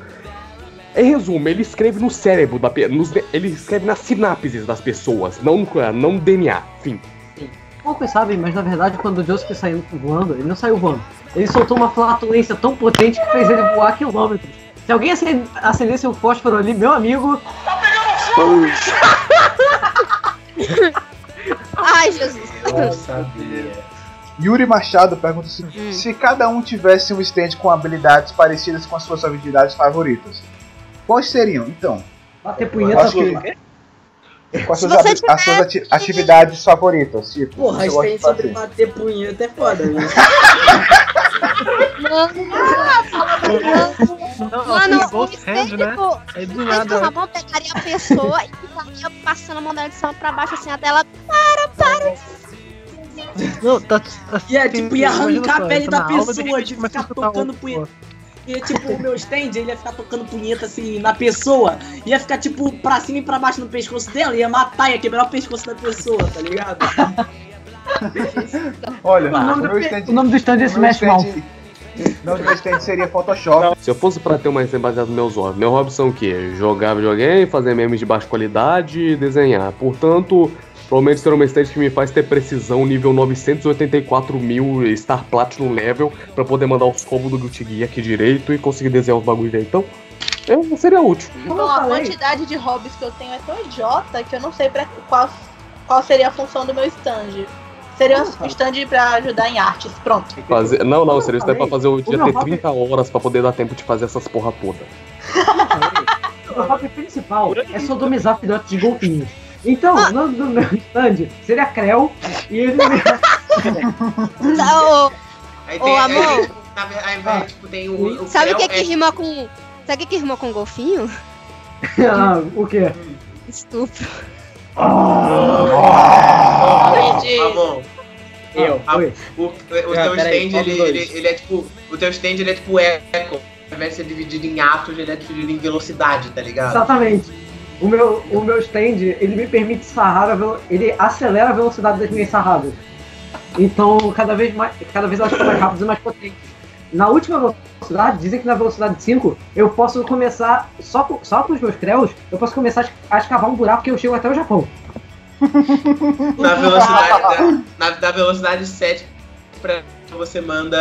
em resumo, ele escreve no cérebro da pe- nos, ele escreve nas sinapses das pessoas, não no, não no DNA. Fim. Poucos sabem, mas na verdade quando o Josuke saiu voando, ele não saiu voando. Ele soltou uma flatulência tão potente que fez ele voar quilômetros. Se alguém acen- acendesse um fósforo ali, meu amigo. Ai, Jesus. Eu sabia. Yuri Machado pergunta se, Hum. se cada um tivesse um stand com habilidades parecidas com as suas habilidades favoritas. Quais seriam, então? Bater punheta acho que- Com as suas, habi- as suas ati- atividades favoritas, tipo, Porra, gente sobre bater punheta é foda, né? Mano, assim, Ghost o Hand, né? tipo, Aí do Mas nada. o Ramon pegaria a pessoa e ficaria passando a mão dela de cima pra baixo assim até ela. Para, para! Não, tá, E é tipo, ia Imagina arrancar a pele da na pessoa, de a ficar tocando punheta. E tipo, o meu stand, ele ia ficar tocando punheta assim na pessoa. Ia ficar tipo pra cima e pra baixo no pescoço dela, ia matar, ia quebrar o pescoço da pessoa, tá ligado? Olha, O nome, do, meu stand, o nome do stand é o meu Smash Mouth. stand, o nome do meu stand seria Photoshop. Se eu fosse pra ter uma stand baseada nos meus hobbies, meus hobbies são o quê? Jogar videogame, fazer memes de baixa qualidade e desenhar. Portanto, provavelmente será uma stand que me faz ter precisão nível 984 mil Star Platinum level pra poder mandar os combos do Guilty Gear aqui direito e conseguir desenhar os bagulhos aí. Então, é, seria útil. Então, a quantidade de hobbies que eu tenho é tão idiota que eu não sei pra qual, qual seria a função do meu stand. Seria um stand pra ajudar em artes, pronto. Fazer... Não, não, seria isso daí pra fazer o dia ter hobby- 30 horas pra poder dar tempo de fazer essas porra toda. O hobby principal é sodomizar filhotes de golfinhos. Então, o nome do meu stand seria Creu e ele. Tá, ô, aí, amor. tipo, na ver- aí, vai, tipo, tem o, o sabe o que Creu, que é- rima com. Sabe o que que rima com golfinho? ah, o quê? Estupro. Ramon, Eu, a- oi. o, o Ah, teu stand, fala ele, ele, ele é tipo. O teu stand ele é tipo eco. Ao invés de ser dividido em atos, ele é dividido em velocidade, tá ligado? Exatamente. O meu, o meu stand, ele me permite sarrar, a velo- ele acelera a velocidade das minhas sarradas. Então, cada vez mais, cada vez elas ficam mais rápidas e mais potentes. Na última velocidade, dizem que na velocidade 5, eu posso começar, só com, só com os meus creus, eu posso começar a es- a escavar um buraco que eu chego até o Japão. Na velocidade, da, na, da velocidade 7 pra você manda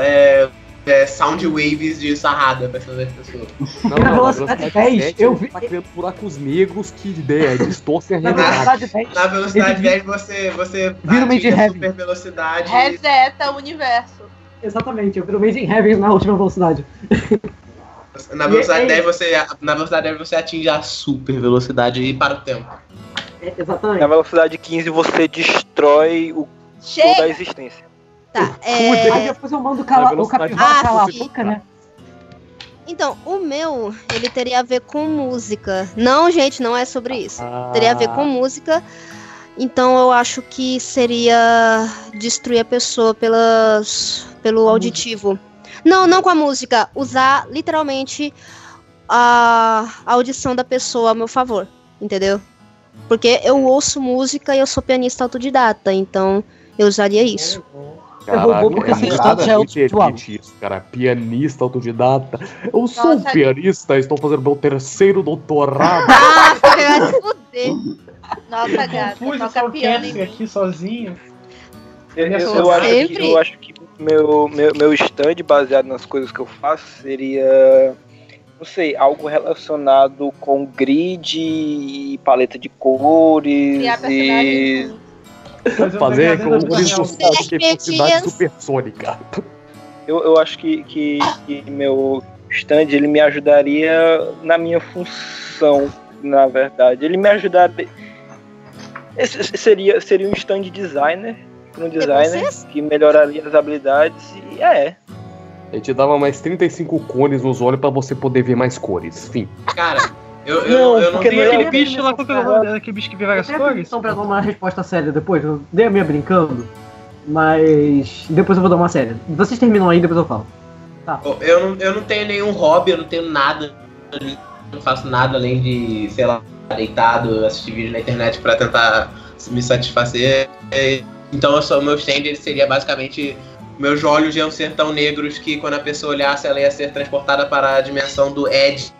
é, é, sound waves de sarrada pra essas pessoas. Não, na não, velocidade 10, eu vi- Tá criando buracos negros que ideia, distorcem a Na realidade. velocidade 10, Na velocidade ele 10 você, você Vira uma super velocidade. Reseta o universo. Exatamente, eu viro Made in Heaven na última velocidade. Na velocidade E- 10 você, na velocidade 10 você atinge a super velocidade e para o tempo. É, exatamente. Na velocidade 15 você destrói o, toda a existência. Tá, Aí é. depois eu mando cala, o capivara máxima. calar a boca, né? Então, o meu, ele teria a ver com música. Não, gente, não é sobre isso. Ah. Teria a ver com música. Então eu acho que seria destruir a pessoa pelas, pelo auditivo. Não, não com a música. Usar literalmente a, a audição da pessoa a meu favor. Entendeu? Porque eu ouço música e eu sou pianista autodidata. Então eu usaria isso. Caralho, muito estado já é repete isso, cara. Pianista autodidata. Eu sou um pianista, estou fazendo meu terceiro doutorado. Ah, vai se fuder. Nossa, gata, toca piano em aqui sozinho. Eu, eu- eu acho que, eu acho que meu, meu, meu stand baseado nas coisas que eu faço seria, não sei, algo relacionado com grid e paleta de cores e... Fazer com o que é Dias. supersônica. Eu, eu acho que, que, que meu stand ele me ajudaria na minha função, na verdade. Ele me ajudaria... Esse seria, seria um stand designer, para um designer que melhoraria as habilidades e é... A gente dava mais 35 cones nos olhos pra você poder ver mais cores. Fim. Cara, eu, eu, Não, eu não não é aquele bicho lá, que é? Aquele bicho que vê várias cores? permissão pra dar uma resposta séria depois. Eu dei a minha brincando, mas depois eu vou dar uma séria. Vocês terminam aí, depois eu falo. Eu não, eu não tenho nenhum hobby, eu não tenho nada. Não faço nada além de, sei lá, deitado, assistir vídeo na internet pra tentar me satisfazer. Então eu sou, o meu stand ele seria basicamente. Meus olhos iam ser tão negros que quando a pessoa olhasse, ela ia ser transportada para a dimensão do Ed.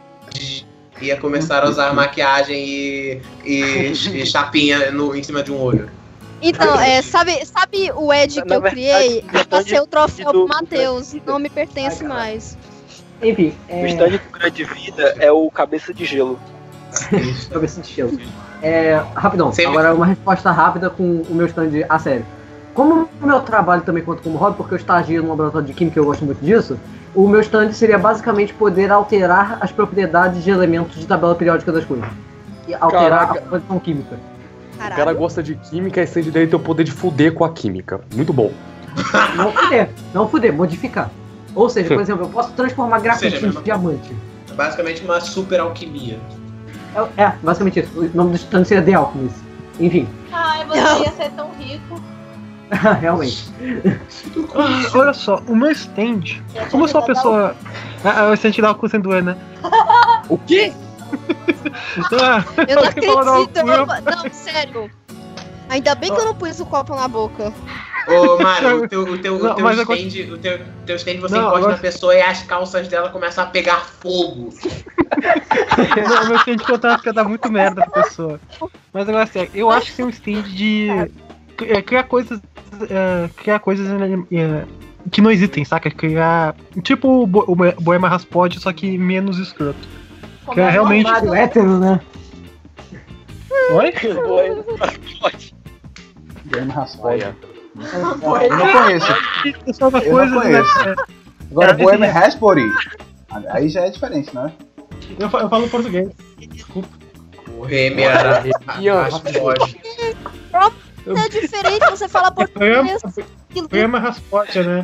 Ia começar a usar maquiagem e, e, e chapinha no, em cima de um olho. Então, é, sabe, sabe o Ed que eu criei? passei o troféu do- pro Matheus. Não me pertence mais. Enfim, O é... stand do Grande Vida é o Cabeça de Gelo. cabeça de gelo. É, rapidão, Sempre- agora uma resposta rápida com o meu stand a sério. Como o meu trabalho também conta como hobby, porque eu estagio no laboratório de química e eu gosto muito disso, o meu stand seria basicamente poder alterar as propriedades de elementos de tabela periódica das coisas. E alterar Caraca. a composição química. O cara Caralho. gosta de química e esse dele tem o poder de fuder com a química. Muito bom. Não fuder, não fuder, modificar. Ou seja, por exemplo, eu posso transformar grafite em diamante. Basicamente uma super alquimia. É, é, basicamente isso. O nome do stand seria The Alchemist. Enfim, Ai, você Não. ia ser tão rico. realmente. Ah, olha só, o meu stand. Como eu sou uma pessoa. Ah, o stand da Alcus doer, né? O quê? Ah, Eu não falou da acredito. eu não- Não, sério. Ainda bem que eu não pus o copo na boca. Ô, Mário, o teu, o teu, Não, o teu stand, o teu, teu stand você Não, encosta agora- na pessoa e as calças dela começam a pegar fogo. Não, meu stand eu tava porque dá muito merda pra pessoa. Mas agora sério, eu acho que tem um stand de é, criar coisas. é, criar coisas é, que não existem, saca? Criar. Tipo o Bo- o Bo- Boema Raspod, só que menos escroto. Que é realmente. Mario hétero, né? Oi? Pode. Game Raspberry. Olha. Eu não conheço. Eu coisa, não conheço. né? Agora, É, Bohemian Raspberry. Aí já é diferente, né? Eu, eu falo português. O Remy era Ian, Raspod. É diferente você falar português. Boema Raspod, né?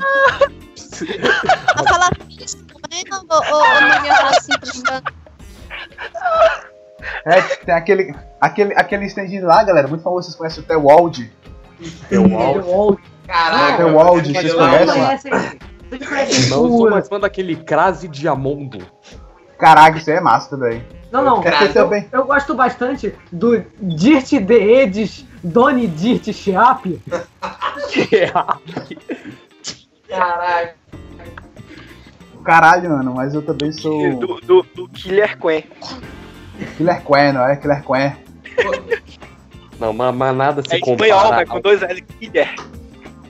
Ela fala isso também, ou, ou, não assim prestando? É, tem aquele, aquele, aquele stand lá, galera, muito famoso, vocês conhecem o The Wald. The Wall. Wall. Caraca, The Wald, aquele vocês conhecem? Não, eu sou mais fã daquele Crase Diamondo. Caraca, isso aí é massa também. Não, não. Caralho. Eu, também. eu gosto bastante do Dirt The Edges Donny Dirt Sheap. Caraca. Caralho, mano, mas eu também sou Do, do, do Killer Queen. Killer Queen, não é? Killer Queen. Não, mas, mas nada se É espanhol, compara. mas com dois L. Killer.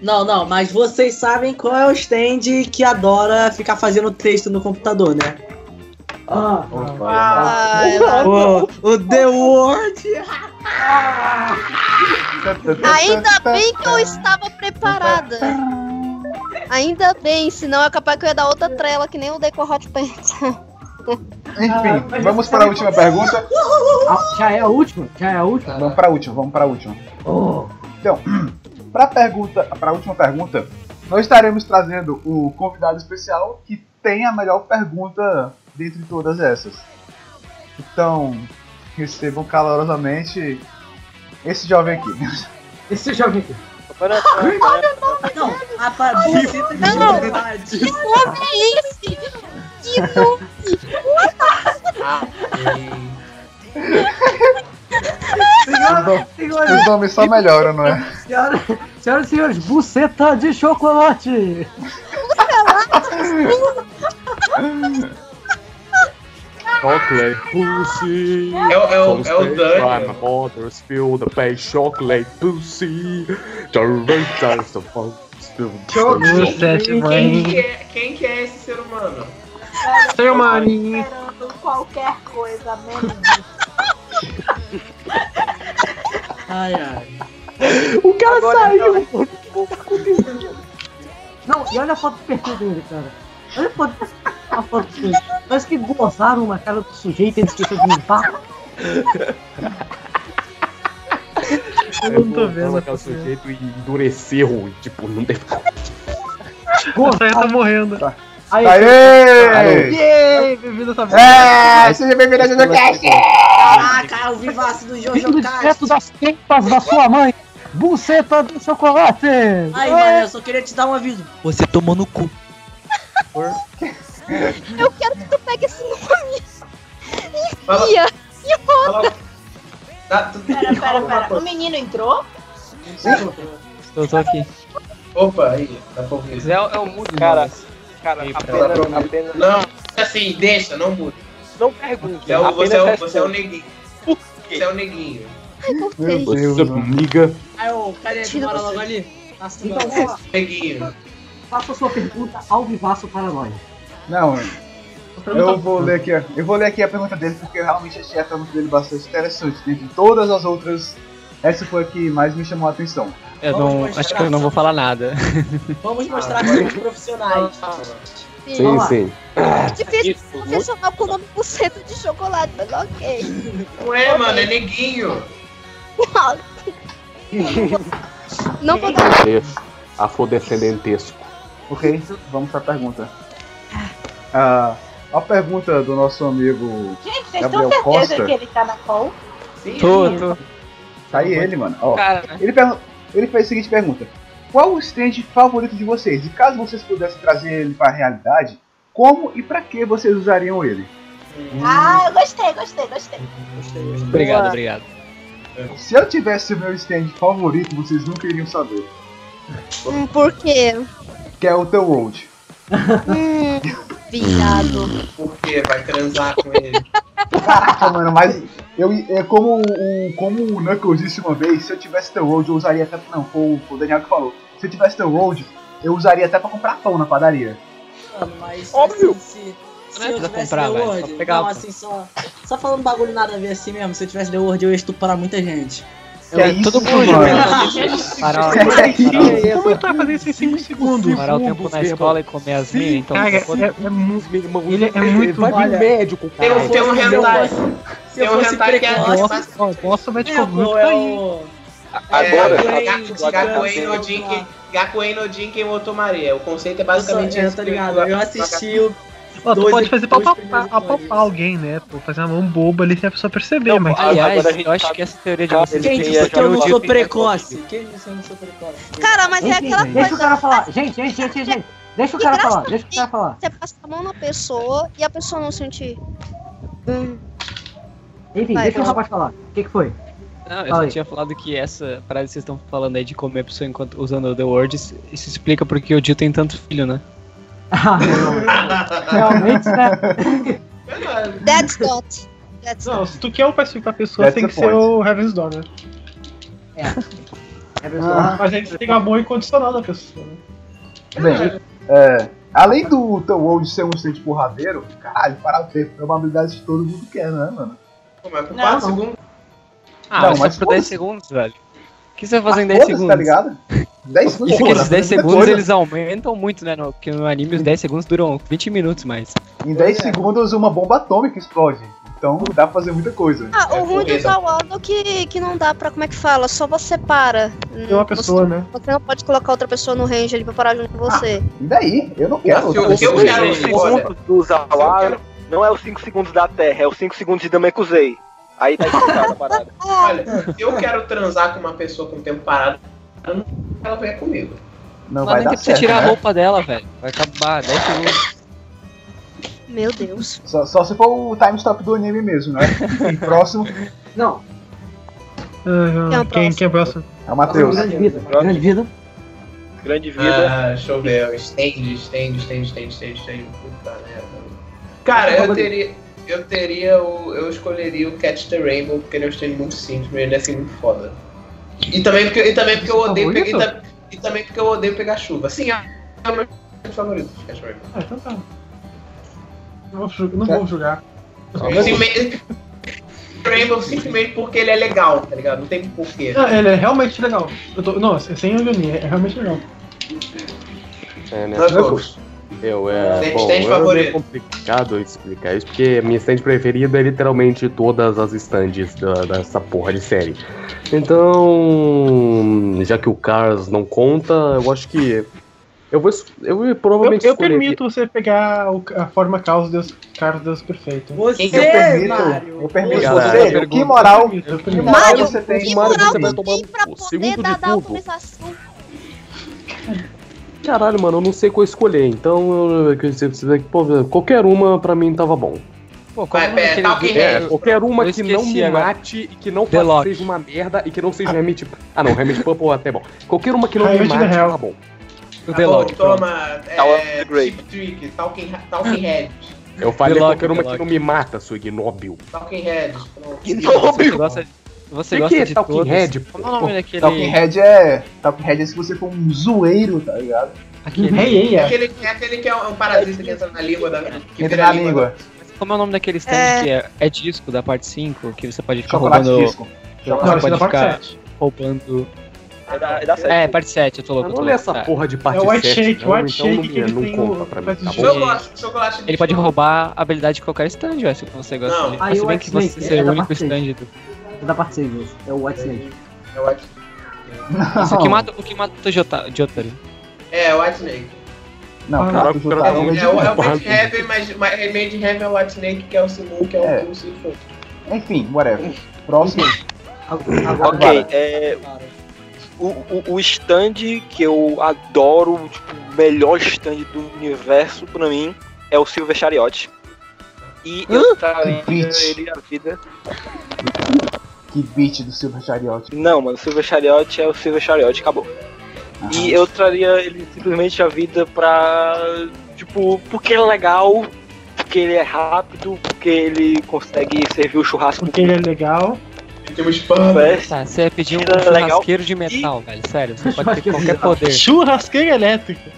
Não, não, mas vocês sabem qual é o stand que adora ficar fazendo texto no computador, né? Ah, Ah, ela- O, o The Word! Ainda bem que eu estava preparada. Ainda bem, senão é capaz que eu ia dar outra trela, que nem o Deco Hot Pants. Enfim, vamos para a última pergunta. ah, já é a última? Já é a última? Vamos para a última, vamos para a última. Oh. Então, para a pergunta, para a última pergunta, nós estaremos trazendo o convidado especial que tem a melhor pergunta dentre todas essas. Então, recebam calorosamente esse jovem aqui. Esse jovem aqui. Não, a buceta de Não. chocolate. Que nome é esse? Que nome? Os nomes- Os nomes só melhoram, não é? Senhora- Senhoras e senhores, buceta de chocolate! Chocolate pussy. É o- é o- é o Dani. My mother spilled the base chocolate pussy. The Quem, quem, que é, quem que é esse ser humano? Ser humaninho. Esperando qualquer coisa, menos Ai, ai. O cara Agora, saiu! Não, e olha a foto do perfil dele, cara. Olha a foto, a foto dele. Parece que gozaram na cara do sujeito e ele esqueceu de limpar. Eu não tô vendo. Aquele sujeito e endureceu, e, tipo, não deve. Nossa, eu tô morrendo. Aí, Aê! Yay, bem-vindo a essa É, seja bem-vindo ao JojoCast! Caraca, é o vivaço do Jojo Vindo Cast. direto das tripas da sua mãe! Buceta de chocolate! Ai, mano, eu só queria te dar um aviso. Você tomou no cu. Eu quero que tu pegue esse nome. Fala- Enfia. E bota. Fala- Tá, tu- Pera, pera, pera. O menino entrou? Eu tô aqui. Opa, aí, pra ouvir. É, é o mudo, Cara, cara, Ei, pra- apenas, apenas, Não, assim, deixa, não muda. não pergunte. Você é o, apenas você é o, você é o neguinho. Você é o neguinho. Meu Você, Deus, amiga. Aí, ô, cadê? Tu mora logo ali? Então, Neguinho. faça sua pergunta ao vivaço para nós. Não, eu vou ler aqui, eu vou ler aqui a pergunta dele porque eu realmente achei a pergunta dele bastante interessante. Dentre todas as outras, essa foi a que mais me chamou a atenção. Eu Vamos não, mostrar. acho que eu não vou falar nada. Vamos mostrar que somos profissionais. Sim, lá. sim. Difícil profissional com o nome buceta de chocolate, mas ok. Não é, mano, é neguinho. Não vou dar. Afrodescendentesco. Ok, vamos para a pergunta. Ah, a pergunta do nosso amigo Gente, vocês Gabriel têm certeza Costa. que ele tá na call? Tô, tô. Tá aí ele, mano. Ó, Cara, né? ele, ele fez a seguinte pergunta: Qual o stand favorito de vocês? E caso vocês pudessem trazer ele para a realidade, como e para que vocês usariam ele? Ah, eu gostei, gostei, gostei. Obrigado, obrigado. Se eu tivesse o meu stand favorito, vocês nunca iriam saber. Hum, por quê? Que é o The Road. Hum, viado. Por quê? Vai transar com ele. Caraca, mano, mas eu, é como, o, como o Knuckles disse uma vez, se eu tivesse The Road, eu usaria até. Não, foi o, Daniel que falou. Se eu tivesse The Road, eu usaria até pra comprar pão na padaria. Mano, mas Óbvio. assim, se, se é eu tivesse comprar, The pegar não, assim, só, só falando bagulho nada a ver assim mesmo, se eu tivesse The Word eu ia estuprar muita gente. Que é isso, todo mundo mano? Parar, Que é isso? Como tu vai fazer isso em 5 segundos? parar o tempo na escola e comer as minhas, então. Cara, é, é mu- ele é muito. Vai vir médico, Tem cara. um, tem um eu eu Tem um fosse hentai que é Nossa, vai te é, comer pô, tá é aí. o... Agora, É, Gaku- Gakuen no Jinken. Gakuen no Jinken Otomaria. O conceito é Eu, basicamente eu esse. tô ligado, eu assisti o... Ó, tu pode fazer pra apalpar alguém, né? Pô, fazer uma mão boba ali sem a pessoa perceber, Não, mas. Aliás, Agora a gente eu acho sabe- que essa teoria de vocês Quem disse que eu não sou precoce? Quem disse que eu não sou precoce? Cara, mas é aquela deixa o coisa. cara falar. Gente, gente, gente, gente, gente. Deixa o cara falar, deixa o cara falar. Você passa a mão na pessoa e a pessoa não sentir. Hum, Enfim, Vai, deixa o rapaz falar. O que, que foi? Não, eu Fala só aí. tinha falado que essa parada que vocês estão falando aí de comer a pessoa enquanto usando o The Word, isso isso explica porque o Dio tem tanto filho, né? Ah. Realmente, né? that's not. That's Não, not. se tu quer o passivo pra pessoa, That's tem que ser o Heaven's Door, né? É pessoal. Mas a gente tem amor incondicional da pessoa, né? Bem, é, além do The Road ser um stand porradeiro, caralho, parar o tempo, probabilidade de todo mundo quer, né, mano? Pô, mas por Não, 4 não. segundos. Ah, Não, mas por 10 foda-se. segundos, velho. O que você vai fazer em Mas 10 foda-se, segundos? Tá ligado? 10 segundos, E pô, aqueles é 10 muita segundos coisa. eles aumentam muito, né? No, porque no anime os 10 segundos duram 20 minutos mais. Em 10 segundos uma bomba atômica explode. Então dá pra fazer muita coisa. Ah, É o ruim do é que, que não dá pra, como é que fala? Só você para. Tem uma pessoa, né? Você, você não pode colocar outra pessoa no range ali pra parar junto com você. E daí? Eu não quero Nossa, outra eu- pessoa. eu quero, o ponto do Zawara Não é os 5 segundos da Terra, é os 5 segundos de Namekusei. Aí tá explicada a parada. Olha, se eu quero transar com uma pessoa com o tempo parado, ela vem comigo. Não tem que você tirar a roupa dela, velho. Vai acabar 10 segundos. Meu Deus. Só, só se for o time stop do anime mesmo, né? E próximo Não. Ah, quem, quem é o próximo? é o Matheus. Grande vida. Grande vida. Grande vida. Ah, deixa eu ver. Stand, stand, stand, stand, stand, stand. Puta merda. Cara, eu teria. Eu teria o. Eu escolheria o Catch the Rainbow, porque ele é um stand muito simples, mas ele é assim muito foda. E também porque, e também porque eu odeio pegar. E, ta- e também porque eu odeio pegar chuva. Sim, é o meu favorito. Ah, então tá. Não vou, não vou julgar. Simplesmente- Rainbow simplesmente porque ele é legal, tá ligado? Não tem porquê. Ah, ele é realmente legal. Eu tô, não, sem ironia, é realmente legal. É, né? Eu, é, Stand- bom, stand é favorito. complicado explicar isso, porque a minha stand preferida é literalmente todas as stands da- dessa porra de série. Então, já que o Cars não conta, eu acho que eu vou, eu Eu, provavelmente eu escolheria- permito você pegar o- a forma Caos Deus, Carlos Deus Perfeito. Você, Eu permito, Mário. eu permito Cara, você. eu Que moral, Eu que permito. moral Mário, você tem? que moral você vai você tomar tem cu. poder Segundo de tudo. Caralho, mano, eu não sei qual escolher, então eu, qualquer uma pra mim tava bom. Pô, qual é É, Head. qualquer uma Eu que não me agora. mate e que não faça, seja uma merda e que não seja Remit. Ah não, Remit Purple é até bom. Qualquer uma que não me Remit mate, Hell. tá bom. O Tá bom, toma. Of É. Chip Trick, Talking, talking Head. Eu falei qualquer uma que não me mata, seu ignóbil. Talking Head. Você Ignóbil! Você Que gosta que é de Talking todos. Head? Qual é o nome daquele... Talking Head é. Talking Head é se você for um zoeiro, tá ligado? aquele- Ei, ei, É é. aquele, é aquele que é um parasita que entra na língua da. Que Entra na a língua. língua. Como é o nome daquele stand É. que é, é disco da parte 5, que você pode ficar Chocolate roubando... disco. Você Não, esse é pode da parte ficar 7. roubando... É da, é da. É, parte 7, eu tô louco. Eu eu não louco, essa tá. porra de parte É o White 7, Shake, não, White então Shake não, que ele não conta o- pra mim, tá. Chocolate, chocolate Ele pode roubar a habilidade de qualquer stand, ué, se você gosta Não. dele. Aí Mas se bem que você ser é o único stand do... É da parte 6 esse. É o White Snake. É o White, Isso, o que mata, o que mata o Jota- Jotaro. é, o White Snake. Não, Ah, cara, não, tu cara, tá É, o- meio é, o- é o. Made Heaven, mas mas é Made Heaven é o White Snake, que é o Simu, que é o É. Pulse e fogo. Enfim, whatever. Próximo. Agora, Ok, é. O, o, o stand que eu adoro, tipo, o melhor stand do universo pra mim é o Silver Chariot. E eu traria ele a vida. Que beat do Silver Chariot. Não, mano, o Silver Chariot é o Silver Chariot, acabou. E eu traria ele simplesmente a vida pra. Tipo, porque ele é legal, porque ele é rápido, porque ele consegue servir o churrasco Porque ele é legal. Tem uma espada. festa. Tá, você ia pedir um é legal. churrasqueiro de metal, velho. Sério, você pode ter qualquer poder. Churrasqueira elétrica.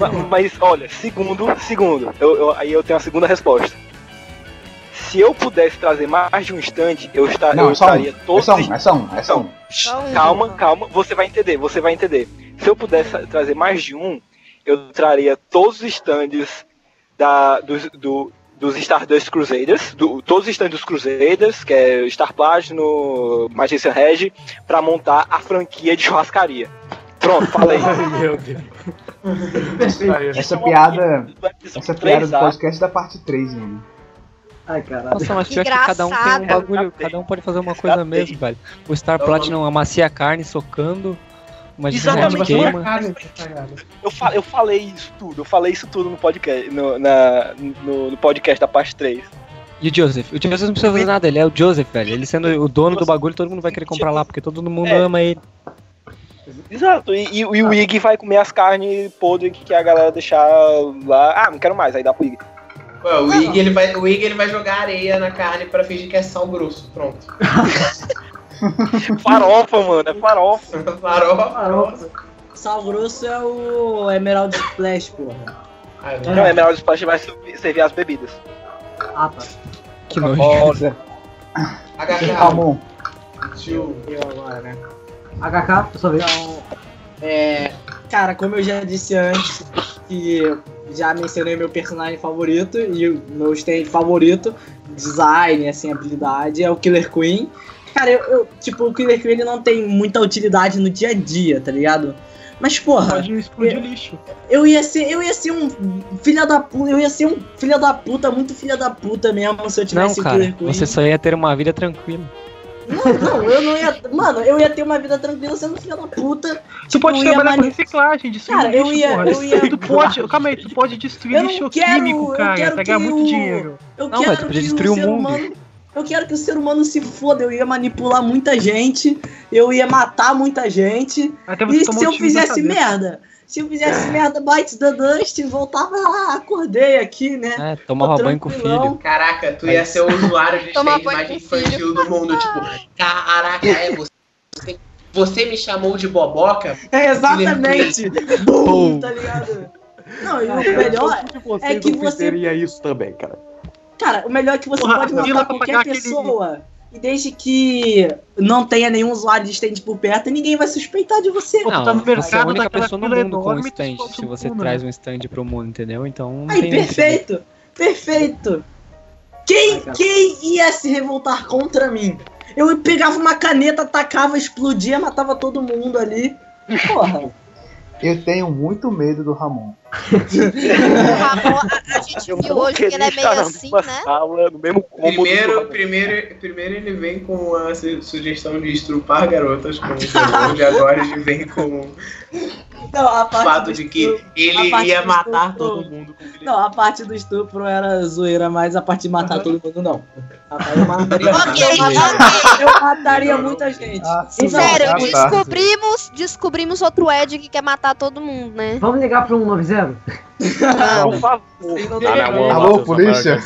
Ma- Mas olha, segundo, segundo, eu, eu- aí eu tenho a segunda resposta. Se eu pudesse trazer mais de um stand, eu, Não, eu é só um. estaria É todos. só um, é só um, é só um. Calma, calma, você vai entender, você vai entender. Se eu pudesse trazer mais de um, eu traria todos os stands da, dos, do, dos Stardust Crusaders, do- todos os stands dos Crusaders, que é Star Platinum, Magician Reg, pra montar a franquia de churrascaria. Pronto, falei. Meu Deus. Essa piada. Essa piada do 3A. podcast da parte 3, mano. Ai, caralho. Nossa, mas pior que cada um tem um bagulho, cada um pode fazer uma coisa mesmo, velho. O Star Platinum amacia a carne socando, uma Exatamente, cagada. Eu, fa- eu falei isso tudo, eu falei isso tudo no podcast, no, na- no, no podcast da parte 3. E o Joseph? O Joseph não precisa fazer nada, ele é o Joseph, velho. Ele sendo o dono do bagulho, todo mundo vai querer comprar lá, porque todo mundo É. ama ele. Exato, e, e- e o Ig vai comer as carnes podres que a galera deixar lá. Ah, não quero mais, aí dá pro Ig. Ué, o Ig, ele vai, o Ig ele vai jogar areia na carne pra fingir que é sal grosso. Pronto. Farofa, mano, é farofa. Farofa. Farofa. Sal grosso é o Emerald Splash, porra. Ah, Não, é melhor o Splash vai servir as bebidas. Ah, tá. Que nojo. HK. Calmon. Tio. Eu agora, né? HK, sua vez. É, cara, como eu já disse antes, que já mencionei meu personagem favorito e o meu stand favorito, design, assim, habilidade, é o Killer Queen. Cara, eu, eu- tipo, o Killer Queen ele não tem muita utilidade no dia a dia, tá ligado? Mas, porra. Pode explodir eu, lixo. Eu ia ser, eu ia ser um filho da puta, eu ia ser um filho da puta, muito filho da puta mesmo se eu Não, tivesse o cara, Killer Queen. você só ia ter uma vida tranquila. Não, não, eu não ia. Mano, eu ia ter uma vida tranquila sendo filho da puta. Tu pode eu ia trabalhar com mani- reciclagem, destruir Cara, eu lixo, ia- porra. eu ia- Tu pode, calma aí, tu pode destruir Eu lixo quero- químico, eu cara, pra ganhar que muito o- dinheiro. Eu Não, quero mas tu podia que destruir o mundo. humano. Eu quero que o ser humano se foda, eu ia manipular muita gente, eu ia matar muita gente. Até você E se eu fizesse merda, se eu fizesse merda, Bites the Dust, voltava lá, acordei aqui, né? É, tomava banho com o filho. Caraca, tu ia ser o usuário de com infantil do mundo. Tipo, caraca, é você. Você me chamou de boboca? É exatamente. Bum, tá ligado? Não, e o melhor é que não você. fizeria isso também, cara. Cara, o melhor é que você Porra, pode matar qualquer pessoa. E desde que não tenha nenhum usuário de stand por perto, ninguém vai suspeitar de você. Não, tá no você é a única pessoa no mundo com um stand, se você mundo, traz né? um stand pro mundo, entendeu? Então Aí, tem... perfeito! Perfeito! Quem, quem ia se revoltar contra mim? Eu pegava uma caneta, atacava, explodia, matava todo mundo ali. Porra. Eu tenho muito medo do Ramon. Ramon, a, a gente Eu viu hoje que ele é meio assim, né? No mesmo Primeiro, primeiro, primeiro ele vem com a su- sugestão de estrupar garotas com o terror, e agora ele vem com Não, a o fato de que estupro- ele ia matar estupro- todo mundo. Não, a parte do estupro era zoeira, mas a parte de matar todo mundo não. Eu mataria, Ok, eu mataria, eu mataria muita gente. Ah, Então, Sério, Ah, tá. descobrimos, descobrimos outro Ed que quer matar todo mundo, né? Vamos ligar pro 190? Por favor. Alô, polícia?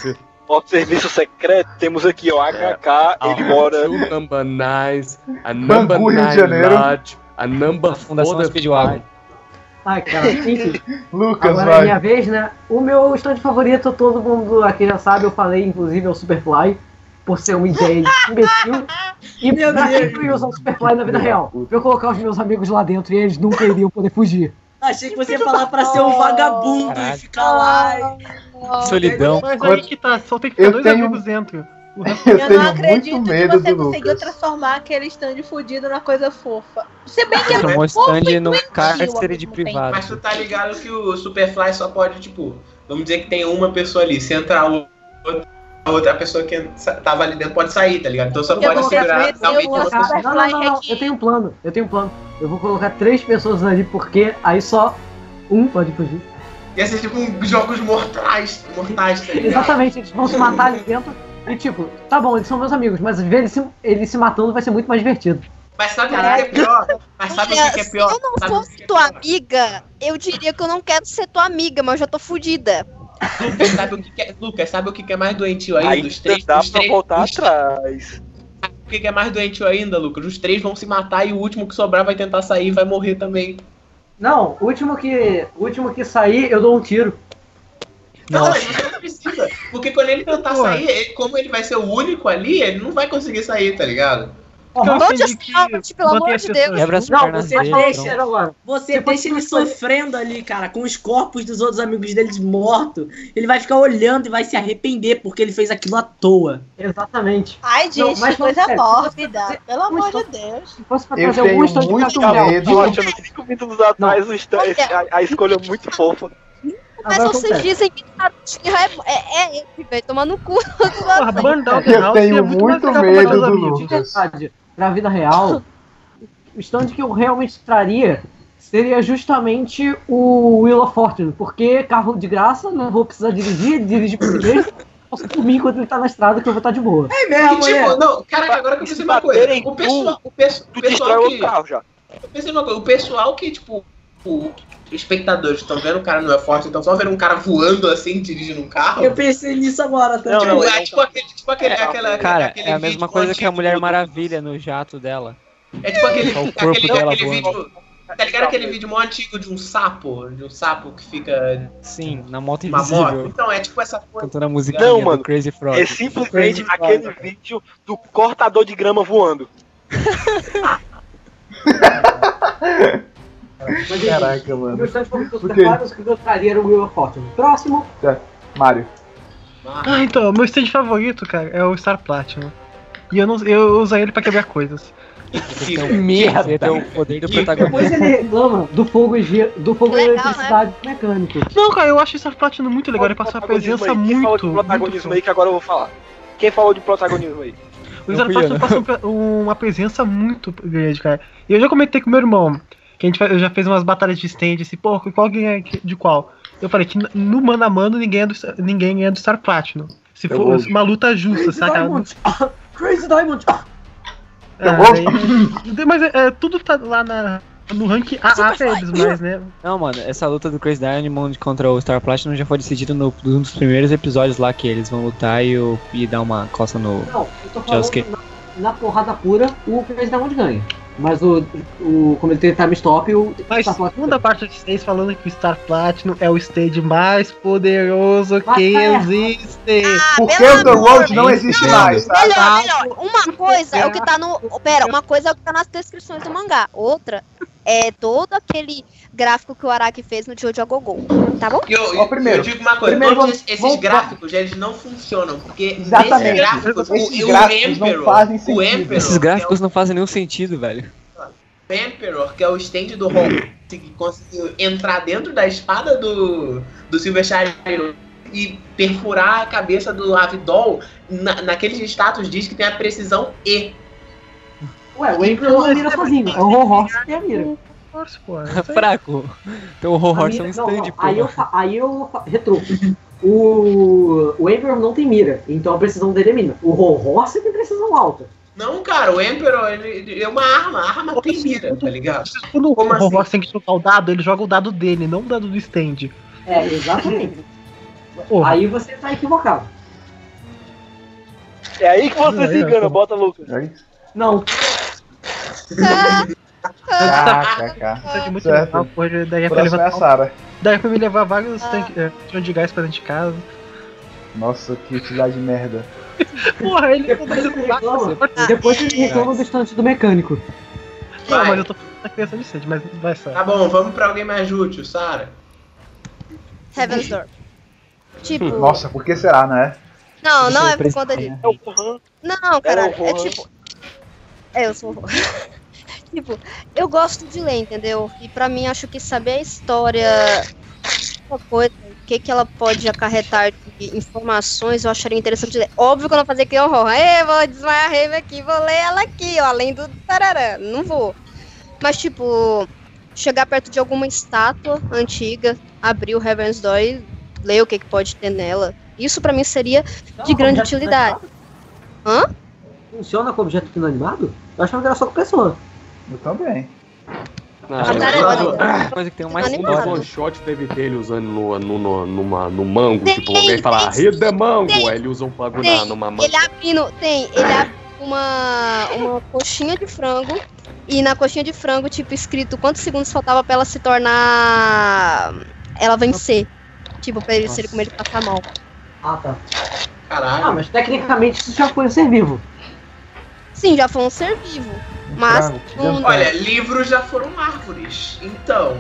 Nosso serviço secreto, temos aqui, ó, HK, ele mora. number nice, a number Bangu, Rio de nine Janeiro. large, a number Fundação Speedwagon. Ai, cara, enfim. Lucas, Agora é vai. minha vez, né? O meu stand favorito, todo mundo aqui já sabe, eu falei, inclusive, é o Superfly, por ser um ideia imbecil. E Meu pra que Deus. eu ia usar o Superfly na vida real? Pra eu colocar os meus amigos lá dentro e eles nunca iriam poder fugir. Achei que você ia falar pra ser um vagabundo Caralho. e ficar lá. e- Solidão. Mas aí que tá, só tem que ter Eu dois tenho- amigos dentro. O resto- Eu Eu não acredito que você conseguiu Lucas. transformar aquele stand fudido na coisa fofa. Se bem que é fofo stand e no cárcere de privado. Mas tu tá ligado que o Superfly só pode, tipo, vamos dizer que tem uma pessoa ali, se entrar o- a outra pessoa que tava ali dentro pode sair, tá ligado? Então Eu pode segurar colocar realmente eu uma vou pessoa. colocar- Não, não, não, não, eu tenho um plano, eu tenho um plano. Eu vou colocar três pessoas ali, porque aí só um pode fugir. Ia ser tipo um jogos mortais, mortais, tá ligado? Exatamente, eles vão se matar ali dentro. E tipo, tá bom, eles são meus amigos, mas ver eles se, eles se matando vai ser muito mais divertido. Mas sabe o que é pior? Mas sabe o que é pior? Se eu não Sabe o fosse tua amiga, eu diria que eu não quero ser tua amiga, mas eu já tô fudida. Lucas, sabe o que que é, Lucas, sabe o que que é mais doentio ainda? Aí Os três, dá os pra três, voltar os- atrás. O que que é mais doentio ainda, Lucas? Os três vão se matar e o último que sobrar vai tentar sair e vai morrer também. Não, o último que, o último que sair, eu dou um tiro. Não, não precisa. Porque quando ele tentar sair, como ele vai ser o único ali, ele não vai conseguir sair, tá ligado? Entendi que está, pelo amor de Deus. Quebra as Não, você dele. deixa pronto. agora. Você Se deixa ele sofrendo ali, cara, com os corpos dos outros amigos deles mortos. Ele vai ficar olhando e vai se arrepender porque ele fez aquilo à toa. Exatamente. Ai, Não, gente, mas coisa mórbida. você- Pelo amor Então- de Deus. Se fosse pra Eu fazer stand muito medo. Eu cinco minutos atrás a, a escolha é muito fofa. Mas Agora vocês acontece. dizem que Narutinho é, é, é ele, velho, tomar no cu. Porra, Eu tenho é muito muito medo do amigos. Pra vida real, o stand que eu realmente traria seria justamente o Wheel of Fortune, porque carro de graça, não vou precisar dirigir, dirige por ele, posso por mim enquanto ele tá na estrada que eu vou estar de boa. É E, mesmo, tipo, né? não, caraca, agora que eu Se pensei uma coisa. O pessoal, o, o pessoal que. outro carro já. Eu pensei numa coisa, o pessoal que, tipo, espectadores estão vendo o cara não é forte, então só vendo um cara voando assim, dirigindo um carro. Eu pensei nisso agora também. Tipo, não, é tipo aquele, tipo aquele, É, aquela, Cara, aquele é a mesma coisa que a Mulher do- Maravilha no jato dela. É tipo aquele, Só o corpo aquele, dela aquele voando. vídeo. Tá ligado aquele vídeo mó antigo de um sapo? De um sapo que fica Sim, na moto uma moto? invisível. Então, é tipo essa coisa. Cantando a musiquinha Não, do mano, Crazy Frog. É simplesmente aquele vídeo do cortador de grama voando. Mas, Caraca, o mano. o que eu traria era o of Fortune. Próximo, Mário. Ah, então, meu stand favorito, cara, é o Star Platinum. E eu, não, eu uso ele pra quebrar coisas. Merda! Você tem o poder do Depois protagonista. ele reclama do fogo e do fogo e Legal, eletricidade mecânico. Não, cara, eu acho Star Platinum muito legal. Ele passa uma presença Quem falou muito. de protagonismo aí que agora eu vou falar? Quem falou de protagonismo aí? O Star Platinum passa um uma presença muito grande, cara. E eu já comentei com meu irmão, que a gente eu já fez umas batalhas de stand, assim, pô, qual ganha de qual? Eu falei que no mano a mano ninguém é do, Star- ninguém é do Star Platinum. Se Eu for uma luta justa, saca? Diamond! Ah, Crazy Diamond! Ah, É, aí- mas é, é, tudo tá lá na, no rank AA pra eles, mas, né? Não, mano, essa luta do Chris Diamond contra o Star Platinum já foi decidida no, num dos primeiros episódios lá que eles vão lutar e, o, e dar uma coça no Não, eu tô falando na, na porrada pura, o Crazy Diamond ganha. Mas o, o como ele tem time stop, o Mas Star Platinum segunda parte de vocês falando que o Star Platinum é o stage mais poderoso Mas que tá existe. Porque o The World não existe mais, tá? Melhor, melhor. Uma coisa é o que tá no. Pera, uma coisa é o que tá nas descrições do mangá. Outra é todo aquele gráfico que o Araki fez no Jojo Gogol. Tá bom? Eu, eu- primeiro, eu digo uma coisa, primeiro todos vamos- esses vamos- gráficos, eles não funcionam, porque Exatamente. nesses gráficos, Esses o, gráficos o não Emperor, fazem o sentido. Emperor, Esses gráficos não fazem nenhum sentido, velho. o Emperor, que é o stand do Hulk, que conseguiu entrar dentro da espada do, do Silver Shadow e perfurar a cabeça do Ravidol, na, naqueles status diz que tem a precisão E. Ué, o Emperor não mira sozinho, é o Horror que a mira. Nossa, pô. Fraco. Então o horror mira- são um não, stand, não, pô. aí eu, fa- aí eu fa- retruco. O, o Emperor não tem mira, então a precisão dele é mínima. O Horror você tem precisão alta. Não, cara, o Emperor ele, ele é uma arma, a arma tem mira, tá ligado? Quando Como o assim? Roblox tem que jogar o dado, ele joga o dado dele, não o dado do stand. É, exatamente. Aí você tá equivocado. É aí que você se é, engana, bota Lucas. Não. KKK. Isso é muito Certo. legal, porra, daí é pra é a levar, daí é pra me levar vários tanques é, tanques de gás pra dentro de casa. Nossa, que utilidade de merda. Porra, ele Depois ele reclama, depois ele reclama do estante do mecânico. Não, mas eu tô falando da criança de stand, mas vai só. Tá bom, vamos pra alguém mais útil, Sara. Heaven's Door. Tipo. Nossa, por que será, né? Não, não é por conta de. É o Gohan. Não, caralho, É o é tipo. É, eu sou. tipo, eu gosto de ler, entendeu? E pra mim, acho que saber a história, uma coisa, o que, que ela pode acarretar de informações, eu acharia interessante ler. Óbvio que eu não fazer que horror. Ei, vou desmaiar a Rave aqui, vou ler ela aqui, ó, além do tarará. Não vou. Mas, tipo, chegar perto de alguma estátua antiga, abrir o Heaven's Door e ler o que, que pode ter nela. Isso pra mim seria de grande utilidade. Hã? Funciona com objeto inanimado? Eu achava que era só com pessoa. Eu também. Não, eu- coisa que tem um mais Animado. Nos one shot ter ele usando no, no, no, numa, no mango, Tem, tipo, alguém fala, de mango, tem, aí ele usa um Tem, na, numa manga. ele abrindo, tem, ele abre uma, uma coxinha de frango e na coxinha de frango, tipo, escrito quantos segundos faltava pra ela se tornar. ela vencer. Tipo, pra ele, se ele comer ele passar mal. Ah, tá. Caralho. Ah, mas tecnicamente isso já foi um ser vivo. Sim, já foi um ser vivo. Mas, um- Olha, livros já foram árvores. Então,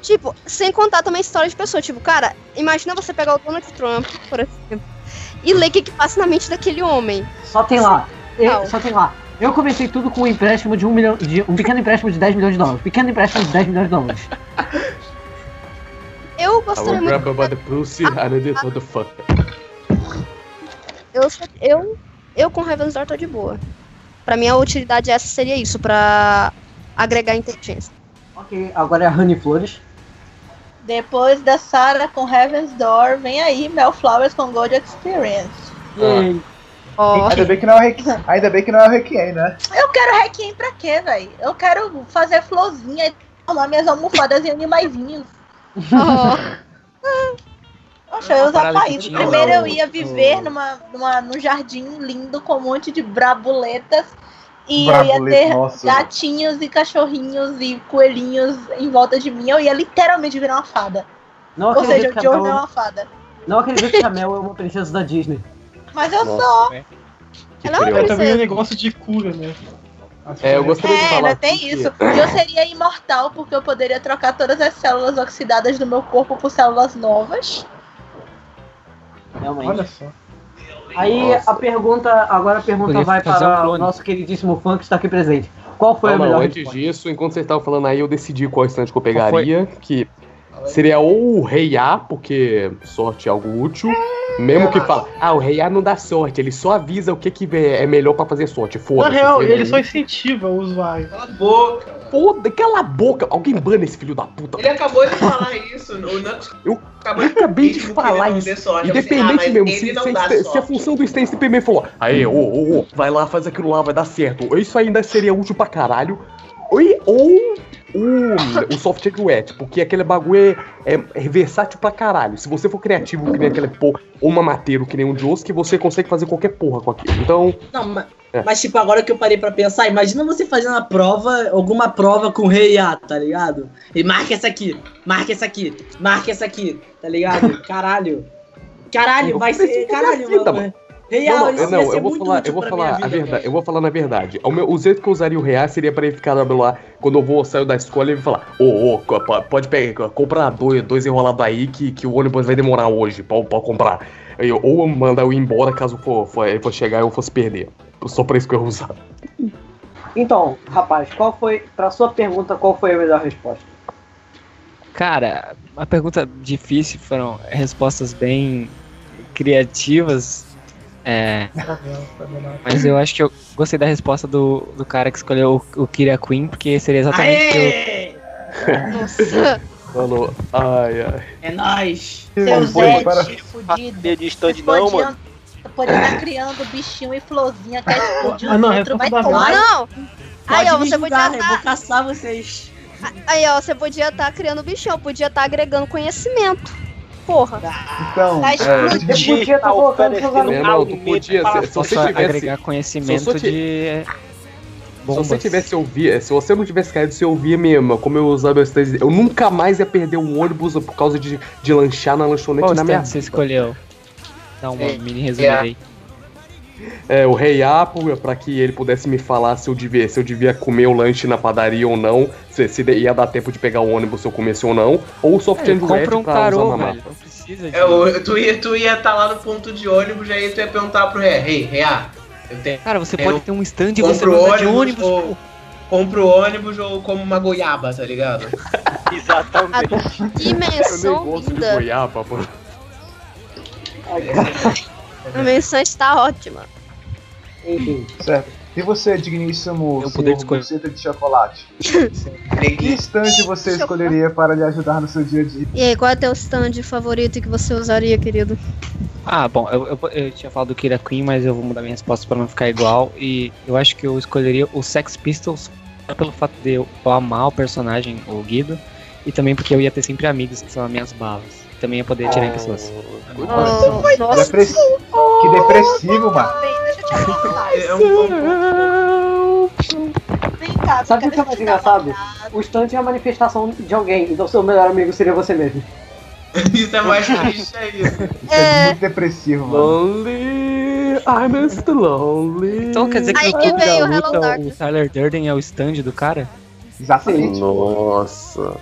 tipo, sem contar também a história de pessoa. Tipo, cara, imagina você pegar o Donald Trump, por exemplo, e ler o que, que passa na mente daquele homem. Só tem lá. Eu- só tem lá. Eu comecei tudo com um empréstimo de um milhão. De, um pequeno empréstimo de 10 milhões de dólares. Pequeno empréstimo de 10 milhões de dólares. Eu gostaria muito. by the pussy. Eu, eu, eu com Heaven's Door tô de boa. Pra mim a utilidade essa seria isso, pra agregar inteligência. ok, agora é a Honey Flores. Depois da Sarah com Heaven's Door, vem aí Mel Flowers com Gold Experience. Yay. Ó, Ainda bem que não é o Requiem, ainda bem que não é o Requiem, né? Eu quero Requiem pra quê, velho? Eu quero fazer florzinha e transformar minhas almofadas em animaizinhos. ó, Poxa, eu que país. Primeiro eu ia viver numa, numa, num jardim lindo com um monte de brabuletas. E eu ia Brabuleta, ter nossa. gatinhos e cachorrinhos e coelhinhos em volta de mim. Eu ia literalmente virar uma fada. Não Ou seja, o Mel, é uma fada. não acredito que a Mel é uma princesa da Disney. Mas eu Nossa. sou. ela é uma curioso. também é um princesa. negócio de cura, né? É, eu gostaria de É, falar ainda tem isso. que- E eu seria imortal porque eu poderia trocar todas as células oxidadas do meu corpo por células novas. Realmente. Olha só. Aí a pergunta, agora a pergunta Podia vai fazer um para o nosso queridíssimo fã que está aqui presente. Qual foi não, a não, melhor antes resposta? disso, enquanto vocês estavam falando aí, eu decidi qual estante que eu pegaria, que seria ou o Rei A, porque sorte é algo útil, mesmo que fala, ah, o Rei A não dá sorte, ele só avisa o que, que é melhor pra fazer sorte, Na foda-se. real, seria ele só incentiva o usuário. Cala a boca. Foda, cala a boca, alguém bana esse filho da puta. Ele acabou de falar isso. O Knuckles Eu acabou Eu acabei de mesmo que falar isso. Independente ah, mesmo, se, se- se- a função do Stance PM falou, aí, ô, ô, ô, vai lá, faz aquilo lá, vai dar certo. Isso ainda seria útil pra caralho. Ou, ou o, o software wet, porque aquele bagulho é, é versátil pra caralho. Se você for criativo, que nem aquele porra, ou mamateiro, que nem um Joss, que você consegue fazer qualquer porra com aquilo. Então, Não, mas, É. mas tipo, agora que eu parei pra pensar, imagina você fazendo a prova, alguma prova com o rei A, tá ligado? E marca essa aqui, marca essa aqui, marca essa aqui, tá ligado? Caralho. Caralho, vai ser. Caralho, mano. mano. Rei Não, não, isso eu, não, ia ser eu vou muito falar, útil eu vou pra falar minha a vida, verdade, eu vou falar na verdade. O, meu, o jeito que eu usaria o real seria pra ele ficar lá, quando eu vou sair da escola, ele falar, ô, ô, co- po- pode pegar, comprar dois, dois enrolados aí que, que o ônibus vai demorar hoje pra, pra comprar. Aí eu- ou mandar eu ir embora caso for, for, ele for chegar e eu fosse perder. Só pra isso que eu ia usar. Então, rapaz, qual foi, pra sua pergunta, qual foi a melhor resposta? Cara, uma pergunta difícil, foram respostas bem criativas. É, mas eu acho que eu gostei da resposta do, do cara que escolheu o, o Kira Queen, porque seria exatamente o que eu, Nossa. Falou, ai, ai. É nóis. Seu Zé, para- fudido. de stand não, mano. Pode estar criando bichinho e florzinha que explodiu Ah, não, dentro, vai tomar. Não! Aí, ó, você julgar, podia eu vou tá, caçar vocês. Aí, ó, você podia estar criando bichão, podia estar agregando conhecimento. Porra. Então, Tá é, explodindo. Podia É, amigos. não, tu podia, se, se você tivesse... agregar se conhecimento de Se bombas. você tivesse ouvir, se você não tivesse caído, você ouvia mesmo, como eu usava meus três. Eu nunca mais ia perder um ônibus por causa de, de lanchar na lanchonete Qual na minha você escolheu? Dá uma É, mini resumida é. aí. É, o Rei Apple, pra que ele pudesse me falar se eu devia, se eu devia comer o lanche na padaria ou não, se, se ia dar tempo de pegar o ônibus se eu comesse ou não, ou o soft É, and compra um pra usar carô, na velho. mapa. Não precisa de. É, tu ia estar ia tá lá no ponto de ônibus, aí tu ia perguntar pro rei, rei, rei, eu tenho. Cara, você Eu pode ter um stand e você anda de ônibus, ônibus. ou compro ônibus ou como uma goiaba, tá ligado? Exatamente. A Eu nem dimensão gosto de linda. goiaba, pô. A dimensão está ótima. Enfim, certo. E você, digníssimo Eu senhor poder escolher. buceta de chocolate? Que instante você escolheria para lhe ajudar no seu dia a dia? E aí, qual é teu stand favorito que você usaria, querido? Ah, bom, eu, eu, eu tinha falado do Kira Queen, mas eu vou mudar minha resposta pra não ficar igual. E eu acho que eu escolheria o Sex Pistols só pelo fato de eu, eu amar o personagem, o Guido, e também porque eu ia ter sempre amigos que são as minhas balas. Também ia poder atirar em pessoas. Oh, nossa. Depressi- Que depressivo, mano. Deixa eu te falar. É um Vem cá, sabe o que é mais engraçado? O stand é a manifestação de alguém, então seu melhor amigo seria você mesmo. Isso é mais triste ainda. Isso é muito depressivo, mano. Lonely, I'm still lonely. Então quer dizer que Aí no que veio da Hello luta, o. Tyler Durden é o stand do cara? Exatamente. Nossa.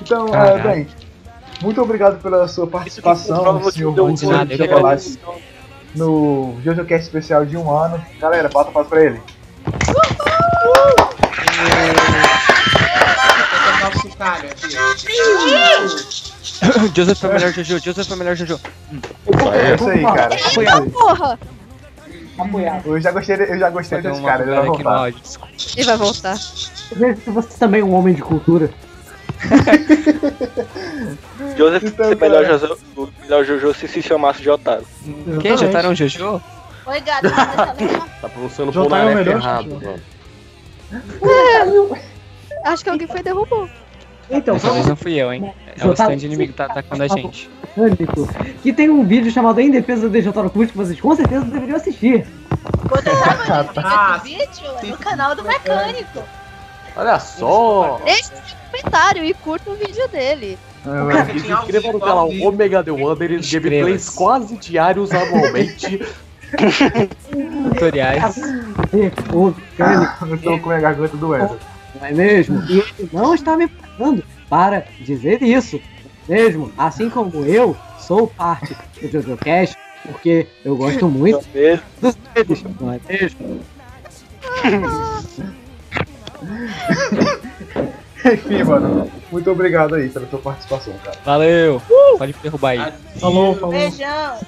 Então, é, bem, muito obrigado pela sua participação, senhor deu De Buceta nada, de eu que chocolate, no JoJoCast especial de um ano. Galera, bota palmas pra ele. Eu tocar o chocalho aqui. Joseph é o melhor Jojo, Joseph é o melhor Jojo. É isso aí, cara. Eita porra! Apoiado. Eu já gostei, eu já gostei desse cara, ele vai voltar. áudio, desculpa. E vai voltar. Eu vejo que você também é um homem de cultura. Joseph Então, é melhor o melhor Jojo se se chamasse Jotaro. Quem? Já tá no Jojo? Oi, gato, tá? Tá pronunciando tá Polnareff o melhor, errado, mano. Acho que alguém foi derrubou. Então, Dessa vez não fui eu, hein? É o stand inimigo que tá atacando a gente. Pânico, que tem um vídeo chamado Em Defesa do DJ Cruz que vocês com certeza deveriam assistir. Quando eu tava Ah, nesse vídeo, é no canal do mecânico. Olha só! Deixa no comentário e curta o vídeo dele. É, E se inscreva no canal Omega The Wonder, eles gameplays quase diários anualmente. Tutoriais. O Eu tô com a garganta doendo. não é mesmo? E ele não está me pagando para dizer isso. Mesmo, assim como eu sou parte do JoJoCast, Porque eu gosto muito dos deles, não é mesmo? Enfim, mano, muito obrigado aí pela tua participação, cara. Valeu! Pode derrubar aí. Falou, falou. Beijão.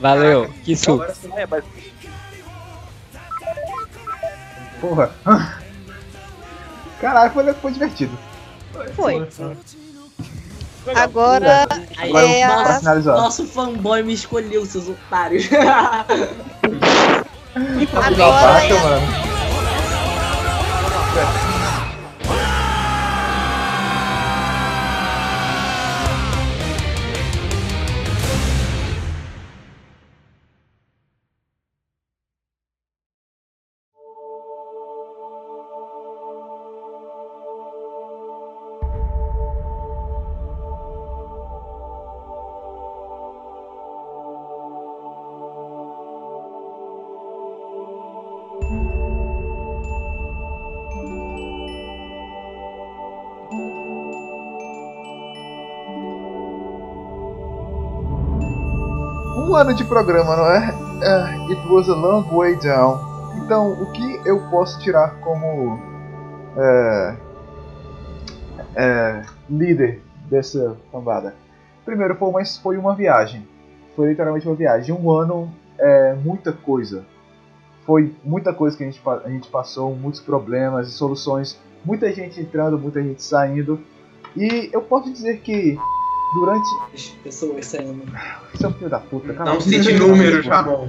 Valeu! Que suco! Agora sim, é, mas Porra. Caralho, foi, foi divertido. Foi. Agora Agora é vamos pra a... Nosso fanboy me escolheu, seus otários. Agora é mano. Um ano de programa, não é? É, It was a long way down. Então, o que eu posso tirar como é, é, líder dessa cambada? Primeiro, foi uma, foi uma viagem. Foi literalmente uma viagem. Um ano é muita coisa. Foi muita coisa que a gente, a gente passou, muitos problemas e soluções. Muita gente entrando, muita gente saindo. E eu posso dizer que durante. Pessoas saindo. Você é um filho da puta, cara. Não cite números, Ramon.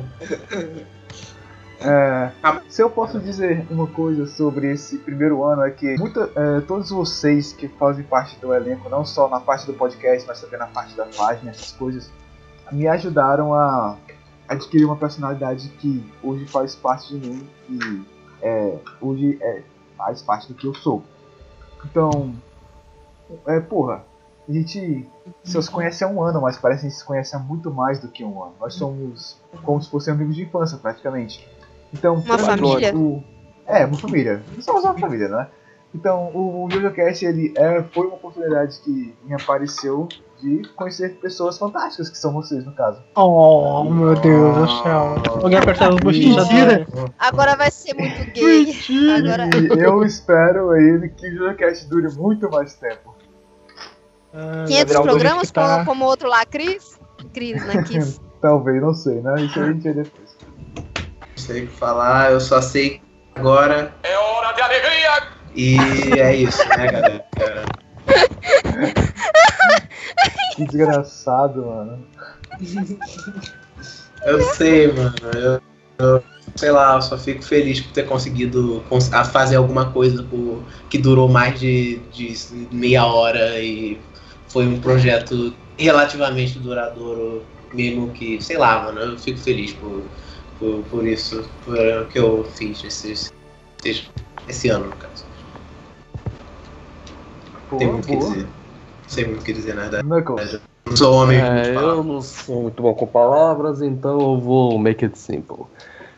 É, se eu posso dizer uma coisa sobre esse primeiro ano é que muita, é, todos vocês que fazem parte do elenco, não só na parte do podcast, mas também na parte da página, essas coisas, me ajudaram a adquirir uma personalidade que hoje faz parte de mim e é, hoje é, faz parte do que eu sou. Então, é, porra, a gente se conhece há um ano, mas parece que a gente se conhece há muito mais do que um ano. Nós somos como se fossem amigos de infância, praticamente. Então, Uma família? o- É, uma família. Nós somos uma família, né? Então, o, o JojoCast, ele é, foi uma oportunidade que me apareceu de conhecer pessoas fantásticas, que são vocês, no caso. Oh, meu Deus do céu. Alguém apertando os bochechas dela. Agora vai ser muito gay. Agora... Eu espero aí que o JojoCast dure muito mais tempo. 500 programas como, como o outro lá, Cris? Cris, né? Kiss. Talvez, não sei, né? Isso a gente vê depois. Não sei o que falar, eu só sei que agora. É hora de alegria! E é isso, né, galera? Que desgraçado, mano. Eu sei, mano. Eu, eu- sei lá, eu só fico feliz por ter conseguido cons- a fazer alguma coisa por, que durou mais de, de meia hora e foi um projeto relativamente duradouro, mesmo que, sei lá, mano, eu fico feliz por, por, por isso, por o que eu fiz esses, esses- esse ano, no caso. Tem muito o que boa. dizer. Não sei muito o que dizer, na verdade. Knuckles. Não sou homem É, eu não sou muito bom com palavras, então eu vou make it simple.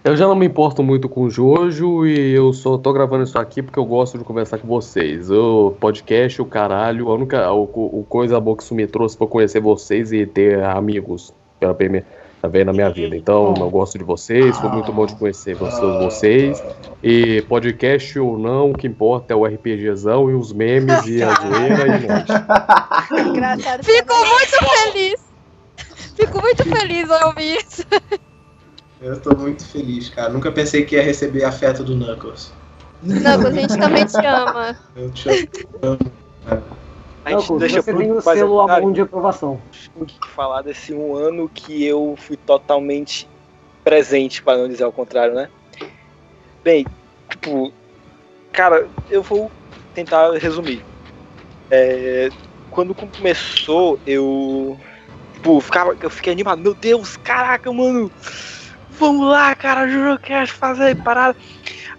Eu já não me importo muito com o Jojo e eu só tô gravando isso aqui porque eu gosto de conversar com vocês. O podcast, o caralho, a única o, o coisa boa que isso me trouxe foi conhecer vocês e ter amigos pela primeira vez na minha vida. Então eu gosto de vocês, foi muito bom de conhecer vocês, vocês. E podcast ou não, o que importa é o RPGzão e os memes e a zoeira e nós. Engraçado. Fico muito feliz. Fico muito feliz ao ouvir isso. Eu tô muito feliz, cara. Nunca pensei que ia receber afeto do Knuckles. Não, a gente também te ama. Eu te amo. A gente Não, deixa você pro tem o selo. Amon de aprovação. o que falar desse um ano que eu fui totalmente presente, para não dizer ao contrário, né? Bem, tipo, cara, eu vou tentar resumir. É, quando começou, eu, tipo, ficava, eu fiquei animado. Meu Deus, caraca, mano, vamos lá, cara, Jurocast, fazer parada.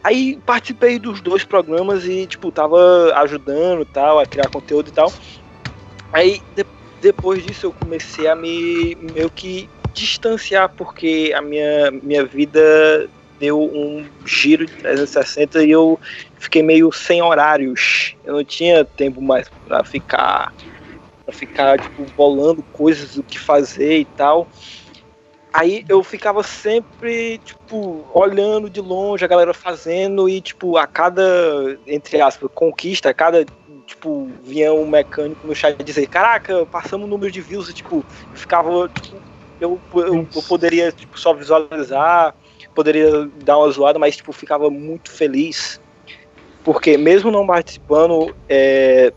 Aí participei dos dois programas e, tipo, tava ajudando tal, a criar conteúdo e tal. Aí de- depois disso eu comecei a me meio que distanciar porque a minha, minha vida deu um giro de 360 e eu fiquei meio sem horários. Eu não tinha tempo mais pra ficar pra ficar tipo bolando coisas o que fazer e tal. Aí eu ficava sempre, tipo, olhando de longe a galera fazendo e, tipo, a cada, entre aspas, conquista, a cada, tipo, vinha um mecânico no chat dizer, caraca, passamos o número de views, e, tipo, ficava, tipo, eu, eu, eu poderia, tipo, só visualizar, poderia dar uma zoada, mas, tipo, ficava muito feliz. Porque mesmo não participando, é,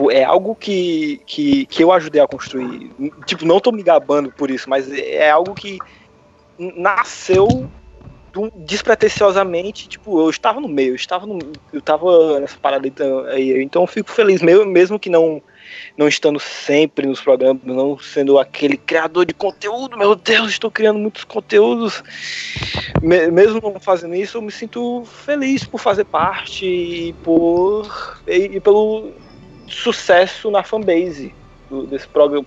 tipo, é algo que, que, que eu ajudei a construir. Tipo, não tô me gabando por isso, mas é algo que nasceu despretensiosamente, tipo, eu estava no meio, eu estava no, eu estava nessa parada então, aí, então eu fico feliz mesmo, que não não estando sempre nos programas, não sendo aquele criador de conteúdo, meu Deus, estou criando muitos conteúdos. Me- mesmo não fazendo isso, eu me sinto feliz por fazer parte e por e, e pelo sucesso na fanbase do- desse programa,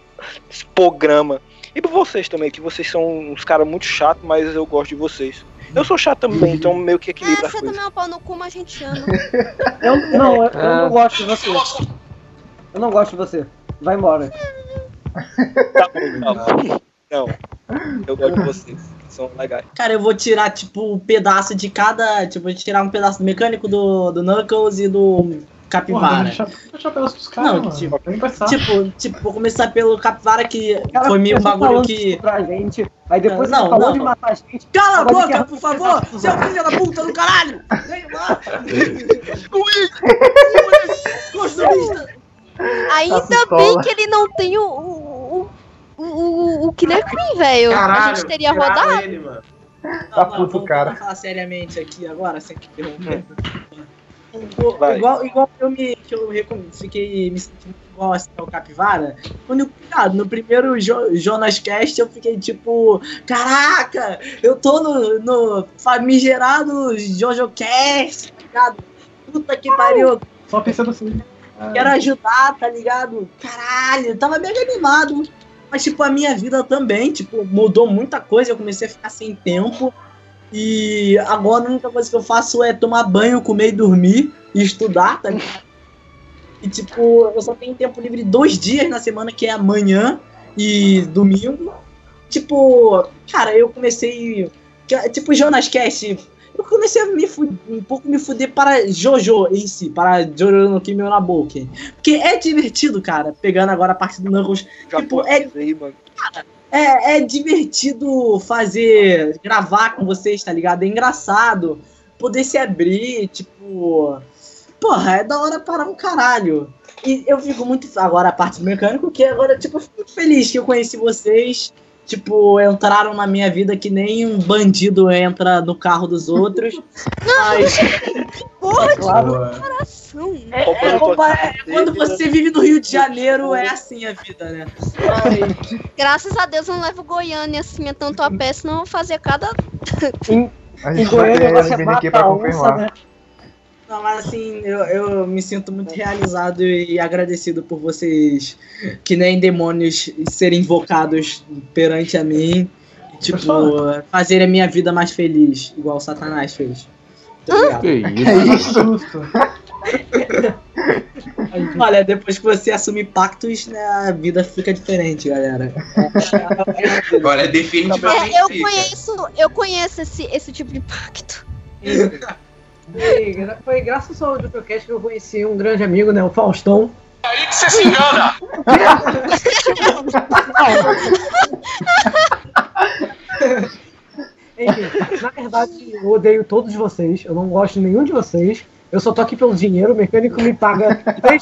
desse programa. E por vocês também, que vocês são uns caras muito chatos, mas eu gosto de vocês. Eu sou chato também, então meio que equilibra as você também é um pau no cu, mas a gente ama. Eu, não, eu, eu Ah. não gosto de você. Eu não gosto de você. Vai embora. Tá bom, tá bom. Não, eu gosto de vocês, são legais. Cara, eu vou tirar, tipo, um pedaço de cada. Tipo, vou tirar um pedaço do mecânico do, do Knuckles e do Capivara. Pros caras, Não, mano. tipo, tipo, tipo, vou começar pelo Capivara, que Cara, foi meio um começou bagulho que. Pra gente, aí depois Não, você falou não. de matar a gente. Cala a boca, quer- por favor! Seu filho da puta do caralho! Vem lá! Consumista! Ainda pistola. bem que ele não tem o. o, o, o, o Killer Queen, velho. A gente teria rodado. Tá puto, cara. Vamos falar seriamente aqui agora, sem interromper. Igual, igual, igual eu me. Que eu recom- fiquei me sentindo igual assim ao Capivara. Quando eu, cara, no primeiro jo Jonas Cast eu fiquei tipo. Caraca! Eu tô no, no famigerado Jojo Cast, tá ligado? Puta que pariu! Só pensando assim. Quero ajudar, tá ligado? Caralho, eu tava mega animado. Mas, tipo, a minha vida também, tipo, mudou muita coisa. Eu comecei a ficar sem tempo. E agora a única coisa que eu faço é tomar banho, comer e dormir e estudar, tá ligado? E, tipo, eu só tenho tempo livre dois dias na semana, que é amanhã e domingo. Tipo, cara, eu comecei. Tipo, Jonas Cast. Eu comecei a me fu- um pouco me fuder para Jojo em si, para Jojo no Kimi na Boken. Porque é divertido, cara, pegando agora a parte do Knuckles. Tipo, é, é, é divertido fazer, gravar com vocês, tá ligado? É engraçado. Poder se abrir, tipo. Porra, é da hora para um caralho. E eu fico muito. Agora a parte do mecânico, que agora, tipo, eu fico muito feliz que eu conheci vocês. Tipo, entraram na minha vida que nem um bandido entra no carro dos outros. Mas. Porra, Claro. de coração. É, é, é, quando você vive no Rio de Janeiro, é assim a vida, né? Graças a Deus eu não levo Goiânia assim, é tanto a pé, senão eu vou fazer cada. A gente vai ter alguém aqui pra confirmar. né? Mas assim, eu, eu me sinto muito realizado e agradecido por vocês, que nem demônios, serem invocados perante a mim. E, tipo, fazerem a minha vida mais feliz, igual o Satanás fez. Muito obrigado. Olha, depois que você assume pactos, né, a vida fica diferente, galera. Agora, definitivamente É, eu conheço, eu conheço esse, esse tipo de pacto. Foi, gra- foi graças ao Jupocast que eu conheci um grande amigo, né? O Faustão. Aí que você se engana! Enfim, na verdade, eu odeio todos vocês. Eu não gosto de nenhum de vocês. Eu só tô aqui pelo dinheiro. O mecânico me paga 3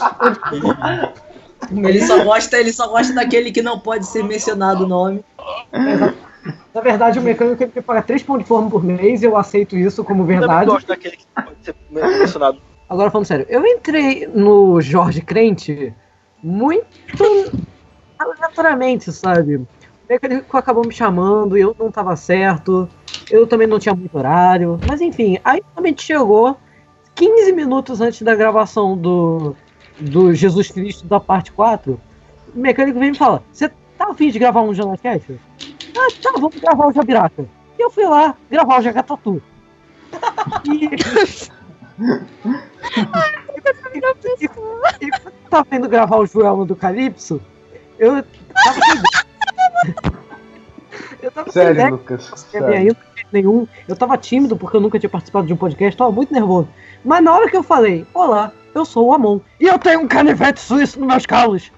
Ele só gosta, ele só gosta daquele que não pode ser mencionado o nome. Na verdade, o mecânico ele paga 3 pão de forma por mês. Eu aceito isso como Eu verdade. gosto daquele que pode ser mencionado. Agora falando sério, eu entrei no Jorge Crente muito aleatoriamente, sabe? O mecânico acabou me chamando e eu não tava certo. Eu também não tinha muito horário. Mas enfim, aí realmente chegou 15 minutos antes da gravação do, do Jesus Cristo da parte 4. O mecânico vem e me fala: Você tá afim de gravar um Jonas Cast? Ah, tá, vamos gravar o Jabiraca. E eu fui lá gravar o Jagatatu. E quando eu tava indo gravar o Joelma do Calypso, eu tava sem Eu tava Sério, sem ideia Lucas, sério. nenhum. Eu tava tímido porque eu nunca tinha participado de um podcast, tava muito nervoso. Mas na hora que eu falei, olá, eu sou o Amon e eu tenho um canivete suíço nos meus calos.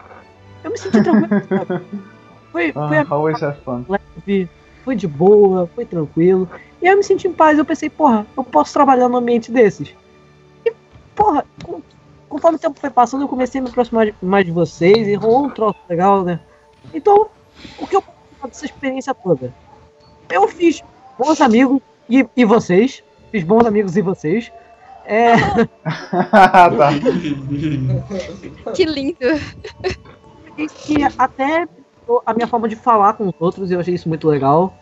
Eu me senti tranquilo. Foi, foi Ah, always have fun. leve, foi de boa, foi tranquilo. E eu me senti em paz. Eu pensei, porra, eu posso trabalhar num ambiente desses. E, porra, com- conforme o tempo foi passando, eu comecei a me aproximar de- mais de vocês e rolou um troço legal, né? Então, o que eu posso falar dessa experiência toda? Eu fiz bons amigos e, e vocês. Fiz bons amigos e vocês. É. tá. Que lindo. E que até a minha forma de falar com os outros, eu achei isso muito legal.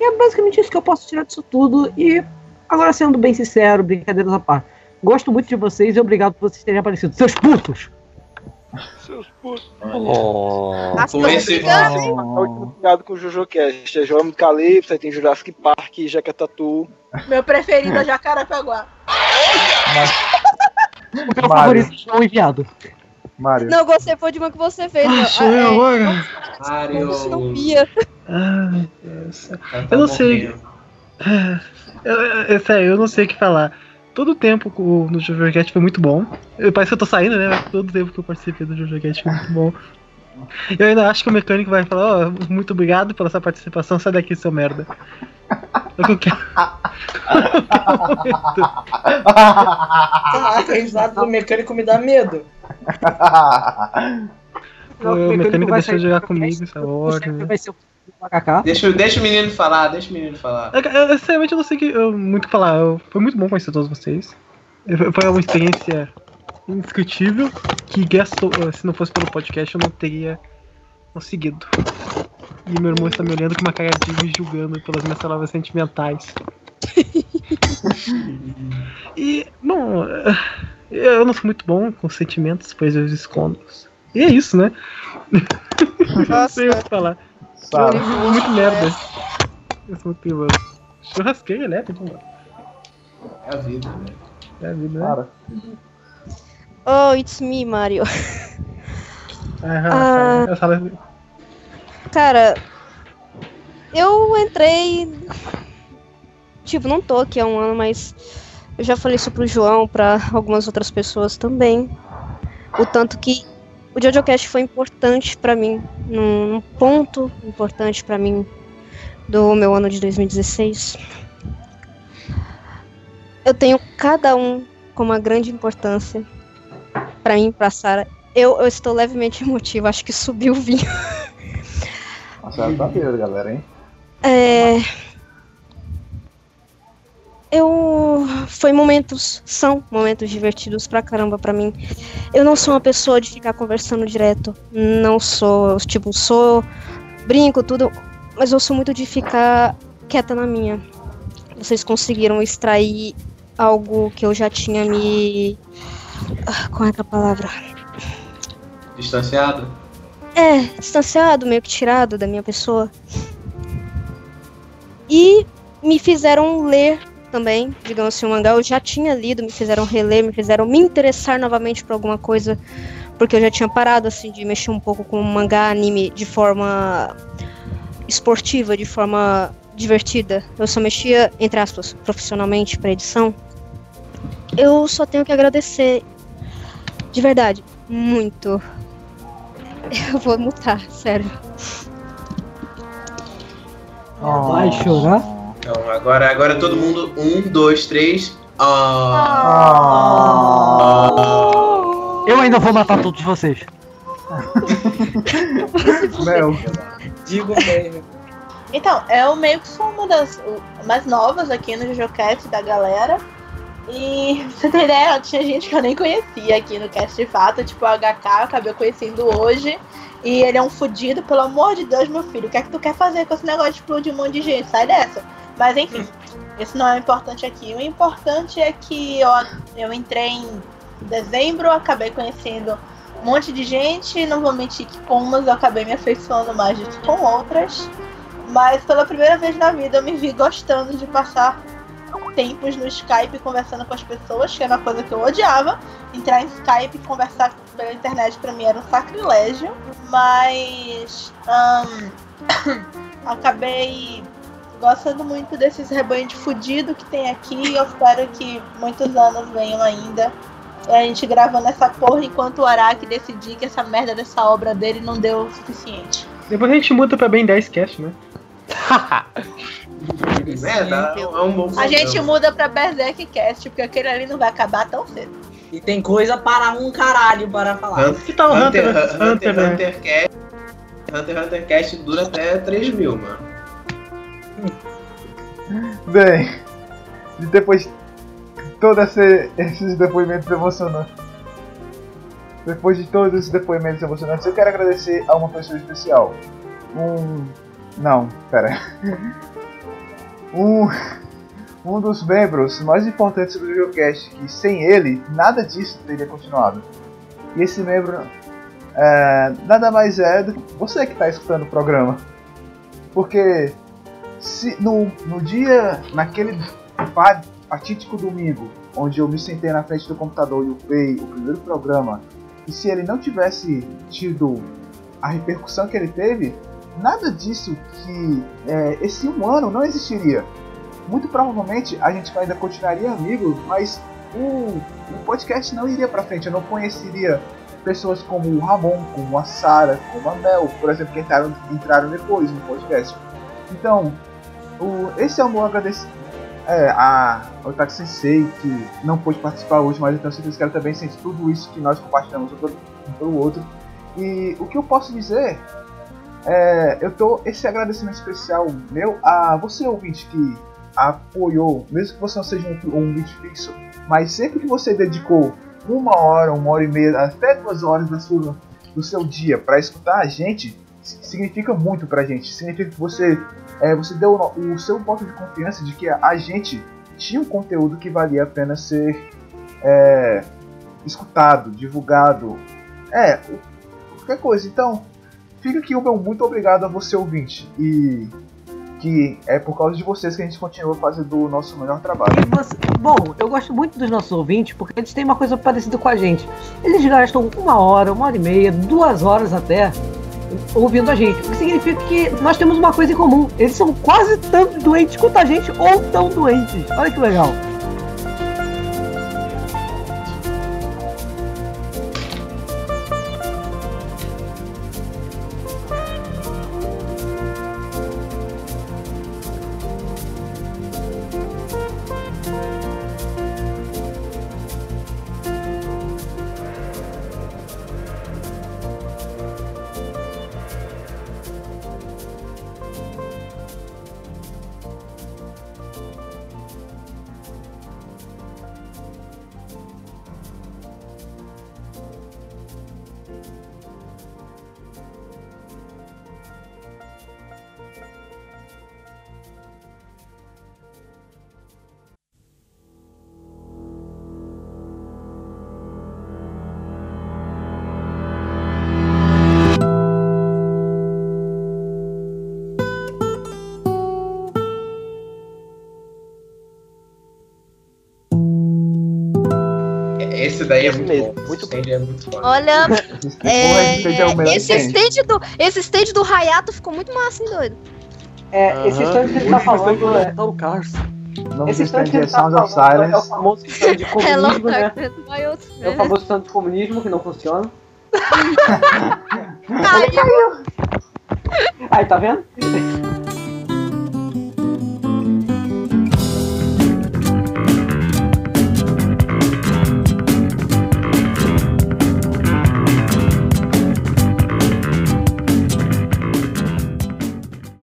E é basicamente isso que eu posso tirar disso tudo. E agora, sendo bem sincero, brincadeiras à parte, gosto muito de vocês e obrigado por vocês terem aparecido. Seus putos! Seus putos. Oh. Com esse- Obrigado com o JojoCast. É João Calypso, aí tem Jurassic Park, Jeca Tatu. Meu preferido é Jacarapaguá. O meu Mário. favorito é João Enviado. Mário. Não, gostei foi de uma que você fez. Ah, sou eu é, agora? Mario. Você não via. Ai, Deus. Tá Eu não sei. É, eu, eu- sério, eu não sei o que falar. Todo o tempo no JojoCast foi muito bom. Eu- Parece que eu tô saindo, né? Mas todo o tempo que eu participei do JojoCast foi muito bom. Eu ainda acho que o mecânico vai falar, ó, muito obrigado pela sua participação, sai daqui, seu merda. É eu quero. Caraca, a risada do mecânico me dá medo. Pô, o mecânico deixou de jogar comigo essa hora. Vai ser o macacá. Deixa, deixa o menino falar, deixa o menino falar. Eu, eu, eu, sinceramente, eu não sei que, eu, muito o que falar. Eu- foi muito bom conhecer todos vocês. Eu- Foi uma experiência indescritível que gastou, se não fosse pelo podcast eu não teria conseguido. E meu irmão está me olhando com uma cara de me julgando pelas minhas palavras sentimentais. e, bom, eh, eu não sou muito bom com sentimentos, pois eu os escondo. E é isso, né? não sei o que falar. Sabe. Eu sou muito merda. Eu sou muito perigoso. Churrasqueira, né? mano? É a vida, né? É a vida, né? Para. Oh, it's me, Mario. Ah, essa sala- Cara, eu entrei. Tipo, não tô aqui há um ano, mas eu já falei isso pro João, pra algumas outras pessoas também. O tanto que o JoJoCast foi importante pra mim, num, num ponto importante pra mim do meu ano de 2016. Eu tenho cada um com uma grande importância pra mim, pra Sarah. Eu, eu estou levemente emotiva, acho que subiu o vinho. Nossa, tá bêbado, galera, hein? É... Eu. Foi momentos. São momentos divertidos pra caramba pra mim. Eu não sou uma pessoa de ficar conversando direto. Não sou. Tipo, sou. Brinco, tudo. Mas eu sou muito de ficar quieta na minha. Vocês conseguiram extrair algo que eu já tinha me. Ah, Qual é que é a palavra? Distanciado? É, distanciado, meio que tirado da minha pessoa. E me fizeram ler também, digamos assim, o mangá. Eu já tinha lido, me fizeram reler, me fizeram me interessar novamente por alguma coisa. Porque eu já tinha parado, assim, de mexer um pouco com mangá, anime de forma esportiva, de forma divertida. Eu só mexia, entre aspas, profissionalmente pra edição. Eu só tenho que agradecer. De verdade, muito. Eu vou mutar, sério. Vai chorar? Então, agora, agora todo mundo. Um, dois, três. Ah. Eu ainda vou matar todos vocês. Mel. Digo mesmo. Então, eu meio que sou uma das mais novas aqui no JoJoCast da galera. E você ter ideia, tinha gente que eu nem conhecia aqui no cast de fato, tipo o HK, eu acabei conhecendo hoje. E ele é um fudido, pelo amor de Deus, meu filho. O que é que tu quer fazer com esse negócio de explodir um monte de gente? Sai dessa. Mas enfim, isso não é importante aqui. O importante é que eu, eu entrei em dezembro, acabei conhecendo um monte de gente. Não vou mentir que com umas eu acabei me afeiçoando mais do que com outras. Mas pela primeira vez na vida eu me vi gostando de passar tempos no Skype conversando com as pessoas, que era uma coisa que eu odiava. Entrar em Skype e conversar pela internet pra mim era um sacrilégio. Mas. ahn, acabei gostando muito desses rebanhos de fudido que tem aqui. Eu espero que muitos anos venham ainda. E a gente gravando essa porra enquanto o Araki decidir que essa merda dessa obra dele não deu o suficiente. Depois a gente muda pra Ben 10 Cast, né? É, dá- é um bom A gente muda pra Berserk Cast, porque aquele ali não vai acabar tão cedo. E tem coisa para um caralho para falar. Hunter, Que tal Hunter Hunter, vs Hunter, Hunter, né? Hunter Cast. Hunter x Hunter Cast dura até 3 mil, mano. Bem, e depois de todos esse- esses depoimentos emocionantes, depois de todos esses depoimentos emocionantes, eu quero agradecer a uma pessoa especial. Um. Não, pera. Um. Um dos membros mais importantes do Geocast, que sem ele, nada disso teria continuado. E esse membro é, nada mais é do que você que está escutando o programa. Porque se no, no dia, naquele fa- fatídico domingo, onde eu me sentei na frente do computador e upei o primeiro programa, e se ele não tivesse tido a repercussão que ele teve, nada disso que é, esse um ano não existiria. Muito provavelmente a gente ainda continuaria amigo, mas o, o podcast não iria pra frente. Eu não conheceria pessoas como o Ramon, como a Sara, como a Mel, por exemplo, que entraram, entraram depois no podcast. Então, o, esse é o meu agradecimento. É, a Otaki Sensei, que não pôde participar hoje, mas eu tenho certeza que ela também sente tudo isso que nós compartilhamos um pelo outro. E o que eu posso dizer é, eu tô esse agradecimento especial meu a você ouvinte que apoiou, mesmo que você não seja um, um ouvinte fixo, mas sempre que você dedicou uma hora, uma hora e meia, até duas horas da sua, do seu dia para escutar a gente, si- significa muito pra gente. Significa que você, é, você deu o, seu voto de confiança de que a, a gente tinha um conteúdo que valia a pena ser é, escutado, divulgado, é, qualquer coisa. Então, fica aqui o meu muito obrigado a você ouvinte e que é por causa de vocês que a gente continua fazendo o nosso melhor trabalho. E você- bom, eu gosto muito dos nossos ouvintes porque eles têm uma coisa parecida com a gente. Eles gastam uma hora, uma hora e meia, duas horas até ouvindo a gente. O que significa que nós temos uma coisa em comum. Eles são quase tanto doentes quanto a gente ou tão doentes. Olha que legal. Daí é muito bom. Muito bom. é muito foda. Olha, é, esse é stand. stand do, esse stand do Hayato ficou muito massa, hein, doido? É, esse stand que ele tá falando é. o Cars. O nome Esse stand stand que é ele tá Sound of falando é o famoso stand de Hello, comunismo, né? É o famoso stand de comunismo que não funciona. Caiu. Aí, tá vendo?